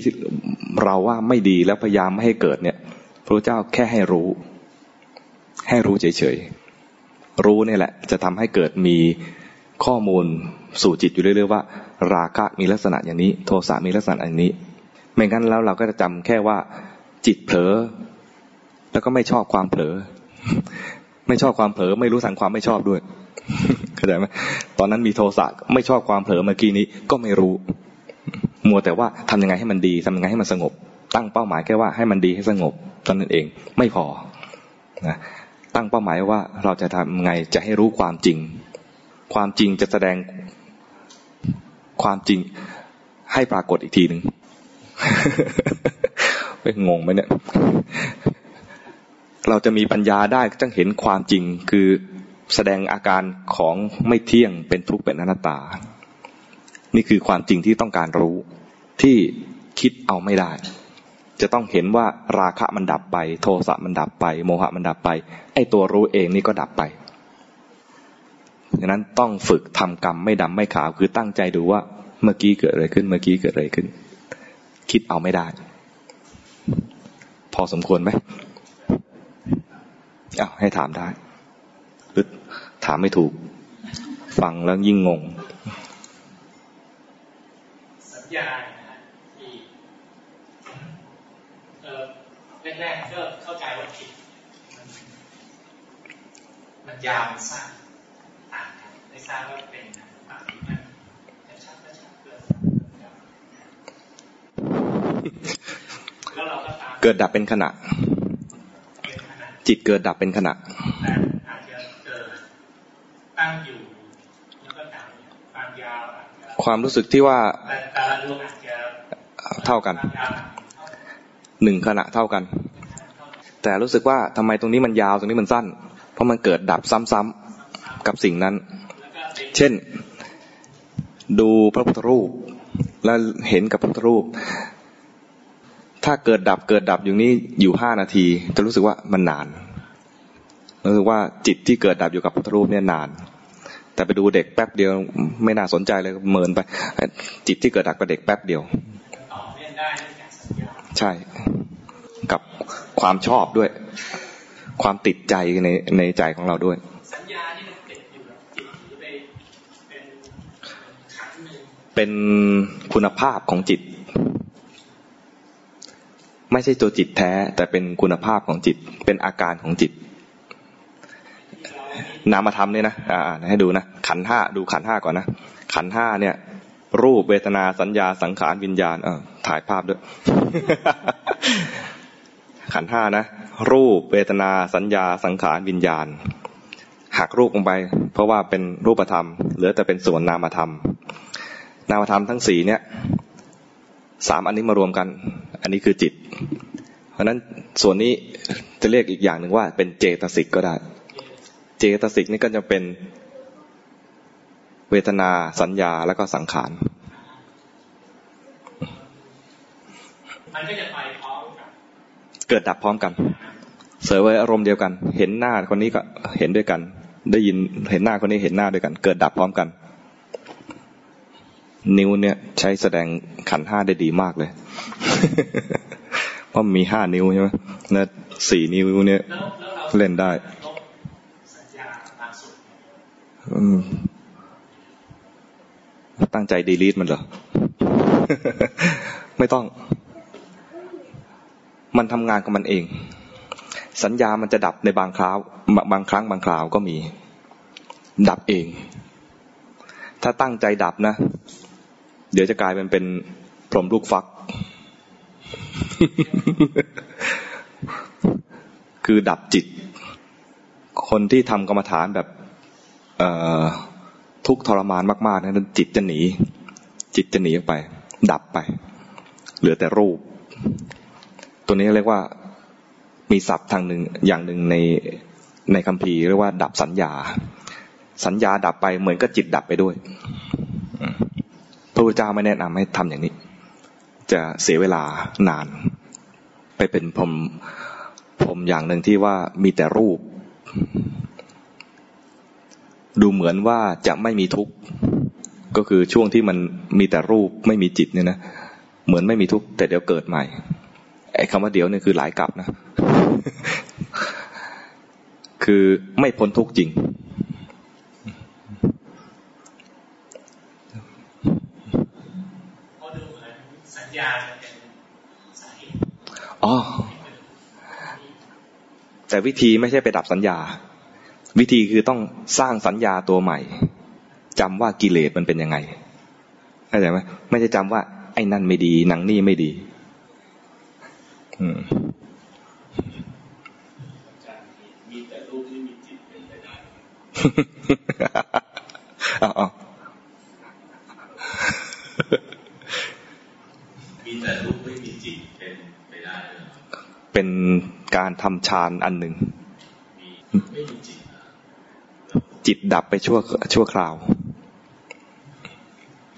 เราว่าไม่ดีแล้วพยายามไม่ให้เกิดเนี่ย พระเจ้าแค่ให้รู้ ให้รู้เฉยๆรู้นี่แหละ จะทำให้เกิดมีข้อมูล สู่จิตอยู่เรื่อยๆว่า ราคะมีลักษณะอย่างนี้ โทสะมีลักษณะอย่างนี้ ไม่งั้นแล้วเราก็จะจำแค่ว่า จิตเผลอ แล้วก็ไม่ชอบความเผลอ ไม่ชอบความเผลอ ไม่รู้สังความไม่ชอบด้วยเข้าใจไหมตอนนั้นมีโทสะไม่ชอบความเผลอเมื่อกี้นี้ก็ไม่รู้ มัวแต่ว่าทำยังไงให้มันดีทำยังไงให้มันสงบ ตั้งเป้าหมายแค่ว่าให้มันดีให้สงบตอนนั้นเอง ไม่พอนะตั้งเป้าหมายว่าเราจะทำไงจะให้รู้ความจริง ความจริงจะแสดง ความจริงให้ปรากฏอีกทีหนึ่งไม่งงไหมเนี่ย เราจะมีปัญญาได้ก็ต้องเห็นความจริงคือแสดงอาการของไม่เที่ยงเป็นทุกข์เป็นอนัตตา นี่คือความจริงที่ต้องการรู้ที่คิดเอาไม่ได้ จะต้องเห็นว่าราคะมันดับไป โทสะมันดับไป โมหะมันดับไป ไอ้ตัวรู้เองนี่ก็ดับไป ดังนั้นต้องฝึกทำกรรมไม่ดำไม่ขาว คือตั้งใจดูว่าเมื่อกี้เกิดอะไรขึ้น เมื่อกี้เกิดอะไรขึ้น คิดเอาไม่ได้ พอสมควรไหมเอาให้ถามได้หรือถามไม่ถูก ฟังแล้วยิ่งงง สัญญาที่เออแรกๆก็เข้าใจว่าผิดมันยาวมันสั้นต่า ทราบว่าเป็นแบบนี้มันจะชัดก็ชัดเกินแล้วเราก็ตามเกิดดับเป็นขณะ จิตเกิดดับเป็นขณะอาจจะเกิดตั้งอยู่แล้วก็ดับความยาวความรู้สึกที่ว่าแต่ละดวงอาจจะเท่ากันหนึ่งขณะเท่ากัน แต่แต่รู้สึกว่าทำไมตรงนี้มันยาวตรงนี้มันสั้น เพราะมันเกิดดับซ้ำๆกับสิ่งนั้น เช่น ดูพระพุทธรูป แล้วเห็นกับพระพุทธรูป ถ้าเกิดดับเกิดดับอยู่นี้อยู่ห้านาที จะรู้สึกว่ามันนานรู้สึกว่าจิตที่เกิดดับอยู่กับพุทธรูปเนี่ยนาน แต่ไปดูเด็กแป๊บเดียวไม่น่าสนใจเลยเมินไป จิตที่เกิดดับกับเด็กแป๊บเดียวใช่ กับความชอบด้วย ความติดใจในในใจของเราด้วย สัญญาที่มันติดอยู่กับจิตหรือไปเป็นขันหนึ่ง เป็นคุณภาพของจิต ไม่ใช่ตัวจิตแท้ แต่เป็นคุณภาพของจิต เป็นอาการของจิต นามธรรมเนี่ยนะอ่าให้ดูนะขันห้าดูขันห้าก่อนนะขันห้าเนี่ย รูปเวทนาสัญญาสังขารวิญญาณเออถ่ายภาพด้วย ขันห้านะรูปเวทนาสัญญาสังขารวิญญาณหักรูปลงไป เพราะว่าเป็นรูปธรรม เหลือแต่เป็นส่วนนามธรรม นามธรรมทั้งสี่เนี่ยสามอันนี้มารวมกัน อันนี้คือจิต เพราะฉะนั้นส่วนนี้จะเรียกอีกอย่างหนึ่งว่าเป็นเจตสิกก็ได้ เจตสิกนี่ก็จะเป็นเวทนาสัญญาแล้วก็สังขารมันก็จะไปพร้อมกับเกิดดับพร้อมกัน เสวยอารมณ์เดียวกัน เห็นหน้าคนนี้ก็เห็นด้วยกัน ได้ยินเห็นหน้าคนนี้เห็นหน้าด้วยกัน เกิดดับพร้อมกัน นิ้วเนี่ยใช้แสดงขันห้าได้ดีมากเลย เพราะมีห้านิ้วใช่ไหมแล้วสี่นิ้วเนี่ยเล่นได้ตั้งใจดีลีทมันเหรอ ไม่ต้อง มันทำงานของมันเอง สัญญามันจะดับในบางคราวบางครั้งบางคราวก็มี ดับเอง ถ้าตั้งใจดับนะ ดี๋ยวจะกลายเป็นเป็นพรหมลูกฟัก คือดับจิต คนที่ทำกรรมฐานแบบทุกทรมานมากๆนั้นจิตจะหนี จิตจะหนีออกไป ดับไป เหลือแต่รูป ตัวนี้เรียกว่ามีศัพท์ทางหนึ่งอย่างหนึ่งในในคัมภีเรียกว่า ดับสัญญา สัญญาดับไปเหมือนกับจิตดับไปด้วย พระพุทธเจ้าไม่แนะนำให้ทำอย่างนี้ จะเสียเวลานาน ไปเป็นพรมพรมอย่างหนึ่งที่ว่ามีแต่รูป ดูเหมือนว่าจะไม่มีทุกข์ก็คือช่วงที่มันมีแต่รูปไม่มีจิตเนี่ยนะเหมือนไม่มีทุกข์แต่เดี๋ยวเกิดใหม่ไอ้คำว่าเดี๋ยวเนี่ยคือหลายกลับนะ คือไม่พ้นทุกข์จริง เพราะดูเหมือนสั ญญาจะเป็นสาเหตุอ๋อแต่วิธีไม่ใช่ไปดับสัญญา วิธีคือต้องสร้างสัญญาตัวใหม่จำว่ากิเลสมันเป็นยังไงเข้าใจไหมไม่ใช่จำว่า ไอ้นั่นไม่ดีหนังนี่ไม่ดี อืมมีแต่รูปที่มีจิตเป็นไปได้เอาเอ มีแต่รูปไม่มีจิตเป็นไปได้เลยเป็นการทำฌานอันหนึ่งมีไม่มีจิตนะจิตดับไปชั่วชั่วคราว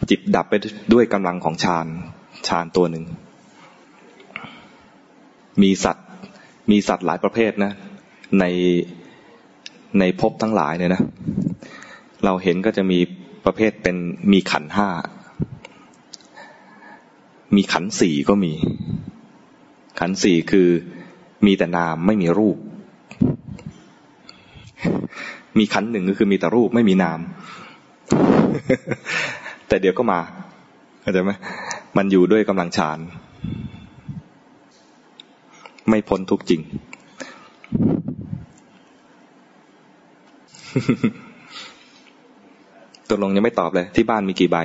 จิตดับไปด้วยกำลังของฌานฌานตัวหนึ่ง มีสัตว์ มีสัตว์หลายประเภทนะ ในในภพทั้งหลายเนี่ยนะ เราเห็นก็จะมีประเภทเป็นมีขันธ์ห้า มีขันสี่ก็มี ขันสี่คือมีแต่นามไม่มีรูป มีขันหนึ่งก็คือมีแต่รูปไม่มีนาม แต่เดี๋ยวก็มาเข้าใจไหมมันอยู่ด้วยกำลังฌานไม่พ้นทุกจริง ตกลงยังไม่ตอบเลย ที่บ้านมีกี่ใบ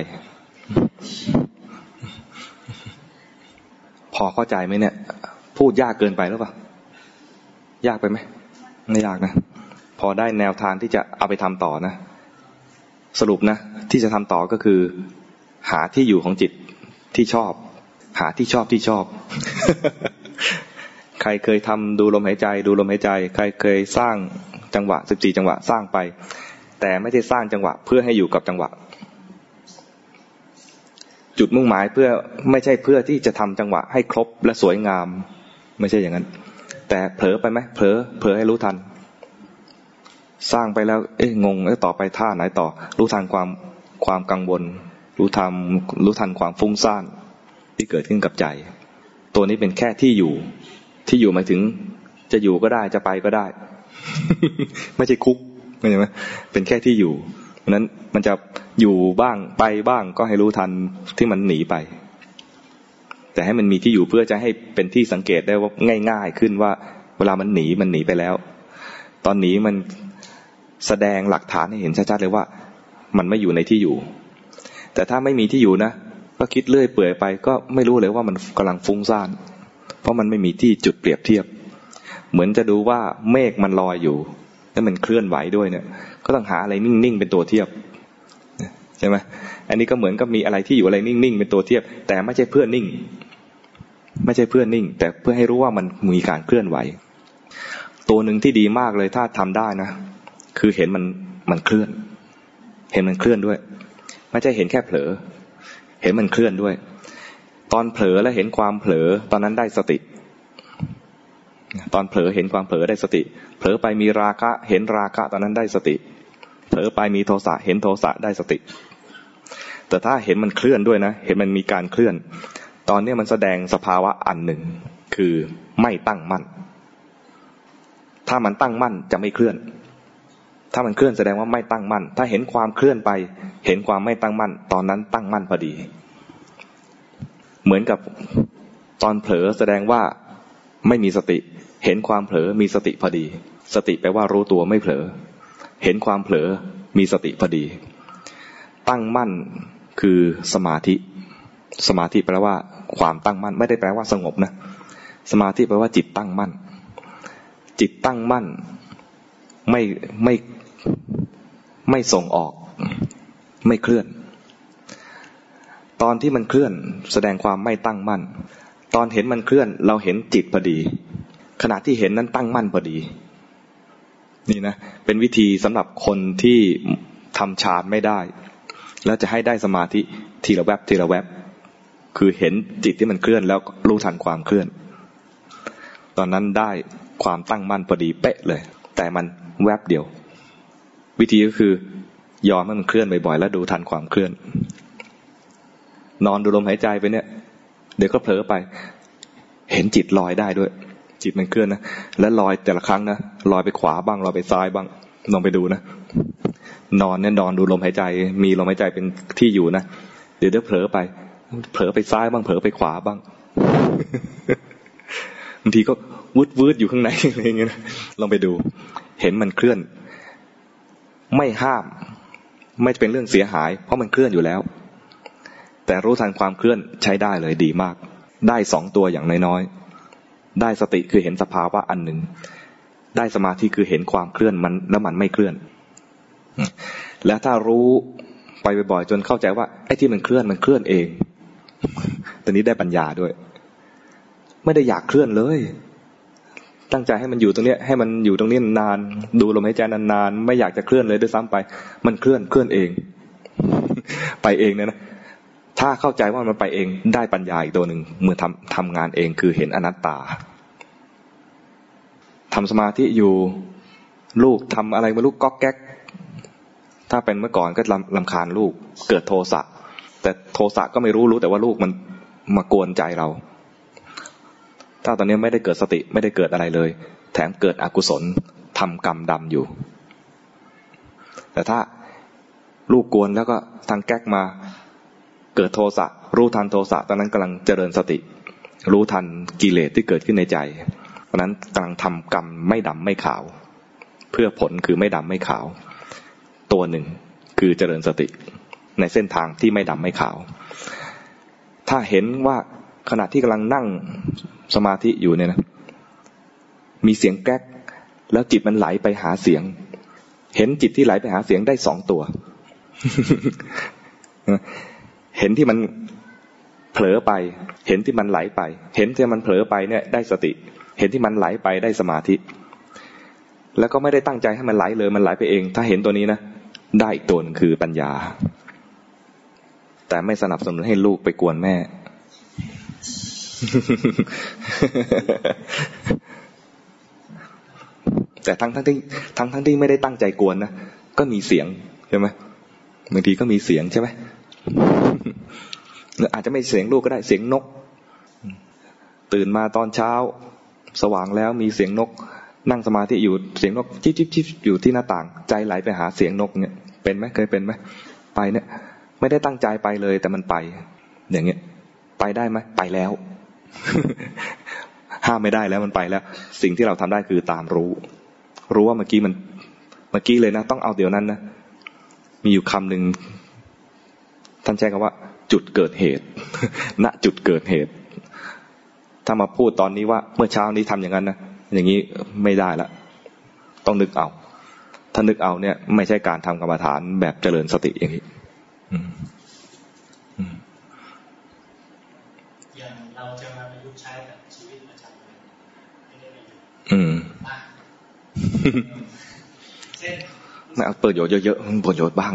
พอเข้าใจไหมเนี่ย พูดยากเกินไปหรือเปล่ายากไปไหมไม่ยากนะ พอได้แนวทางที่จะเอาไปทำต่อนะ สรุปนะ ที่จะทำต่อก็คือ หาที่อยู่ของจิตที่ชอบ หาที่ชอบที่ชอบ ใครเคยทำดูลมหายใจ ดูลมหายใจ ใครเคยสร้างจังหวะสิบสี่จังหวะสร้างไป แต่ไม่ใช่สร้างจังหวะ เพื่อให้อยู่กับจังหวะ จุดมุ่งหมายเพื่อไม่ใช่เพื่อที่จะทำจังหวะให้ครบและสวยงาม ไม่ใช่อย่างนั้น แต่เผลอไปไหมเผลอเผลอให้รู้ทัน สร้างไปแล้ว เอ๊ะงงแล้วต่อไปท่าไหนต่อ รู้ทันความความกังวล รู้ทันรู้ทันความฟุ้งซ่านที่เกิดขึ้นกับใจ ตัวนี้เป็นแค่ที่อยู่ ที่อยู่หมายถึง จะอยู่ก็ได้จะไปก็ได้ ไม่ใช่คุกเข้าใจไหมเป็นแค่ที่อยู่เพราะนั้นมันจะ อยู่บ้างไปบ้างก็ให้รู้ทันที่มันหนีไป แต่ให้มันมีที่อยู่เพื่อจะให้เป็นที่สังเกตได้ว่าง่าย ๆ ขึ้นว่า เวลามันหนีมันหนีไปแล้ว ตอนหนีมันแสดงหลักฐานให้เห็นชัดๆเลยว่า มันไม่อยู่ในที่อยู่ แต่ถ้าไม่มีที่อยู่นะก็คิดเลื่อยเปื่อยไป ก็ไม่รู้เลยว่ามันกำลังฟุ้งซ่าน เพราะมันไม่มีที่จุดเปรียบเทียบ เหมือนจะดูว่าเมฆมันลอยอยู่แล้วมันเคลื่อนไหวด้วยเนี่ย ก็ต้องหาอะไรนิ่งๆเป็นตัวเทียบ ใช่ไหมอันนี้ก็เหมือนกับมีอะไรที่อยู่อะไรนิ่งๆเป็นตัวเทียบ แต่ไม่ใช่เพื่อนิ่ง ไม่ใช่เพื่อนิ่ง แต่เพื่อให้รู้ว่ามันมีการเคลื่อนไหว ตัวหนึ่งที่ดีมากเลยถ้าทำได้นะ คือเห็นมันมันเคลื่อน เห็นมันเคลื่อนด้วย ไม่ใช่เห็นแค่เผลอ เห็นมันเคลื่อนด้วย ตอนเผลอและเห็นความเผลอ ตอนนั้นได้สติ ตอนเผลอเห็นความเผลอได้สติ เผลอไปมีราคะ เห็นราคะ ตอนนั้นได้สติ เผลอไปมีโทสะเห็นโทสะได้สติ แต่ถ้าเห็นมันเคลื่อนด้วยนะ เห็นมันมีการเคลื่อน ตอนนี้มันแสดงสภาวะอันหนึ่ง คือไม่ตั้งมั่น ถ้ามันตั้งมั่นจะไม่เคลื่อน ถ้ามันเคลื่อนแสดงว่าไม่ตั้งมั่น ถ้าเห็นความเคลื่อนไป เห็นความไม่ตั้งมั่น ตอนนั้นตั้งมั่นพอดี เหมือนกับตอนเผลอแสดงว่าไม่มีสติ เห็นความเผลอมีสติพอดี สติแปลว่ารู้ตัวไม่เผลอ เห็นความเผลอมีสติพอดี ตั้งมั่นคือสมาธิ สมาธิแปลว่า ความตั้งมั่น ไม่ได้แปลว่าสงบนะ สมาธิแปลว่าจิตตั้งมั่น จิตตั้งมั่น ไม่ไม่ไม่ส่งออก ไม่เคลื่อน ตอนที่มันเคลื่อน แสดงความไม่ตั้งมั่น ตอนเห็นมันเคลื่อน เราเห็นจิตพอดี ขณะที่เห็นนั้นตั้งมั่นพอดี นี่นะเป็นวิธีสำหรับคนที่ทำฌานไม่ได้ แล้วจะให้ได้สมาธิทีละแวบทีละแวบคือเห็นจิตที่มันเคลื่อนแล้วรู้ทันความเคลื่อน ตอนนั้นได้ความตั้งมั่นพอดีเป๊ะเลย แต่มันแวบเดียว วิธีก็คือยอมให้มันเคลื่อนบ่อยๆแล้วดูทันความเคลื่อน นอนดูลมหายใจไปเนี่ย เดี๋ยวก็เผลอไป เห็นจิตลอยได้ด้วย จิตมันเคลื่อนนะและลอยแต่ละครั้งนะลอยไปขวาบ้างลอยไปซ้ายบ้างลองไปดูนะนอนเนี่ยนอนดูลมหายใจ มีลมหายใจเป็นที่อยู่นะเดี๋ยวเดี๋ยวเผลอไป เผลอไปซ้ายบ้างเผลอไปขวาบ้างบางทีก็วืดวืดอยู่ข้างในอะไรเงี้ยลองไปดู เห็นมันเคลื่อน ไม่ห้าม ไม่เป็นเรื่องเสียหาย เพราะมันเคลื่อนอยู่แล้ว แต่รู้ทันความเคลื่อนใช้ได้เลยดีมาก ได้สองตัวอย่างน้อยๆ ได้สติคือเห็นสภาวะอันหนึ่ง ได้สมาธิคือเห็นความเคลื่อนมันแล้วมันไม่เคลื่อน แล้วถ้ารู้ไปบ่อยๆจนเข้าใจว่าไอ้ที่มันเคลื่อนมันเคลื่อนเอง ตอนนี้ได้ปัญญาด้วย ไม่ได้อยากเคลื่อนเลย ตั้งใจให้มันอยู่ตรงนี้ให้มันอยู่ตรงนี้นาน ดูลมหายใจนานๆ ไม่อยากจะเคลื่อนเลยด้วยซ้ำไป มันเคลื่อนเคลื่อนเอง ไปเองเนี่ยนะ ถ้าเข้าใจว่ามันไปเองได้ปัญญาอีกตัวหนึ่งเมื่อทำทำงานเองคือเห็นอนัตตาทำสมาธิอยู่ลูกทำอะไรมาลูกก๊อกแก๊ก ถ้าเป็นเมื่อก่อนก็ลำลำคาญลูก เกิดโทสะแต่โทสะก็ไม่รู้รู้แต่ว่าลูกมันมากวนใจเรา ถ้าตอนนี้ไม่ได้เกิดสติไม่ได้เกิดอะไรเลย แถมเกิดอกุศลทำกรรมดำอยู่ แต่ถ้าลูกกวนแล้วก็ทางแก๊กมา เกิดโทสะรู้ทันโทสะตอนนั้นกำลังเจริญสติ รู้ทันกิเลสที่เกิดขึ้นในใจเพราะนั้นกำลังทำกรรมไม่ดำไม่ขาว เพื่อผลคือไม่ดำไม่ขาว ตัวหนึ่งคือเจริญสติ ในเส้นทางที่ไม่ดำไม่ขาว ถ้าเห็นว่าขณะที่กำลังนั่งสมาธิอยู่เนี่ยนะมีเสียงแก๊ก แล้วจิตมันไหลไปหาเสียง เห็นจิตที่ไหลไปหาเสียงได้สองตัว เห็นที่มันเผลอไป เห็นที่มันไหลไป เห็นที่มันเผลอไปเนี่ยได้สติ เห็นที่มันไหลไปได้สมาธิ แล้วก็ไม่ได้ตั้งใจให้มันไหลเลยมันไหลไปเอง ถ้าเห็นตัวนี้นะได้อีกตัวนึงคือปัญญา แต่ไม่สนับสนุนให้ลูกไปกวนแม่ แต่ทั้งทั้งที่ทั้งทั้งที่ไม่ได้ตั้งใจกวนนะก็มีเสียงใช่ไหมบางทีก็มีเสียงใช่ไหม หรืออาจจะไม่เสียงลูกก็ได้เสียงนก ตื่นมาตอนเช้า สว่างแล้วมีเสียงนก นั่งสมาธิอยู่เสียงนกจิ๊บจิ๊บจิ๊บอยู่ที่หน้าต่าง ใจไหลไปหาเสียงนกเนี่ยเป็นไหมเคยเป็นไหมไปเนี่ย ไม่ได้ตั้งใจไปเลยแต่มันไป อย่างเงี้ย ไปได้ไหมไปแล้ว ห้ามไม่ได้แล้วมันไปแล้ว สิ่งที่เราทำได้คือตามรู้ รู้ว่าเมื่อกี้มัน เมื่อกี้เลยนะ ต้องเอาเดี๋ยวนั้นนะมีอยู่คำหนึ่ง ท่านใช้คำว่า จุดเกิดเหตุ ณ จุดเกิดเหตุ ถ้ามาพูดตอนนี้ว่าเมื่อเช้านี้ทำอย่างนั้นนะอย่างนี้ไม่ได้ละ ต้องนึกเอาถ้านึกเอาเนี่ย ไม่ใช่การทำกรรมฐานแบบเจริญสติอย่างนี้อย่างเราจะมาประยุกต์ใช้กับชีวิตประจำวันไม่ได้ประโยชน์อืมเช่นไม่เอาเปิดโยชน์เยอะๆประโยชน์บ้าง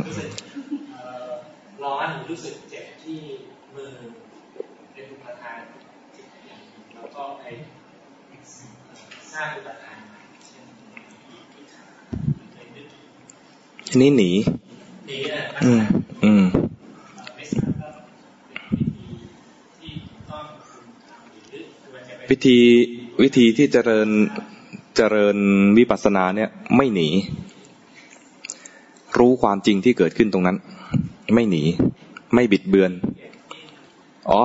ร้อนรู้สึกเจ็บที่มือเป็นประธานจิตอย่างแล้วก็ไปสร้างอุปทานเช่นพิธาอันนี้หนีหนีอะอืมอืมวิธีวิธีที่เจริญเจริญวิปัสสนาเนี่ย ไม่หนี รู้ความจริงที่เกิดขึ้นตรงนั้น ไม่หนี ไม่บิดเบือน อ๋อ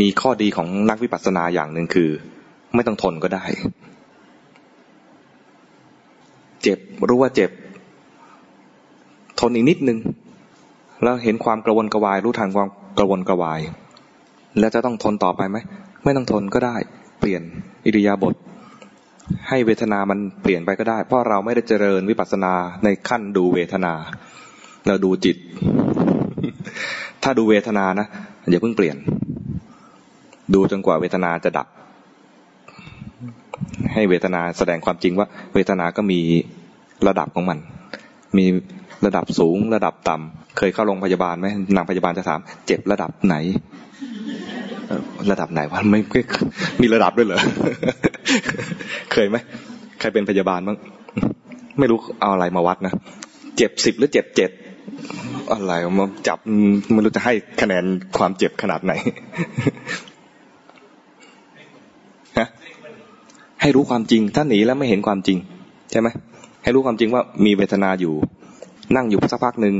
มีข้อดีของนักวิปัสสนาอย่างหนึ่งคือ ไม่ต้องทนก็ได้ เจ็บรู้ว่าเจ็บ ทนอีกนิดนึง แล้วเห็นความกระวนกระวาย รู้ทันความกระวนกระวาย แล้วจะต้องทนต่อไปไหม ไม่ต้องทนก็ได้ เปลี่ยนอิริยาบถให้เวทนามันเปลี่ยนไปก็ได้ เพราะเราไม่ได้เจริญวิปัสสนาในขั้นดูเวทนา เราดูจิต ถ้าดูเวทนานะอย่าเพิ่งเปลี่ยน ดูจนกว่าเวทนาจะดับ ให้เวทนาแสดงความจริงว่า เวทนาก็มีระดับของมัน มีระดับสูงระดับต่ำเคยเข้าโรงพยาบาลไหมนางพยาบาลจะถาม เจ็บระดับไหน ระดับไหนวะไม่มีระดับด้วยเหรอเคยไหมใครเป็นพยาบาลบ้างไม่รู้เอาอะไรมาวัดนะเจ็บสิบหรือเจ็บเจ็ด อะไรมาจับไม่รู้จะให้คะแนนความเจ็บขนาดไหนฮะให้รู้ความจริง ถ้าหนีแล้วไม่เห็นความจริง ใช่ไหมให้รู้ความจริงว่ามีเวทนาอยู่ นั่งอยู่สักพักหนึ่ง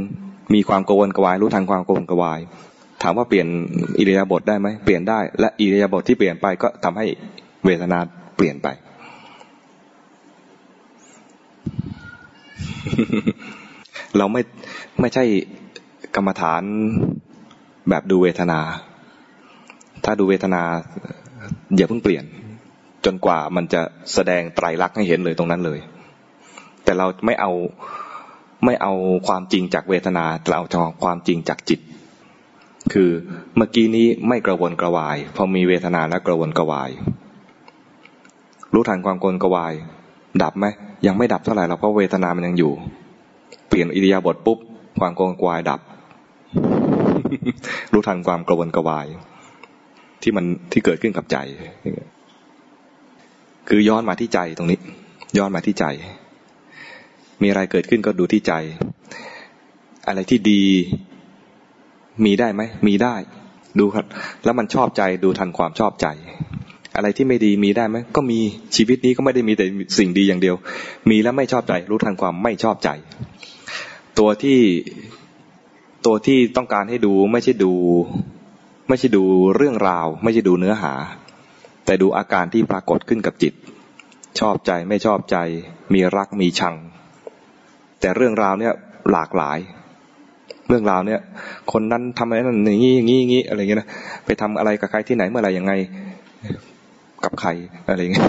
มีความกังวลกวาย รู้ทางความกังวลกวาย ถามว่าเปลี่ยนอิริยาบถได้ไหมเปลี่ยนได้ และอิริยาบถที่เปลี่ยนไปก็ทำให้เวทนาเปลี่ยนไป เราไม่ไม่ใช่กรรมฐานแบบดูเวทนา ถ้าดูเวทนาอย่าเพิ่งเปลี่ยน จนกว่ามันจะแสดงไตรลักษณ์ให้เห็นเลยตรงนั้นเลย แต่เราไม่เอาไม่เอาความจริงจากเวทนาเราเอาความจริงจากจิต คือเมื่อกี้นี้ไม่กระวนกระวาย พอมีเวทนาแล้วกระวนกระวาย รู้ทันความกวนกระวาย ดับไหมยังไม่ดับเท่าไหร่เราเพราะเวทนามันยังอยู่ เปลี่ยนอิริยาบถปุ๊บความกวนกวายดับ รู้ทันความกระวนกระวาย ที่มันที่เกิดขึ้นกับใจ คือย้อนมาที่ใจตรงนี้ ย้อนมาที่ใจ มีอะไรเกิดขึ้นก็ดูที่ใจ อะไรที่ดีมีได้ไหม มีได้ ดูครับ แล้วมันชอบใจดูทันความชอบใจ อะไรที่ไม่ดีมีได้ไหม ก็มีชีวิตนี้ก็ไม่ได้มีแต่สิ่งดีอย่างเดียว มีแล้วไม่ชอบใจ รู้ทันความไม่ชอบใจ ตัวที่ตัวที่ต้องการให้ดูไม่ใช่ดู ไม่ใช่ดูเรื่องราว ไม่ใช่ดูเนื้อหา แต่ดูอาการที่ปรากฏขึ้นกับจิต ชอบใจไม่ชอบใจ มีรักมีชัง แต่เรื่องราวเนี่ยหลากหลาย เรื่องราวเนี่ย คนนั้นทำอะไรนั่นอย่างนี้อย่างนี้อย่างนี้อะไรเงี้ยนะไปทำอะไรกับใครที่ไหนเมื่อไรยังไง กับใครอะไรเงี้ย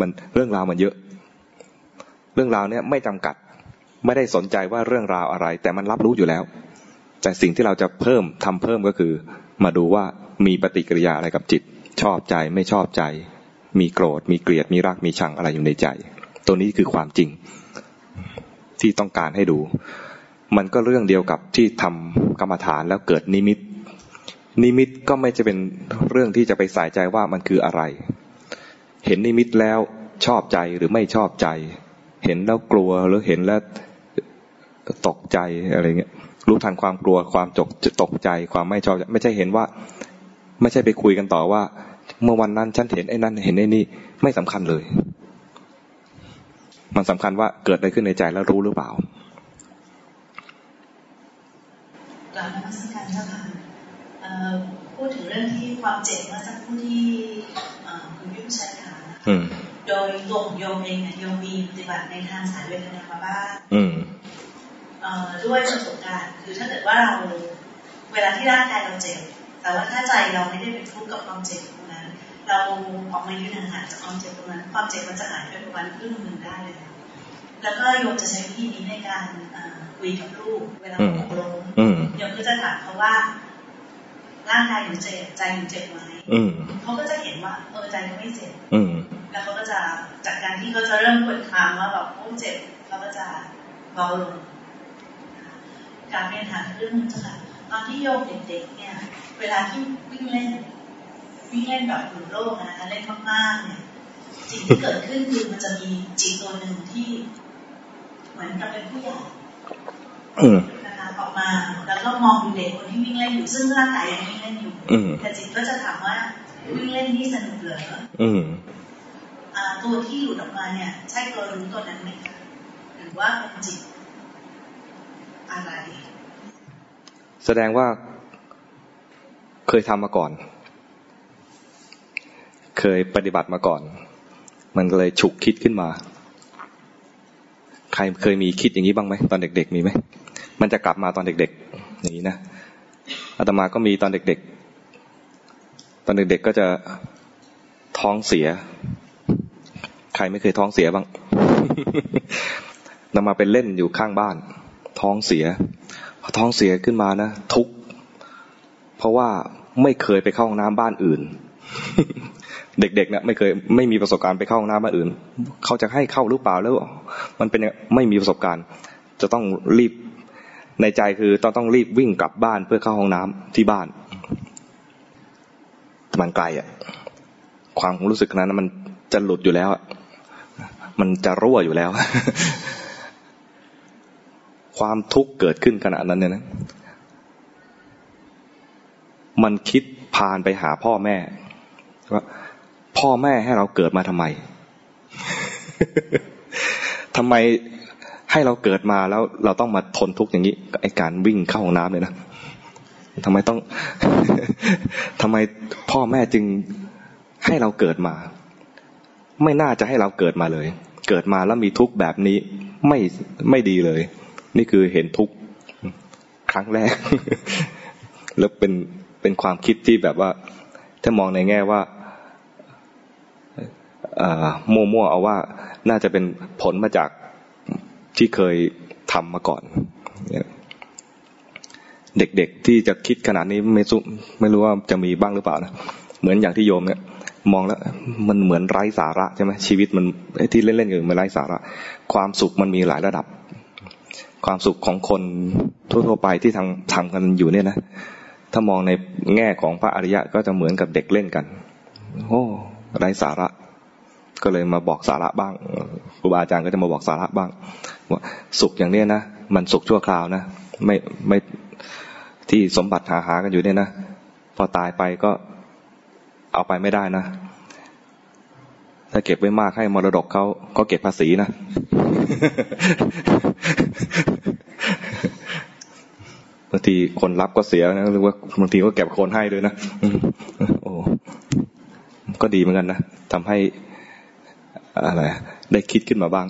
มันเรื่องราวมันเยอะ เรื่องราวเนี่ยไม่จำกัด ไม่ได้สนใจว่าเรื่องราวอะไร แต่มันรับรู้อยู่แล้ว แต่สิ่งที่เราจะเพิ่มทำเพิ่มก็คือ มาดูว่ามีปฏิกิริยาอะไรกับจิต ชอบใจไม่ชอบใจ มีโกรธ มีเกลียดมีรักมีชังอะไรอยู่ในใจ ตัวนี้คือความจริงที่ต้องการให้ดู มันก็เรื่องเดียวกับที่ทำกรรมฐานแล้วเกิดนิมิต นิมิตก็ไม่จะเป็นเรื่องที่จะไปใส่ใจว่ามันคืออะไร เห็นนิมิตแล้วชอบใจหรือไม่ชอบใจ เห็นแล้วกลัวหรือเห็นแล้ว ตกใจอะไรเงี้ยรู้ทันความกลัวความจกตกใจความไม่ชอบไม่ใช่เห็นว่า ไม่ใช่ไปคุยกันต่อว่า เมื่อวันนั้นฉันเห็นไอ้นั่นเห็นไอ้นี่ไม่สำคัญเลย มันสำคัญว่าเกิดอะไรขึ้นในใจแล้วรู้หรือเปล่ากลับมาสักการเจ้าค่ะพูดถึงเรื่องที่ความเจ็บเมื่อสักครู่ที่คุณยุ่งใช้ถามโดยตัวของโยมเองเนี่ยโยมมีปฏิบัติในทางสายเวทนามาบ้าง ด้วยประสบการณ์ คือถ้าเกิดว่าเราเวลาที่ร่างกายเราเจ็บ แต่ว่าถ้าใจเราไม่ได้เป็นทุกข์กับความเจ็บตรงนั้น เราออกมายืนห่างจากความเจ็บตรงนั้น ความเจ็บมันจะหายไปประมาณครึ่งหนึ่งได้เลย แล้วก็โยมจะใช้วิธีนี้ในการคุยกับลูกเวลาเขาตกลงโยมก็จะถามเขาว่าร่างกายอยู่เจ็บใจอยู่เจ็บไหมเขาก็จะเห็นว่าเออใจเขาไม่เจ็บแล้วเขาก็จะจากการที่เขาจะเริ่มกดคามว่าแบบโอ้เจ็บเขาก็จะเบาลง การเรียนหาเรื่องนึงค่ะตอนที่โยมเด็กๆเนี่ย เวลาที่วิ่งเล่น วิ่งเล่นแบบหลุดโลกนะเล่นมากๆเนี่ยสิ่งที่เกิดขึ้นคือมันจะมีจิตตัวหนึ่งที่ เหมือนกับเป็นผู้ใหญ่นะคะออกมาแล้วก็มองดูเด็กคนที่วิ่งเล่นอยู่ซึ่งร่างกายยังวิ่งเล่นอยู่แต่จิตก็จะถามว่าวิ่งเล่นนี่สนุกเหรอตัวที่หลุดออกมาเนี่ย ใช่ตัวรู้ตัวนั้นไหมคะหรือว่าเป็นจิต อะไร แสดงว่าเคยทำมาก่อน เคยปฏิบัติมาก่อน มันก็เลยฉุกคิดขึ้นมา ใครเคยมีคิดอย่างนี้บ้างไหมตอนเด็ก ๆ มีไหม มันจะกลับมาตอนเด็ก ๆ อย่างนี้นะอาตมาก็มีตอนเด็ก ๆ ตอนเด็ก ๆ ก็จะท้องเสีย ใครไม่เคยท้องเสียบ้างนำมาเป็นเล่นอยู่ข้างบ้าน ท้องเสีย พอท้องเสียขึ้นมานะทุกเพราะว่าไม่เคยไปเข้าห้องน้ำบ้านอื่น เด็กๆเนี่ยไม่เคยไม่มีประสบการณ์ไปเข้าห้องน้ำบ้านอื่น เขาจะให้เข้าหรือเปล่าแล้ว มันเป็นไม่มีประสบการณ์ จะต้องรีบในใจคือต้องต้องรีบวิ่งกลับบ้านเพื่อเข้าห้องน้ำที่บ้านมันไกลอะความรู้สึกนั้นมันจะหลุดอยู่แล้วมันจะรั่วอยู่แล้ว ความทุกข์เกิดขึ้นขณะนั้นเนี่ยนะ มันคิดพานไปหาพ่อแม่ว่าพ่อแม่ให้เราเกิดมาทำไมทำไมให้เราเกิดมาแล้วเราต้องมาทนทุกข์อย่างนี้ไอการวิ่งเข้าห้องน้ำเลยนะทำไมต้องทำไมพ่อแม่จึงให้เราเกิดมา ไม่น่าจะให้เราเกิดมาเลย เกิดมาแล้วมีทุกข์แบบนี้ไม่ไม่ดีเลย นี่คือเห็นทุกครั้งแรก แล้วเป็นเป็นความคิดที่แบบว่า ถ้ามองในแง่ว่ามั่วๆเอาว่าน่าจะเป็นผลมาจากที่เคยทำมาก่อน เด็กๆที่จะคิดขนาดนี้ไม่ซุไม่รู้ว่าจะมีบ้างหรือเปล่านะเหมือนอย่างที่โยมเนี่ยมองแล้วมันเหมือนไร้สาระใช่ไหมชีวิตมันที่เล่นๆอยู่มันไร้สาระ ความสุขมันมีหลายระดับ ความสุขของคนทั่วๆไปที่ทำทำกันอยู่เนี่ยนะถ้ามองในแง่ของพระอริยะก็จะเหมือนกับเด็กเล่นกัน โอ้ไร้สาระ ก็เลยมาบอกสาระบ้างครูบาอาจารย์ก็จะมาบอกสาระบ้างว่าสุขอย่างเนี้ยนะมันสุขชั่วคราวนะไม่ไม่ที่สมบัติหาหากันอยู่เนี่ยนะพอตายไปก็เอาไปไม่ได้นะ ถ้าเก็บไว้มากให้มรดกเขาก็เก็บภาษีนะ บางทีคนรับก็เสียนะหรือว่าบางทีก็เก็บคนให้ด้วยนะโอ้ก็ดีเหมือนกันนะทำให้อะไรได้คิดขึ้นมาบ้าง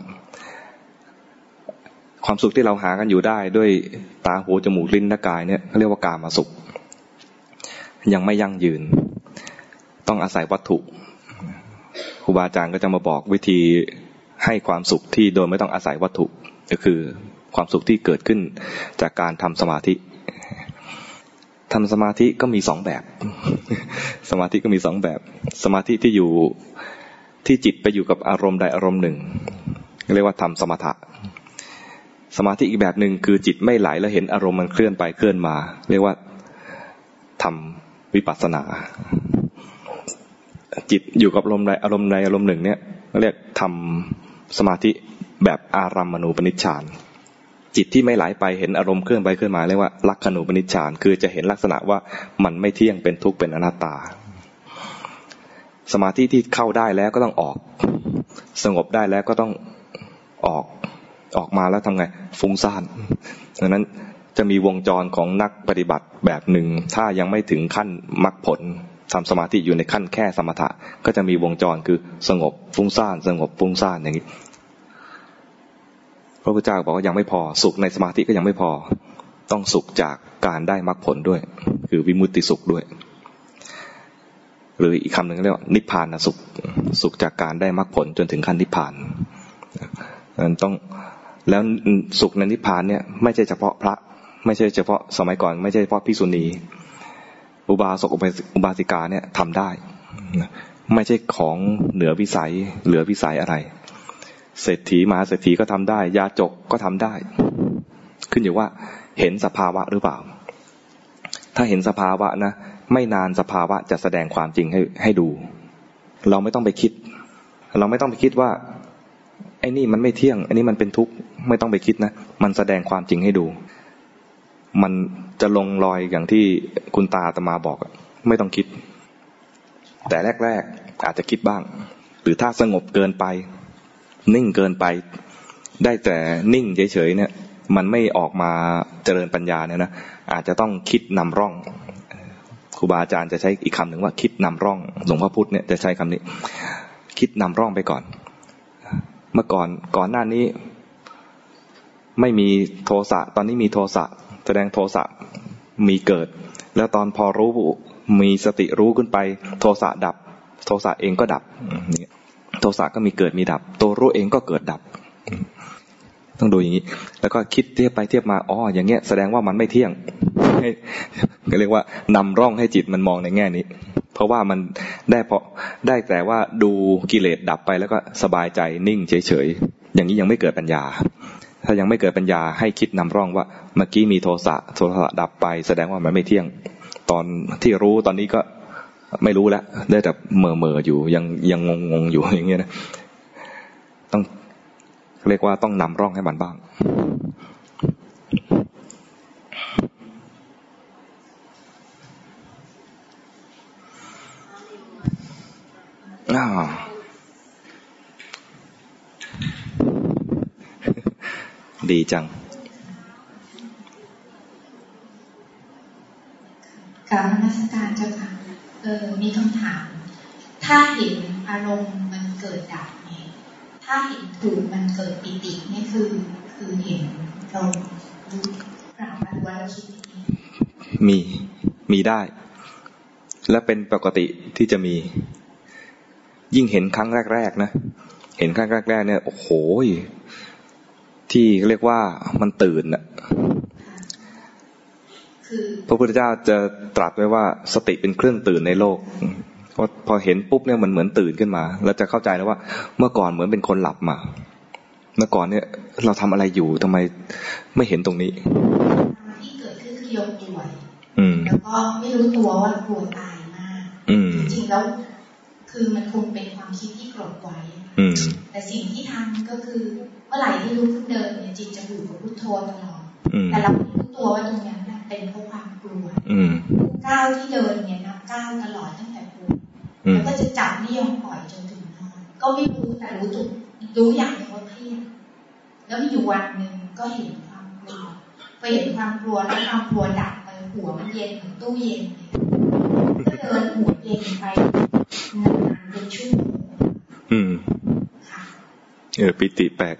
ความสุขที่เราหากันอยู่ได้ด้วยตาหูจมูกลิ้นและกายเนี่ยเขาเรียกว่ากามาสุข ยังไม่ยั่งยืน ต้องอาศัยวัตถุ ครูบาอาจารย์ก็จะมาบอกวิธีให้ความสุขที่โดยไม่ต้องอาศัยวัตถุ ก็คือความสุขที่เกิดขึ้นจากการทำสมาธิทำสมาธิก็มีสองแบบ สมาธิก็มีสองแบบ สมาธิที่อยู่ที่จิตไปอยู่กับอารมณ์ใดอารมณ์หนึ่ง เรียกว่าทำสมถะ สมาธิอีกแบบหนึ่งคือจิตไม่ไหลแล้วเห็นอารมณ์มันเคลื่อนไปเคลื่อนมา เรียกว่าทำวิปัสสนา จิตอยู่กับอารมณ์ใดอารมณ์ใดอารมณ์หนึ่งเนี่ยเรียกทำสมาธิแบบอารัมมณูปนิชฌานจิตที่ไม่ไหลไปเห็นอารมณ์เคลื่อนไปเคลื่อนมาเรียกว่าลักขณูปนิชฌานคือจะเห็นลักษณะว่ามันไม่เที่ยงเป็นทุกข์เป็นอนัตตา สมาธิที่เข้าได้แล้วก็ต้องออก สงบได้แล้วก็ต้องออกออกมาแล้วทำไงฟุ้งซ่านดังนั้นจะมีวงจรของนักปฏิบัติแบบหนึ่ง ถ้ายังไม่ถึงขั้นมรรคผล ทำสมาธิอยู่ในขั้นแค่สมถะ ก็จะมีวงจรคือสงบฟุ้งซ่านสงบฟุ้งซ่านอย่างนี้ พระพุทธเจ้าบอกว่ายังไม่พอสุขในสมาธิก็ยังไม่พอ ต้องสุขจากการได้มรรคผลด้วย คือวิมุตติสุขด้วย หรืออีกคำหนึ่งเรียกว่านิพพานสุขสุขจากการได้มรรคผลจนถึงขั้นนิพพานนั้นต้องแล้วสุขในนิพพานเนี่ยไม่ใช่เฉพาะพระ ไม่ใช่เฉพาะสมัยก่อน ไม่ใช่เฉพาะพิสุณี อุบาสกอุบาสิกาเนี่ยทำได้ ไม่ใช่ของเหนือวิสัย เหลือวิสัยอะไร เศรษฐีมหาเศรษฐีก็ทำได้ ยาจกก็ทำได้ ขึ้นอยู่ว่าเห็นสภาวะหรือเปล่า ถ้าเห็นสภาวะนะไม่นานสภาวะจะแสดงความจริงให้ให้ดู เราไม่ต้องไปคิด เราไม่ต้องไปคิดว่าไอ้นี่มันไม่เที่ยงไอ้นี่มันเป็นทุกข์ไม่ต้องไปคิดนะ มันแสดงความจริงให้ดู มัน จะลงรอยอย่างที่คุณตาตมาบอกไม่ต้องคิด แต่แรกๆอาจจะคิดบ้าง หรือถ้าสงบเกินไป นิ่งเกินไป ได้แต่นิ่งเฉยๆเนี่ย มันไม่ออกมาเจริญปัญญาเนี่ยนะอาจจะต้องคิดนำร่องครูบาอาจารย์จะใช้อีกคำหนึ่งว่าคิดนำร่องหลวงพ่อพุธเนี่ยจะใช้คำนี้ คิดนำร่องไปก่อน เมื่อก่อนก่อนหน้านี้ไม่มีโทสะตอนนี้มีโทสะแสดงโทสะ มีเกิด แล้วตอนพอรู้มีสติรู้ขึ้นไป โทสะดับ โทสะเองก็ดับนี่โทสะก็มีเกิดมีดับ ตัวรู้เองก็เกิดดับ ต้องดูอย่างนี้ แล้วก็คิดเทียบไปเทียบมาอ๋ออย่างเงี้ยแสดงว่ามันไม่เที่ยงก็เรียกว่านำร่องให้จิตมันมองในแง่นี้ เพราะว่ามันได้เพราะได้แต่ว่าดูกิเลสดับไปแล้วก็สบายใจนิ่งเฉยๆอย่างนี้ยังไม่เกิดปัญญา ถ้ายังไม่เกิดปัญญาให้คิดนำร่องว่า เมื่อกี้มีโทสะโทสะดับไป แสดงว่ามันไม่เที่ยง ตอนที่รู้ตอนนี้ก็ไม่รู้แล้วได้แต่เมื่อเมื่ออยู่ยังยังงงงอยู่อย่างเงี้ยนะต้องเรียกว่าต้องนำร่องให้มันบ้าง อ้าว ดีจังการนมัสการเจ้าค่ะเออมีคำถาม ถ้าเห็นอารมณ์มันเกิดดับเนี่ยถ้าเห็นถูกมันเกิดปิตินี่คือ คือเห็นเรารู้กล่าวมาว่าเราคิดมีมีได้ และเป็นปกติที่จะมี ยิ่งเห็นครั้งแรก ๆ นะ เห็นครั้งแรก ๆ เนี่ย โอ้โห ที่เรียกว่ามันตื่นอะพระพุทธเจ้าจะตรัสไว้ว่าสติเป็นเครื่องตื่นในโลกพอพอเห็นปุ๊บเนี่ยมันเหมือนตื่นขึ้นมาเราจะเข้าใจแล้วว่า เมื่อก่อนเหมือนเป็นคนหลับมา เมื่อก่อนเนี่ยเราทำอะไรอยู่ทำไมไม่เห็นตรงนี้ที่เกิดขึ้นคือยกป่วยแล้วก็ไม่รู้ตัวว่ากลัวตายมากจริงแล้วคือมันคงเป็นความคิดที่กรดไว้ แต่สิ่งที่ทำก็คือเมื่อไหร่ที่รู้ขึ้นเดินเนี่ยจิตจะอยู่กับพุทโธตลอดแต่เราไม่รู้ตัวว่าตรงนี้เป็นเพราะความกลัวก้าวที่เดินเนี่ยนับก้าวตลอดตั้งแต่ปวดแล้วก็จะจับนี่ยงปล่อยจนถึงนอนก็ไม่รู้แต่รู้จุดรู้อย่างว่าเครียดแล้วมีอยู่วันหนึ่งก็เห็นความกลัวไปเห็นความกลัวแล้วความกลัวดับไปหัวมันเย็นเหมือนตู้เย็นก็เดินหัวเย็นไปนานเป็นชั่วโมง อืมเออปิติแปลก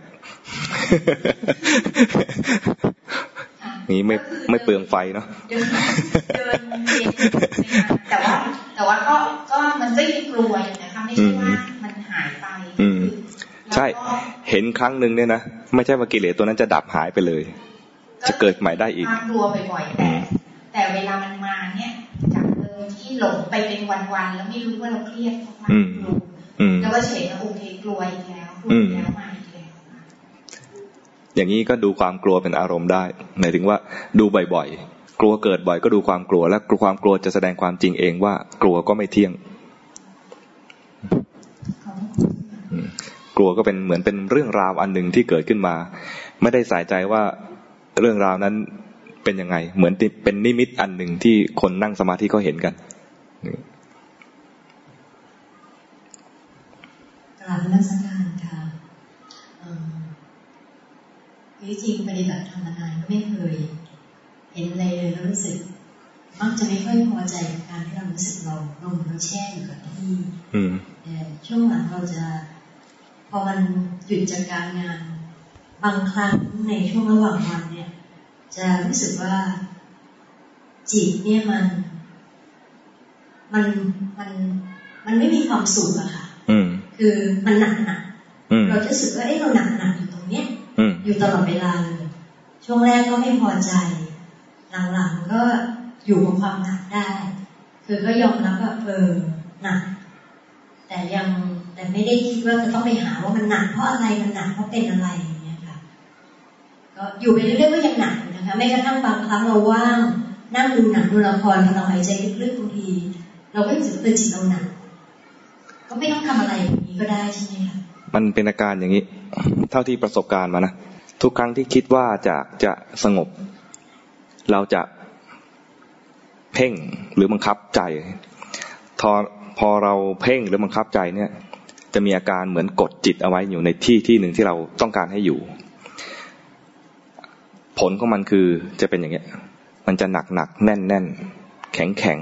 นี้ไม่ไม่เปลืองไฟเนาะเดินแต่ว่าแต่ว่าก็ก็มันก็ยังกลัวอยู่นะคะไม่ใช่ว่ามันหายไปใช่ เห็นครั้งหนึ่งเนี่ยนะไม่ใช่ว่ากิเลสตัวนั้นจะดับหายไปเลย จะเกิดใหม่ได้อีกกลัวบ่อยๆแต่แต่เวลามันมาเนี่ยจากเดิยที่หลงไปเป็นวันๆแล้วไม่รู้ว่าเราเครียดเพราะความกลัวแล้วก็เฉยแล้วโอเคกลัวอีกแล้ว กลัวแล้วมอย่างนี้ก็ดูความกลัวเป็นอารมณ์ได้หมายถึงว่าดูบ่อยๆ กลัวเกิดบ่อยก็ดูความกลัว และความกลัวจะแสดงความจริงเองว่า กลัวก็ไม่เที่ยง กลัวก็เป็นเหมือนเป็นเรื่องราวอันหนึ่งที่เกิดขึ้นมา ไม่ได้ใส่ใจว่าเรื่องราวนั้นเป็นยังไง เหมือนเป็นนิมิตอันหนึ่งที่คนนั่งสมาธิเขาเห็นกันกราบนักสการ ค่ะจริงปฏิบัติธรรมนานก็ไม่เคย เห็นอะไรเลยแล้วรู้สึกมักจะไม่ค่อยพอใจกับการที่เรารู้สึกเราลงเราแช่อยู่กับที่แต่ช่วงหลังเราจะพอมันหยุดจากการงาน บางครั้งในช่วงระหว่างวันเนี่ย จะรู้สึกว่าจิตเนี่ยมัน มันมันมันไม่มีความสุขอะค่ะคือมันหนักหนักเราจะรู้สึกว่าเอ้เราหนักหนัก อยู่ตลอดเวลาเลยช่วงแรกก็ไม่พอใจ หลังๆก็อยู่กับความหนักได้ คือก็ยอมรับว่าเออหนัก แต่ยังแต่ไม่ได้คิดว่าจะต้องไปหาว่ามันหนักเพราะอะไรมันหนักเพราะเป็นอะไรอย่างเงี้ยค่ะก็อยู่ไปเรื่อยๆก็ยังหนักนะคะไม่กระทั่งบางครั้งเราว่างนั่งดูหนังดูละครเราหายใจลึกๆบางที เราก็รู้สึกเออจิตเราหนักก็ไม่ต้องทำอะไรแบบนี้ก็ได้ใช่ไหมคะมันเป็นอาการอย่างนี้ เท่าที่ประสบการณ์มานะ ทุกครั้งที่คิดว่าจะจะสงบ เราจะเพ่งหรือบังคับใจพอพอเราเพ่งหรือบังคับใจเนี่ย จะมีอาการเหมือนกดจิตเอาไว้อยู่ในที่ที่หนึ่งที่เราต้องการให้อยู่ ผลของมันคือจะเป็นอย่างเงี้ย มันจะหนักหนักแน่นแน่นแข็งแข็ง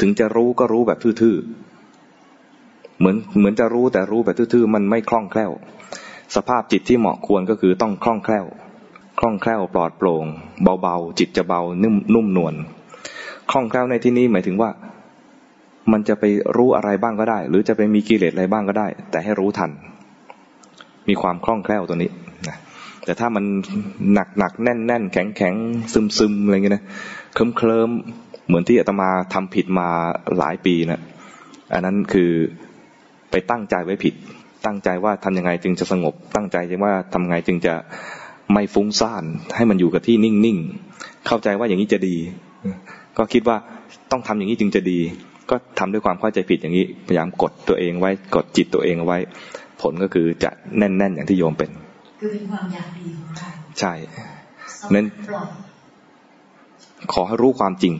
ถึงจะรู้ก็รู้แบบทื่อๆเหมือนเหมือนจะรู้แต่รู้แบบทื่อๆมันไม่คล่องแคล่ว สภาพจิตที่เหมาะควรก็คือต้องคล่องแคล่ว คล่องแคล่วปลอดโปร่ง เบาๆ จิตจะเบานุ่มนุ่มนวลคล่องแคล่วในที่นี้หมายถึงว่า มันจะไปรู้อะไรบ้างก็ได้ หรือจะไปมีกิเลสอะไรบ้างก็ได้ แต่ให้รู้ทัน มีความคล่องแคล่วตัวนี้นะแต่ถ้ามันหนักหนักแน่นแน่นแข็งแข็งซึมซึมอะไรเงี้ยนะเคลิ้มเคลิมเหมือนที่อาตมาทำผิดมาหลายปีนะอันนั้นคือไปตั้งใจไว้ผิด ตั้งใจว่าทำยังไงจึงจะสงบ ตั้งใจว่าทำไงจึงจะไม่ฟุ้งซ่าน ให้มันอยู่กับที่นิ่งๆ เข้าใจว่าอย่างนี้จะดี ก็คิดว่าต้องทำอย่างนี้จึงจะดี ก็ทำด้วยความเข้าใจผิดอย่างนี้ พยายามกดตัวเองไว้ กดจิตตัวเองเอาไว้ ผลก็คือจะแน่น ๆ อย่างที่โยมเป็น คือเป็นความอยากดีของเราใช่นั้นขอให้รู้ความจริง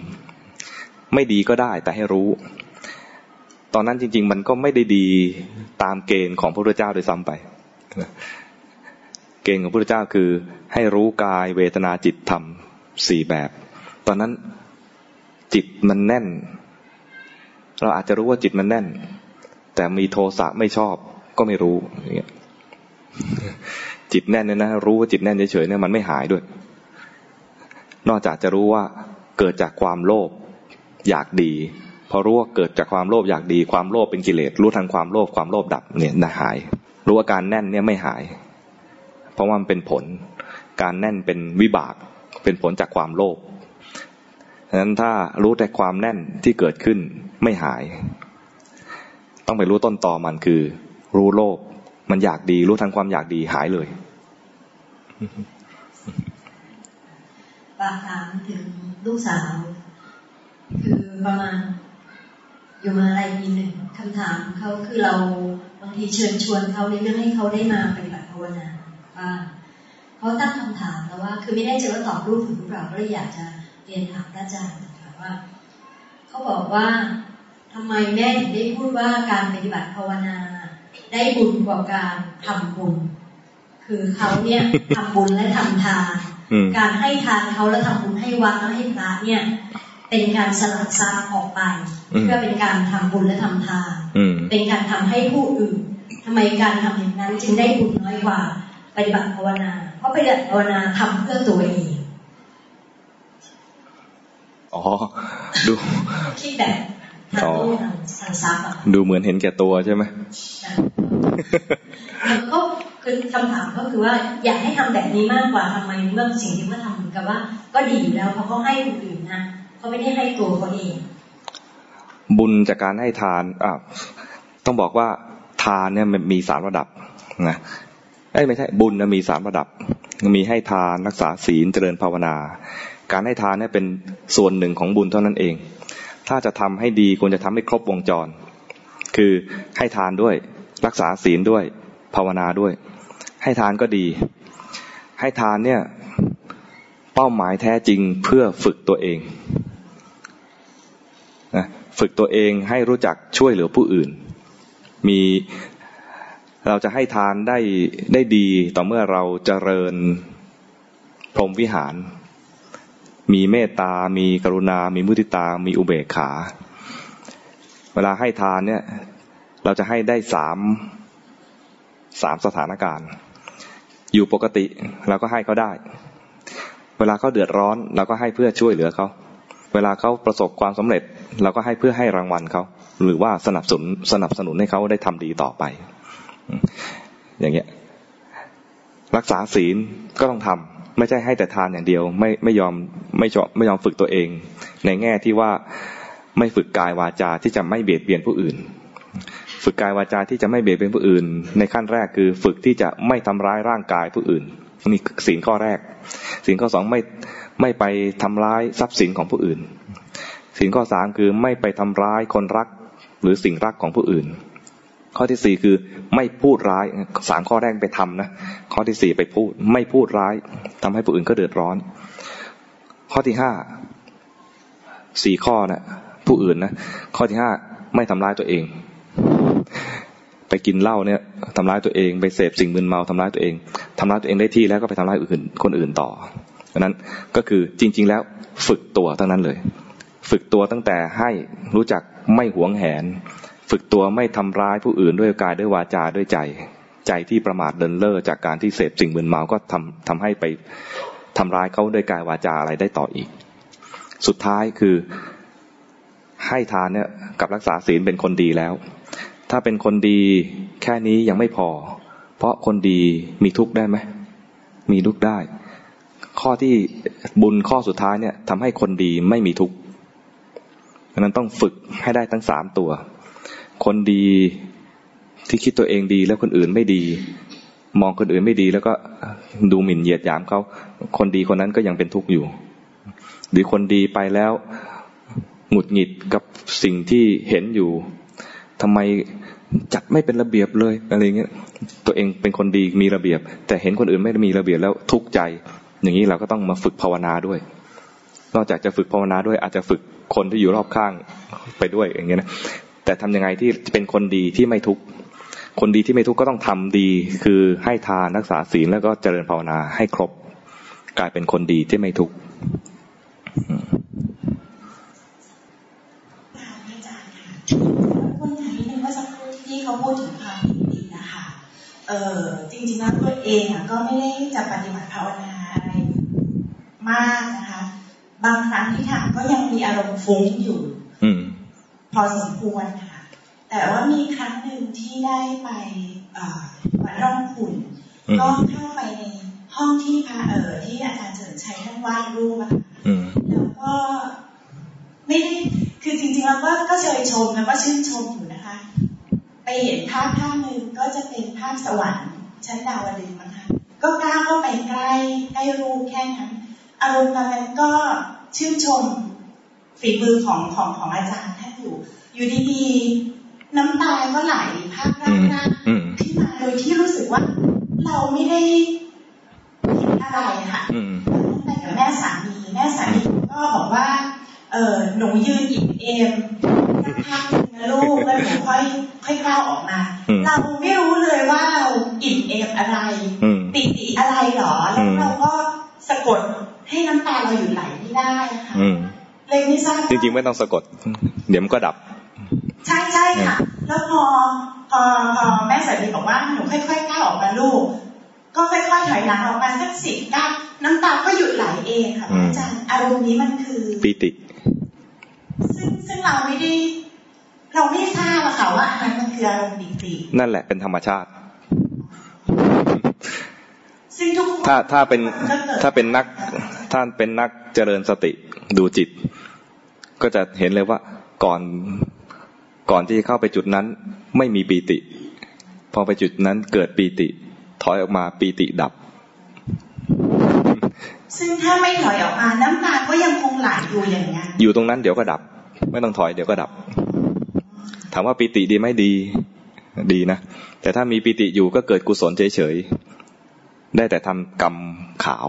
ไม่ดีก็ได้แต่ให้รู้ ตอนนั้นจริง ๆ มันก็ไม่ได้ดีตามเกณฑ์ของพระพุทธเจ้าโดยซ้ำไป เกณฑ์ของพระพุทธเจ้าคือ ให้รู้กายเวทนาจิตธรรมสี่แบบ ตอนนั้นจิตมันแน่น เราอาจจะรู้ว่าจิตมันแน่น แต่มีโทสะไม่ชอบก็ไม่รู้อย่างเงี้ยจิตแน่นเนี่ยนะรู้ว่าจิตแน่นเฉยๆเนี่ยมันไม่หายด้วย นอกจากจะรู้ว่าเกิดจากความโลภอยากดี พอรู้ว่าเกิดจากความโลภอยากดี ความโลภเป็นกิเลสรู้ทันความโลภความโลภดับเนี่ยนะหาย รู้ว่าการแน่นเนี่ยไม่หาย เพราะว่ามันเป็นผล การแน่นเป็นวิบาก เป็นผลจากความโลภฉะนั้นถ้ารู้แต่ความแน่นที่เกิดขึ้นไม่หาย ต้องไปรู้ต้นตอมันคือ รู้โลภมันอยากดี รู้ทันความอยากดีหายเลยปากถามถึงลูกสาว คือประมาณ อยู่มาอะไรมีหนึ่งคำถามเขาคือเราบางทีเชิญชวนเขาในเรื่องให้เขาได้มาปฏิบัติภาวนาว่าเขาตั้งคำถามแล้วว่า คือไม่ได้เจว่าตอบรูปถึงหรือเปล่าก็เลยอยากจะเรียนถามพระอาจารย์ค่ะว่าเขาบอกว่าทำไมแม่ถึงได้พูดว่าการปฏิบัติภาวนา ได้บุญกว่าการทำบุญ คือเขาเนี่ยทำบุญและทำทานการให้ทานเขาแล้วทำบุญให้วัดแล้วให้พระเนี่ย เป็นการสลัดซาออกไป เพื่อเป็นการทำบุญและทำทานเป็นการทำให้ผู้อื่นทำไมการทำอย่างนั้นจึงได้บุญน้อยกว่าปฏิบัติภาวนา เพราะปฏิบัติภาวนาทำเพื่อตัวเองอ๋อดูคิดแบบทางลูกทางซับอะดูเหมือนเห็นแก่ตัวใช่ไหมก็คือคำถามก็คือว่า อยากให้ทำแบบนี้มากกว่าทำไมเมื่อสิ่งที่เขาทำเหมือนกับว่า ก็ดีอยู่แล้วเพราะเขาให้คนอื่นนะ เขาไม่ได้ให้ตัวเขาเองบุญจากการให้ทานอ่าต้องบอกว่าทานเนี่ยมันมีสามระดับนะไอ้ไม่ใช่บุญนะมีสามระดับ มีให้ทานรักษาศีลเจริญภาวนา การให้ทานเนี่ยเป็นส่วนหนึ่งของบุญเท่านั้นเอง ถ้าจะทำให้ดีควรจะทำให้ครบวงจร คือให้ทานด้วย รักษาศีลด้วยภาวนาด้วย ให้ทานก็ดี ให้ทานเนี่ยเป้าหมายแท้จริงเพื่อฝึกตัวเอง ฝึกตัวเองให้รู้จักช่วยเหลือผู้อื่น มีเราจะให้ทานได้ได้ดีต่อเมื่อเราเจริญพรหมวิหาร มีเมตตา มีกรุณา มีมุติตา มีอุเบกขา เวลาให้ทานเนี่ยเราจะให้ได้สามสามสถานการณ์ อยู่ปกติเราก็ให้เขาได้ เวลาเขาเดือดร้อน เราก็ให้เพื่อช่วยเหลือเขา เวลาเขาประสบความสำเร็จเราก็ให้เพื่อให้รางวัลเขาหรือว่าสนับสนุนสนับสนุนให้เขาได้ทำดีต่อไป อย่างเงี้ย รักษาศีลก็ต้องทำไม่ใช่ให้แต่ทานอย่างเดียว ไม่ไม่ยอมไม่ชอบไม่ยอมฝึกตัวเอง ในแง่ที่ว่าไม่ฝึกกายวาจาที่จะไม่เบียดเบียนผู้อื่น ฝึกกายวาจาที่จะไม่เบียดเบียนผู้อื่น ในขั้นแรกคือ ฝึกที่จะไม่ทำร้ายร่างกายผู้อื่น นี่ศีลข้อแรกศีลข้อสองไม่ไม่ไปทำร้ายทรัพย์สินของผู้อื่นศีลข้อสามคือไม่ไปทำร้ายคนรักหรือสิ่งรักของผู้อื่น ข้อที่สี่คือไม่พูดร้ายสามข้อแรกไปทำนะข้อที่สี่ไปพูดไม่พูดร้ายทำให้ผู้อื่นก็เดือดร้อน ข้อที่ห้าสี่ข้อนะผู้อื่นนะข้อที่ห้าไม่ทำร้ายตัวเอง ไปกินเหล้าเนี่ยทำร้ายตัวเองไปเสพสิ่งมึนเมาทำร้ายตัวเองทำร้ายตัวเองได้ที่แล้วก็ไปทำร้ายอื่นคนอื่นต่อดังนั้นก็คือจริง ๆ แล้วฝึกตัวทั้งนั้นเลย ฝึกตัวตั้งแต่ให้รู้จักไม่หวงแหน ฝึกตัวไม่ทำร้ายผู้อื่นด้วยกายด้วยวาจาด้วยใจ ใจที่ประมาทเลินเล่อจากการที่เสพสิ่งมึนเมาก็ทำทำให้ไปทำร้ายเขาด้วยกายวาจาอะไรได้ต่ออีก สุดท้ายคือให้ทานเนี่ยกับรักษาศีลเป็นคนดีแล้ว ถ้าเป็นคนดีแค่นี้ยังไม่พอ เพราะคนดีมีทุกข์ได้ไหม มีทุกข์ได้ ข้อที่บุญข้อสุดท้ายเนี่ยทำให้คนดีไม่มีทุกข์ดังนั้นต้องฝึกให้ได้ทั้งสามตัว คนดีที่คิดตัวเองดีแล้วคนอื่นไม่ดี มองคนอื่นไม่ดี แล้วก็ดูหมิ่นเหยียดหยามเขา คนดีคนนั้นก็ยังเป็นทุกข์อยู่ หรือคนดีไปแล้วหงุดหงิดกับสิ่งที่เห็นอยู่ทำไม จัดไม่เป็นระเบียบเลยอะไรเงี้ยตัวเองเป็นคนดีมีระเบียบ แต่เห็นคนอื่นไม่มีระเบียบแล้วทุกข์ใจ อย่างนี้เราก็ต้องมาฝึกภาวนาด้วย นอกจากจะฝึกภาวนาด้วย อาจจะฝึกคนที่อยู่รอบข้างไปด้วยอย่างเงี้ยนะแต่ทำยังไงที่เป็นคนดีที่ไม่ทุกข์คนดีที่ไม่ทุกข์ก็ต้องทำดี คือให้ทานรักษาศีลแล้วก็เจริญภาวนาให้ครบ กลายเป็นคนดีที่ไม่ทุกข์คน ที่เขาพูดถึงความดีนะคะเออจริงๆแล้วตัวเองอะก็ไม่ได้จะปฏิบัติภาวนาอะไรมากนะคะ บางครั้งที่ทำก็ยังมีอารมณ์ฟุ้งอยู่พอสมควรค่ะ แต่ว่ามีครั้งหนึ่งที่ได้ไปวัดร่องขุนก็เข้าไปในห้องที่พระเออที่อาจารย์เฉินชัยท่านวาดรูปอะแล้วก็ไม่ได้คือจริงๆแล้วก็ก็เชยชมแล้วก็ชื่นชมอยู่นะคะ ไปเห็นภาพภาพหนึ่งก็จะเป็นภาพสวรรค์ชั้นดาวดึงนะคะก็กล้าเข้าไปใกล้ใกล้รูปแค่นั้น อารมณ์นั้นก็ชื่นชมฝีมือของของของอาจารย์ท่านอยู่ อยู่ดีๆน้ำตาก็ไหลภาคร่างขึ้นมาโดยที่รู้สึกว่า เราไม่ได้เห็นอะไรค่ะแต่กับแม่สามีแม่สามีก็บอกว่า เออหนูยืนอิ่มเอมข้างนะลูกแล้วหนูค่อยค่อยก้าวออกมา เราไม่รู้เลยว่าเราอิ่มเอมอะไรปิติอะไรหรอ แล้วเราก็สะกดให้น้ำตาเราหยุดไหลไม่ได้ค่ะเลยไม่ทราบจริงๆไม่ต้องสะกด เดี๋ยวมันก็ดับ ใช่ใช่ค่ะ แล้วพอพอพอแม่สามีบอกว่าหนูค่อยๆก้าวออกมาลูก ก็ค่อยๆถอยหลังออกมาสักสิบก้าวน้ำตาก็หยุดไหลเองค่ะอาจารย์อารมณ์นี้มันคือปีติ ซึ่งซึ่งเราไม่ได้ เราไม่ทราบอะค่ะว่าอันนั้นมันคืออารมณ์ปีตินั่นแหละเป็นธรรมชาติ ซึ่งทุกถ้าถ้าเป็นถ้าเป็นนักท่านเป็นนักเจริญสติดูจิต ก็จะเห็นเลยว่าก่อนก่อนที่จะเข้าไปจุดนั้น ไม่มีปีติ พอไปจุดนั้นเกิดปีติ ถอยออกมาปีติดับ ซึ่งถ้าไม่ถอยออกมาน้ำตาก็ยังคงไหลอยู่อย่างเงี้ยอยู่ตรงนั้นเดี๋ยวก็ดับ ไม่ต้องถอยเดี๋ยวก็ดับ ถามว่าปีติดีไหมดี ดีนะ แต่ถ้ามีปีติอยู่ก็เกิดกุศลเฉยๆ ได้แต่ทำกรรมขาว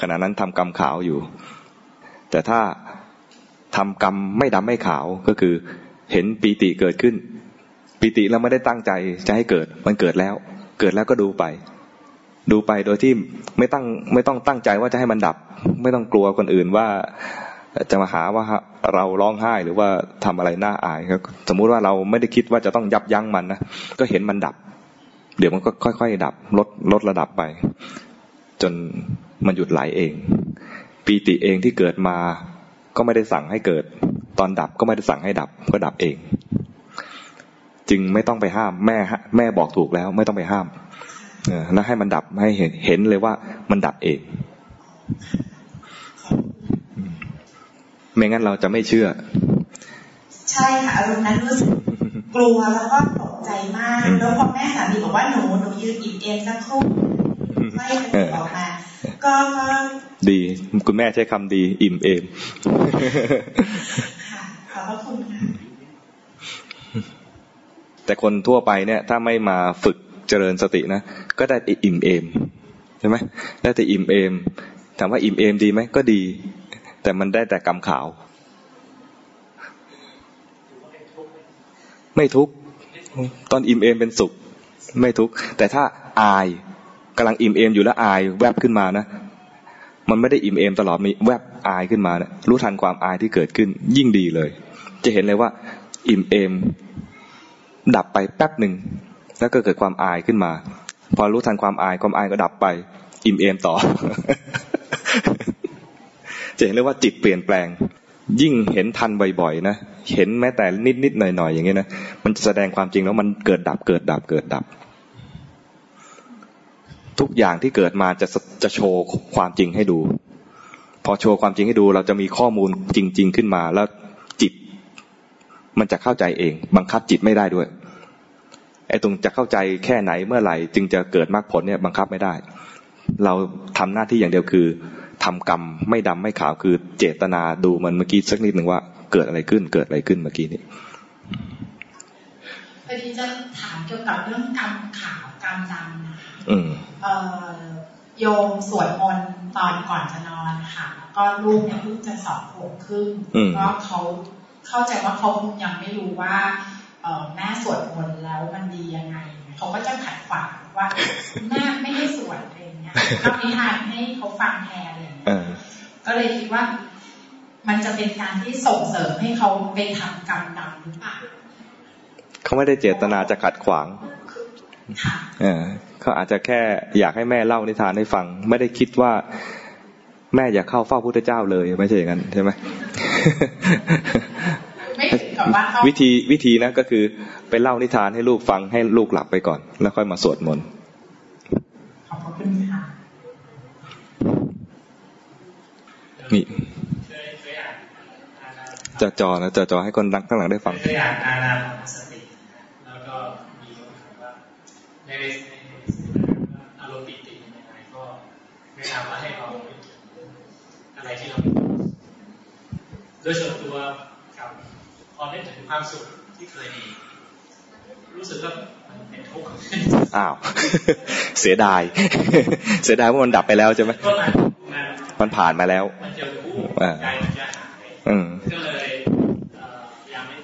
ขณะนั้นทำกรรมขาวอยู่ แต่ถ้าทำกรรมไม่ดำไม่ขาวก็คือ เห็นปีติเกิดขึ้นปีติแล้วไม่ได้ตั้งใจจะให้เกิด มันเกิดแล้ว เกิดแล้วก็ดูไป ดูไปโดยที่ไม่ตั้งไม่ต้องตั้งใจว่าจะให้มันดับ ไม่ต้องกลัวคนอื่นว่าจะมาหาว่าเราร้องไห้หรือว่าทำอะไรน่าอายครับสมมุติว่าเราไม่ได้คิดว่าจะต้องยับยั้งมันนะก็เห็นมันดับ เดี๋ยวมันก็ค่อยๆ ดับ ลดลดระดับไป จนมันหยุดไหลเอง ปีติเองที่เกิดมาก็ไม่ได้สั่งให้เกิด ตอนดับก็ไม่ได้สั่งให้ดับ ก็ดับเอง จึงไม่ต้องไปห้ามแม่แม่บอกถูกแล้ว ไม่ต้องไปห้าม นะให้มันดับให้เห็นเห็นเลยว่ามันดับเอง ไม่งั้นเราจะไม่เชื่อ ใช่ค่ะอารมณ์นั้นรู้สึกกลัวแล้วก็ตกใจมาก แล้วพอแม่สามีบอกว่าหนูหนูยืนอิ่มเอมสักครู่ไม่ออกมาก็ก็ดี คุณแม่ใช้คำดี อิ่มเอมค่ะขอบพระคุณค่ะแต่คนทั่วไปเนี่ย ถ้าไม่มาฝึก เจริญสตินะ ก็ได้อิ่มเอมใช่ไหมได้แต่อิ่มเอมถามว่าอิ่มเอมดีไหมก็ดี แต่มันได้แต่กรรมขาว ไม่ทุกตอนอิ่มเอมเป็นสุข ไม่ทุกแต่ถ้าอายกำลังอิ่มเอมอยู่แล้วอายแวบขึ้นมานะมันไม่ได้อิ่มเอมตลอดมีแวบอายขึ้นมานะรู้ทันความอายที่เกิดขึ้น ยิ่งดีเลย จะเห็นเลยว่า อิ่มเอม ดับไปแป๊บหนึ่ง แล้วก็เกิดความอายขึ้นมา พอรู้ทันความอายความอายก็ดับไป อิ่มเอมต่อ จะเห็นเลยว่าจิตเปลี่ยนแปลง ยิ่งเห็นทันบ่อยๆนะเห็นแม้แต่นิดๆหน่อยๆอย่างเงี้นะมันจะแสดงความจริงแล้วมันเกิดดับเกิดดับเกิดดับ ทุกอย่างที่เกิดมาจะจะโชว์ความจริงให้ดู พอโชว์ความจริงให้ดู เราจะมีข้อมูลจริง ๆ ขึ้นมาแล้วจิต มันจะเข้าใจเอง บังคับจิตไม่ได้ด้วย ไอ้ตรงจะเข้าใจแค่ไหนเมื่อไหร่ จึงจะเกิดมรรคผลเนี่ยบังคับไม่ได้ เราทำหน้าที่อย่างเดียวคือทำกรรมไม่ดำไม่ขาวคือเจตนาดูมันเมื่อกี้สักนิดหนึ่งว่าเกิดอะไรขึ้นเกิดอะไรขึ้นเมื่อกี้นี้พอดีจะถามเกี่ยวกับเรื่องกรรมขาวกรรมดำนะคะโยมสวดมนต์ตอนก่อนจะนอนค่ะก็ลูกเนี่ยเพิ่งจะสอบขวบครึ่งก็เขาเข้าใจว่าเขายังไม่รู้ว่า แม่สวดมนต์แล้วมันดียังไงเขาก็จะขัดขวางว่าแม่ไม่ให้สวดอะไรเงี้ยทำนิทานให้เขาฟังแทนเลยก็เลยคิดว่า มันจะเป็นการที่ส่งเสริมให้เขาไปทำกรรมดำหรือเปล่าเขาไม่ได้เจตนาจะขัดขวางเออเขาอาจจะแค่อยากให้แม่เล่านิทานให้ฟัง ไม่ได้คิดว่าแม่อยากเข้าเฝ้าพุทธเจ้าเลย ไม่ใช่อย่างนั้นใช่ไหม วิธีวิธีนะก็คือไปเล่านิทานให้ลูกฟังให้ลูกหลับไปก่อน แล้วค่อยมาสวดมนต์ขอบคุณค่ะนี่จะจอนะจะจอให้คนดังข้างหลังได้ฟังเคยอ่านอานาสติแล้วก็มีคำถามว่าในอารมณ์ปิติยังไงก็แนะนำว่าให้เราอะไรที่เราโดยส่วนตัวกับพ อได้ถึงความสุขที่เคยมีรู้สึกว่ามันเป็นทุกข์อ้าว เสียดาย เสียดายว่ามันดับไปแล้วใช่ไหมมันผ่านมาแล้ว มันจะรู้ใจมันจะหายก็เลยยังไม่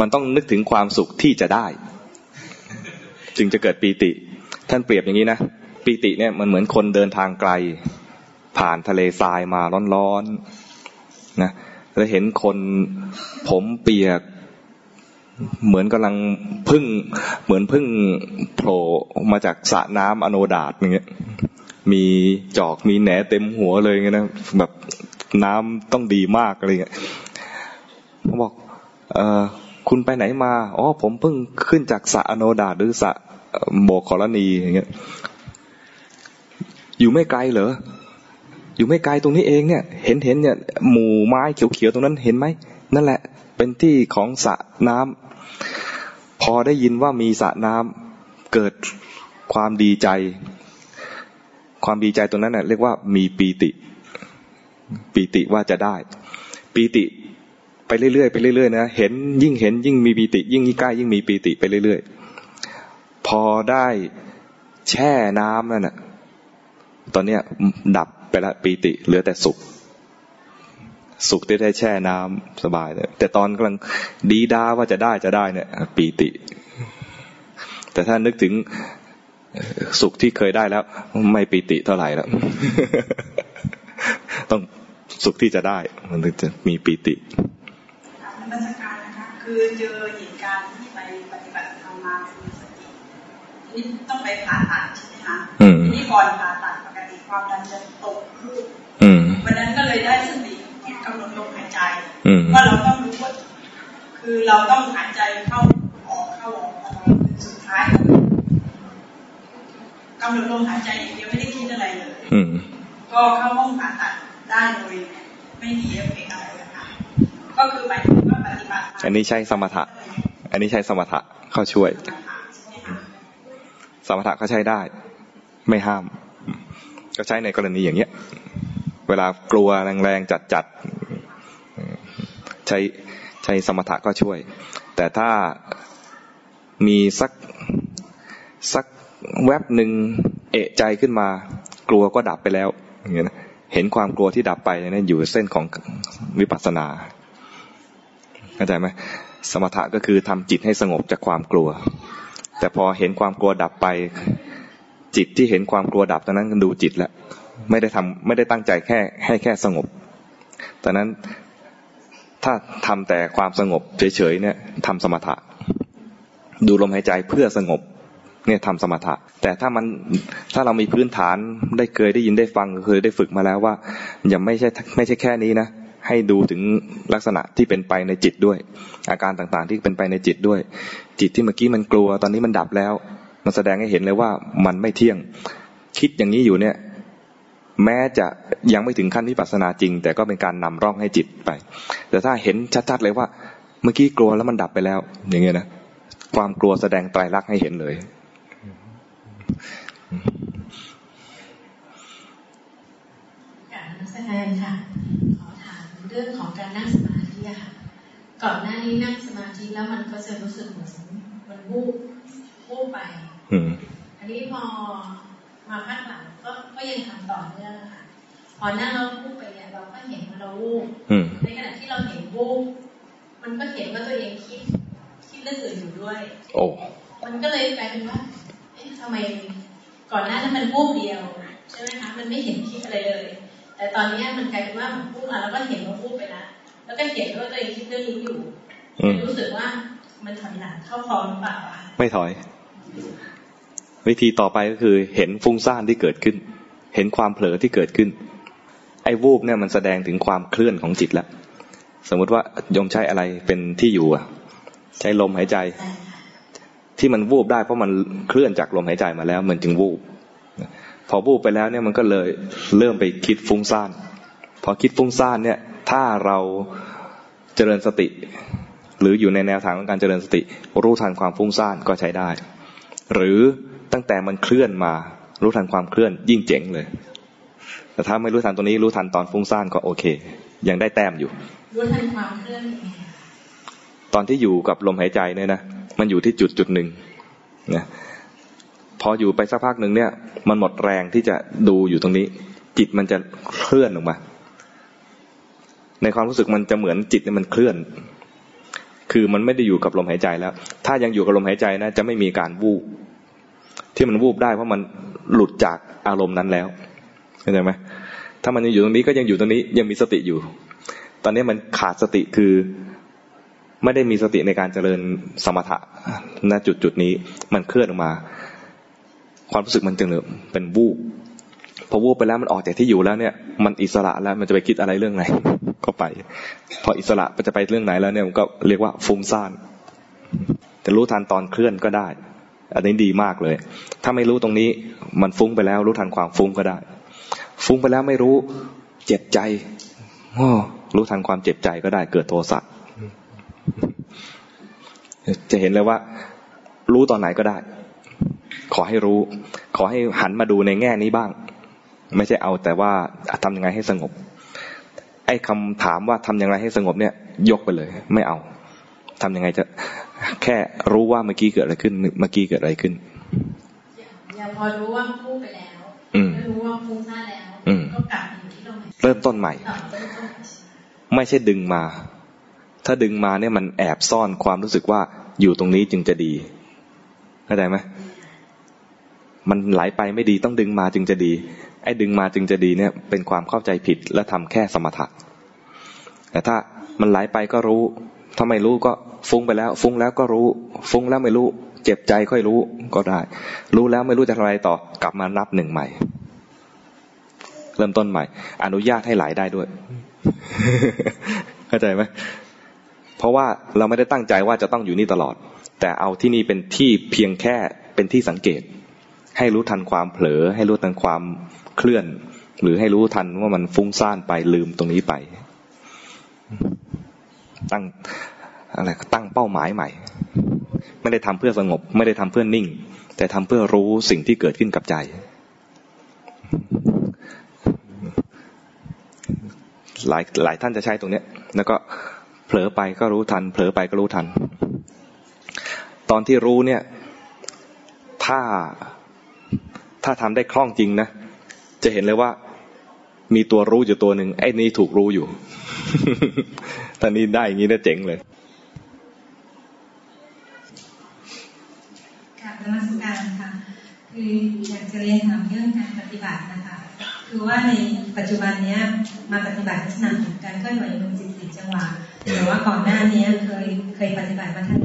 มันต้องนึกถึงความสุขที่จะได้ จึงจะเกิดปีติ ท่านเปรียบอย่างนี้นะปีติเนี่ยมันเหมือนคนเดินทางไกล ผ่านทะเลทรายมาร้อนๆนะ แล้วเห็นคนผมเปียก เหมือนกำลังพึ่ง เหมือนพึ่งโผล่มาจากสระน้ำอโนดาตอย่างเงี้ย มีจอกมีแหนเต็มหัวเลยเงี้ยนะแบบน้ำต้องดีมากอะไรเงี้ยเขาบอก เออคุณไปไหนมา อ๋อ ผมเพิ่งขึ้นจากสระอโนดาตหรือสระโบกรณีอย่างเงี้ย อยู่ไม่ไกลเหรอ อยู่ไม่ไกลตรงนี้เองเนี่ย เห็นเห็นเนี่ยหมู่ไม้เขียวๆตรงนั้นเห็นไหมนั่นแหละ เป็นที่ของสระน้ำพอได้ยินว่ามีสระน้ำเกิดความดีใจ ความดีใจตรงนั้นเน่ยเรียกว่ามีปีติ ปีติว่าจะได้ ปีติไปเรื่อยๆไปเรื่อยๆนะเห็นยิ่งเห็นยิ่งมีปีติ ยิ่งใกล้ยิ่งมีปีติไปเรื่อยๆ พอได้แช่น้ำนั่นน่ะตอนเนี้ยดับ ไปละปีติเหลือแต่สุข สุขที่ได้แช่น้ำสบายเลยแต่ตอนกำลังดีดาว่าจะได้จะได้เนี่ยปีติ แต่ถ้านึกถึงสุขที่เคยได้แล้ว ไม่ปีติเท่าไหร่แล้ว ต้องสุขที่จะได้ มันถึงจะมีปีตินมัสการนะคะคือเจอเหตุการณ์ที่ไปปฏิบัติธรรมมาคือสติทีนี้ต้องไปผ่าตัดใช่ไหมคะทีนี้ก่อนผ่าตัดปกติ ความดันจะตกขึ้นวันนั้นก็เลยได้สติคิดกำหนดลมหายใจว่าเราต้องรู้ว่าคือเราต้องหายใจเข้าออกเข้าออกตลอดสุดท้ายกำหนดลมหายใจอย่างเดียวไม่ได้คิดอะไรเลยก็เข้าห้องผ่าตัดได้โดยไม่มีเอฟเฟกอะไรนะคะก็คือหมายถึงว่าปฏิบัติอันนี้ใช้สมถะ อันนี้ใช้สมถะเข้าช่วย สมถะก็ใช้ได้ ไม่ห้าม ก็ใช้ในกรณีอย่างเนี้ย เวลากลัวแรงๆจัดๆใช้ใช้สมถะก็ช่วย แต่ถ้ามีสักสักแวบหนึ่งเอะใจขึ้นมา กลัวก็ดับไปแล้วอย่างเงี้ยเห็นความกลัวที่ดับไปนี่อยู่เส้นของวิปัสสนาเข้าใจไหมสมถะก็คือทำจิตให้สงบจากความกลัว แต่พอเห็นความกลัวดับไป จิตที่เห็นความกลัวดับตอนนั้นดูจิตแล้วไม่ได้ทำไม่ได้ตั้งใจแค่ให้แค่สงบ ตอนนั้นถ้าทำแต่ความสงบเฉยๆเนี่ยทำสมถะ ดูลมหายใจเพื่อสงบเนี่ยทำสมถะ แต่ถ้ามันถ้าเรามีพื้นฐานได้เคยได้ยินได้ฟังเคยได้ฝึกมาแล้วว่าอย่าไม่ใช่ไม่ใช่แค่นี้นะให้ดูถึงลักษณะที่เป็นไปในจิตด้วย อาการต่างๆที่เป็นไปในจิตด้วย จิตที่เมื่อกี้มันกลัว ตอนนี้มันดับแล้ว มันแสดงให้เห็นเลยว่ามันไม่เที่ยง คิดอย่างนี้อยู่เนี่ย แม้จะยังไม่ถึงขั้นวิปัสสนาจริง แต่ก็เป็นการนำร่องให้จิตไป แต่ถ้าเห็นชัดๆเลยว่า เมื่อกี้กลัวแล้วมันดับไปแล้ว อย่างเงี้ยนะความกลัวแสดงไตรลักษณ์ให้เห็นเลยการนักแสดงค่ะขอถามเรื่องของการนั่งสมาธิค่ะ ก่อนหน้านี้นั่งสมาธิแล้วมันก็จะรู้สึกเหมือนมันวูบ วูบไปอันนี้พอมาพักหลังก็ก็ยังทำต่อเนื่องค่ะพอนั่งเราวูบไปเนี่ยเราก็เห็นว่าเราวูบในขณะที่เราเห็นวูบมันก็เห็นว่าตัวเองคิดคิดเรื่องอื่นอยู่ด้วย โอ้มันก็เลยกลายเป็นว่าทำไมก่อนหน้านั้นมันพูดเดียวใช่ไหมคะมันไม่เห็นคิดอะไรเลย แต่ตอนนี้มันกลายเป็นว่ามันพูดมาแล้วก็เห็นว่าพูดไปแล้วแล้วก็เห็นว่าตัวเองคิดเรื่องนี้อยู่รู้สึกว่ามันถอยหลังเข้าพร้อมหรือเปล่าไม่ถอย วิธีต่อไปก็คือ เห็นฟุ้งซ่านที่เกิดขึ้น เห็นความเผลอที่เกิดขึ้น ไอ้วูบเนี่ยมันแสดงถึงความเคลื่อนของจิตแล้ว สมมติว่ายมใช้อะไรเป็นที่อยู่อะใช้ลมหายใจ ที่มันวูบได้ เพราะมันเคลื่อนจากลมหายใจมาแล้วมันจึงวูบ พอวูบไปแล้วเนี่ยมันก็เลยเริ่มไปคิดฟุ้งซ่าน พอคิดฟุ้งซ่านเนี่ย ถ้าเราเจริญสติ หรืออยู่ในแนวทางของการเจริญสติ รู้ทันความฟุ้งซ่านก็ใช้ได้ หรือตั้งแต่มันเคลื่อนมา รู้ทันความเคลื่อนยิ่งเจ๋งเลย แต่ถ้าไม่รู้ทันตัวนี้รู้ทันตอนฟุ้งซ่านก็โอเค ยังได้แต้มอยู่ รู้ทันความเคลื่อนตอนที่อยู่กับลมหายใจเนี่ยนะมันอยู่ที่จุดจุดหนึ่งนะพออยู่ไปสักพักหนึ่งเนี่ย มันหมดแรงที่จะดูอยู่ตรงนี้ จิตมันจะเคลื่อนออกมา ในความรู้สึกมันจะเหมือนจิตเนี่ยมันเคลื่อน คือมันไม่ได้อยู่กับลมหายใจแล้ว ถ้ายังอยู่กับลมหายใจนะ จะไม่มีการวูบที่มันวูบได้เพราะมันหลุดจากอารมณ์นั้นแล้วเข้าใจไหมถ้ามันยังอยู่ตรงนี้ก็ยังอยู่ตรงนี้ยังมีสติอยู่ ตอนนี้มันขาดสติคือไม่ได้มีสติในการเจริญสมถะณจุดจุดนี้มันเคลื่อนออกมา ความรู้สึกมันจึงเป็นวูบพอวูบไปแล้วมันออกจากที่อยู่แล้วเนี่ย มันอิสระแล้วมันจะไปคิดอะไรเรื่องไหน ก็ไป พออิสระมันจะไปเรื่องไหนแล้วเนี่ยมันก็เรียกว่าฟุ้งซ่านจะรู้ทันตอนเคลื่อนก็ได้ อันนี้ดีมากเลย ถ้าไม่รู้ตรงนี้มันฟุ้งไปแล้ว รู้ทันความฟุ้งก็ได้ ฟุ้งไปแล้วไม่รู้เจ็บใจรู้ทันความเจ็บใจก็ได้เกิดโทสะจะเห็นเลยว่า รู้ตอนไหนก็ได้ ขอให้รู้ ขอให้หันมาดูในแง่นี้บ้าง ไม่ใช่เอาแต่ว่าทำยังไงให้สงบ อ้คำถามว่าทำยังไงให้สงบเนี่ย ยกไปเลย ไม่เอาทำยังไงจะแค่รู้ว่าเมื่อกี้เกิดอะไรขึ้น เมื่อกี้เกิดอะไรขึ้นอย่าพอรู้ว่าพูดไปแล้วรู้ว่าฟุ้งซ่านแล้วก็กลับมาอยู่ที่ตรงไหนเริ่มต้นใหม่ ไม่ใช่ดึงมา ถ้าดึงมาเนี่ยมันแอบซ่อนความรู้สึกว่าอยู่ตรงนี้จึงจะดีเข้าใจไหมมันไหลไปไม่ดีต้องดึงมาจึงจะดี ไอ้ดึงมาจึงจะดีเนี่ยเป็นความเข้าใจผิดและทำแค่สมถะ แต่ถ้ามันไหลไปก็รู้ ถ้าไม่รู้ก็ฟุ้งไปแล้ว ฟุ้งแล้วก็รู้ ฟุ้งแล้วไม่รู้ เจ็บใจค่อยรู้ก็ได้ รู้แล้วไม่รู้จะทำอะไรต่อกลับมานับหนึ่งใหม่ เริ่มต้นใหม่ อนุญาตให้ไหลได้ด้วย เข้าใจไหมเพราะว่าเราไม่ได้ตั้งใจว่าจะต้องอยู่นี่ตลอด แต่เอาที่นี่เป็นที่เพียงแค่เป็นที่สังเกต ให้รู้ทันความเผลอ ให้รู้ทันความ เคลื่อน หรือให้รู้ทันว่ามันฟุ้งซ่านไปลืมตรงนี้ไป ตั้งอะไรตั้งเป้าหมายใหม่ ไม่ได้ทำเพื่อสงบ ไม่ได้ทำเพื่อนิ่ง แต่ทำเพื่อรู้สิ่งที่เกิดขึ้นกับใจ หลายหลายท่านจะใช้ตรงเนี้ย แล้วก็เผลอไปก็รู้ทัน เผลอไปก็รู้ทัน ตอนที่รู้เนี่ย ถ้าถ้าทำได้คล่องจริงนะ จะเห็นเลยว่า มีตัวรู้อยู่ตัวหนึ่งไอ้นี่ถูกรู้อยู่ตอนนี้ได้อย่างนี้ได้เจ๋งเลยกับนมัสการค่ะ คืออยากจะเรียนถามเรื่องการปฏิบัตินะคะ คือว่าในปัจจุบันเนี้ยมาปฏิบัติลักษณะของการเคลื่อนไหวลงจิตสิจังหวะแต่ว่าก่อนหน้านี้เคยเคยปฏิบัติมาทั้ง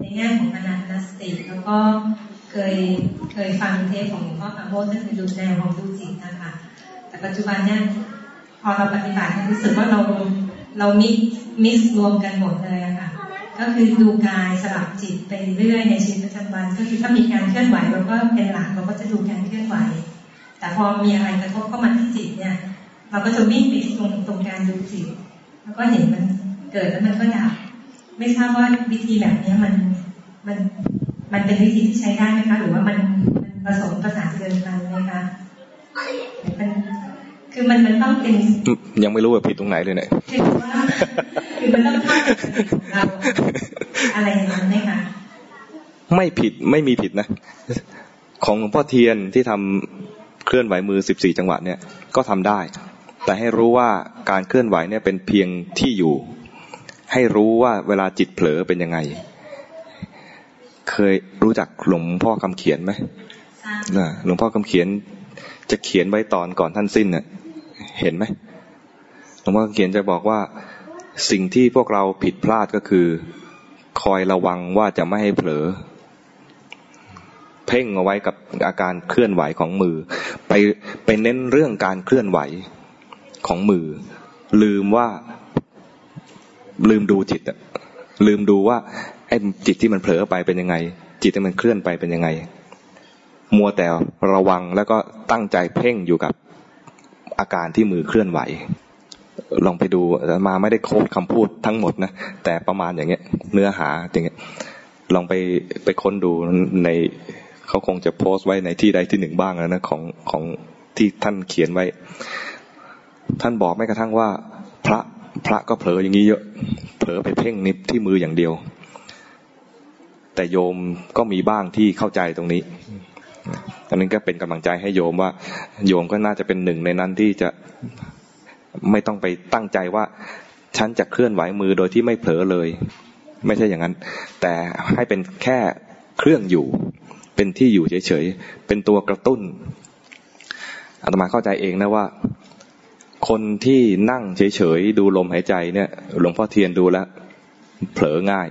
ในแง่ของอนาคตสติ แล้วก็ เคยเคยฟังเทปของหลวงพ่อปาโมทก็คือดูแนวของดูจิตนะคะแต่ปัจจุบันเนี้ยพอเราปฏิบัติรู้สึกว่าเราเรามิกมิกรวมกันหมดเลยค่ะ ก็คือดูกายสลับจิตไปเรื่อยในชีวิตประจำวัน ก็คือถ้ามีการเคลื่อนไหวเราก็เป็นหลักเราก็จะดูการเคลื่อนไหว แต่พอมีอะไรกระทบเข้ามาที่จิตเนี่ย เราก็จะวิ่งไปตรงตรงการดูจิต แล้วก็เห็นมันเกิดแล้วมันก็ดับไม่ทราบว่าวิธีแบบนี้มันมัน มันเป็นวิธีที่ใช้ได้ไหมคะ หรือว่ามันมันผสมประสานเกินไปไหมคะมันคือมันมันต้องเป็นยังไม่รู้ว่าผิดตรงไหนเลยเนี่ยคือว่าคือมันต้องเข้ากับเราอะไรอย่างนั้นไหมคะไม่ผิดไม่มีผิดนะ ของหลวงพ่อเทียนที่ทำเคลื่อนไหวมือสิบสี่จังหวะเนี่ยก็ทำได้ แต่ให้รู้ว่าการเคลื่อนไหวเนี่ยเป็นเพียงที่อยู่ ให้รู้ว่าเวลาจิตเผลอเป็นยังไง เคยรู้จักหลวงพ่อคำเขียนไหมหลวงพ่อคำเขียน จะเขียนไว้ตอนก่อนท่านสิ้นเน่ยเห็นไหมหลวงพ่อคำเขียนจะบอกว่าสิ่งที่พวกเราผิดพลาดก็คือ คอยระวังว่าจะไม่ให้เผลอ เพ่งเอาไว้กับอาการเคลื่อนไหวของมือ ไปไปเน้นเรื่องการเคลื่อนไหวของมือ ลืมว่าลืมดูจิตอะลืมดูว่าไอ้ จิตที่มันเผลอไปเป็นยังไง จิตที่มันเคลื่อนไปเป็นยังไง มัวแต่ระวังแล้วก็ตั้งใจเพ่งอยู่กับอาการที่มือเคลื่อนไหว ลองไปดูมาไม่ได้โค้ดคำพูดทั้งหมดนะแต่ประมาณอย่างเงี้ย เนื้อหาอย่างเงี้ยลองไปไปค้นดูในเขาคงจะโพสต์ไว้ในที่ใดที่หนึ่งบ้างแล้วนะของของที่ท่านเขียนไว้ ท่านบอกไม่กระทั่งว่า พระพระก็เผลออย่างนี้เยอะ เผลอไปเพ่งนิบที่มืออย่างเดียว แต่โยมก็มีบ้างที่เข้าใจตรงนี้อันนี้นก็เป็นกำลังใจให้โยมว่า โยมก็น่าจะเป็นหนึ่งในนั้นที่จะไม่ต้องไปตั้งใจว่าฉันจะเคลื่อนไหวมือโดยที่ไม่เผลอเลย ไม่ใช่อย่างนั้น แต่ให้เป็นแค่เครื่องอยู่ เป็นที่อยู่เฉยๆเป็นตัวกระตุ้นอาตมาเข้าใจเองนะว่า คนที่นั่งเฉยๆดูลมหายใจเนี่ย หลวงพ่อเทียนดูแล้วเผลอง่าย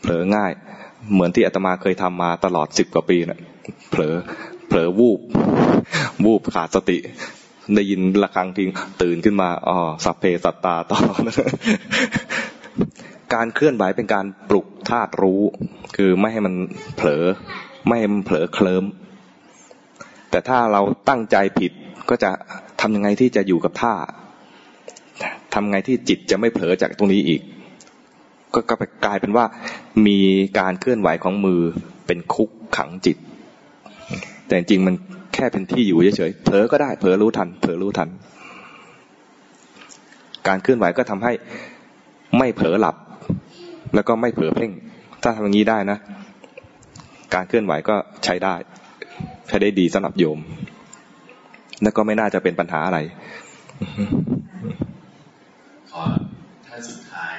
เผลอง่าย เหมือนที่อาตมาเคยทำมาตลอดสิบกว่าปีนะ่ะเผลอเผลอวูบ วูบขาดสติ ได้ยินระฆังทิ้งตื่นขึ้นมาอ๋อสัพเพสัตตาต่อการเคลื่อนไหวเป็นการปลุกธาตุรู้ คือไม่ให้มันเผลอ ไม่ให้มันเผลอเคลิ้มแต่ถ้าเราตั้งใจผิดก็จะทำยังไงที่จะอยู่กับท่าทำไงที่จิตจะไม่เผลอจากตรงนี้อีก ก็กลายเป็นว่ามีการเคลื่อนไหวของมือเป็นคุกขังจิต แต่จริงมันแค่เป็นที่อยู่เฉยๆเผลอก็ได้เผลอรู้ทันเผลอรู้ทัน การเคลื่อนไหวก็ทำให้ไม่เผลอหลับ แล้วก็ไม่เผลอเพ่ง ถ้าทำอย่างนี้ได้นะ การเคลื่อนไหวก็ใช้ได้ใช้ได้ดีสำหรับโยม แล้วก็ไม่น่าจะเป็นปัญหาอะไรขอท่านสุดท้าย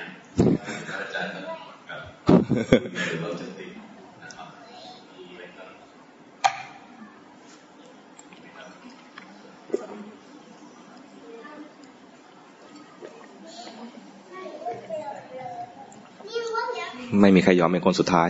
ไม่มีใครยอมเป็นคนสุดท้าย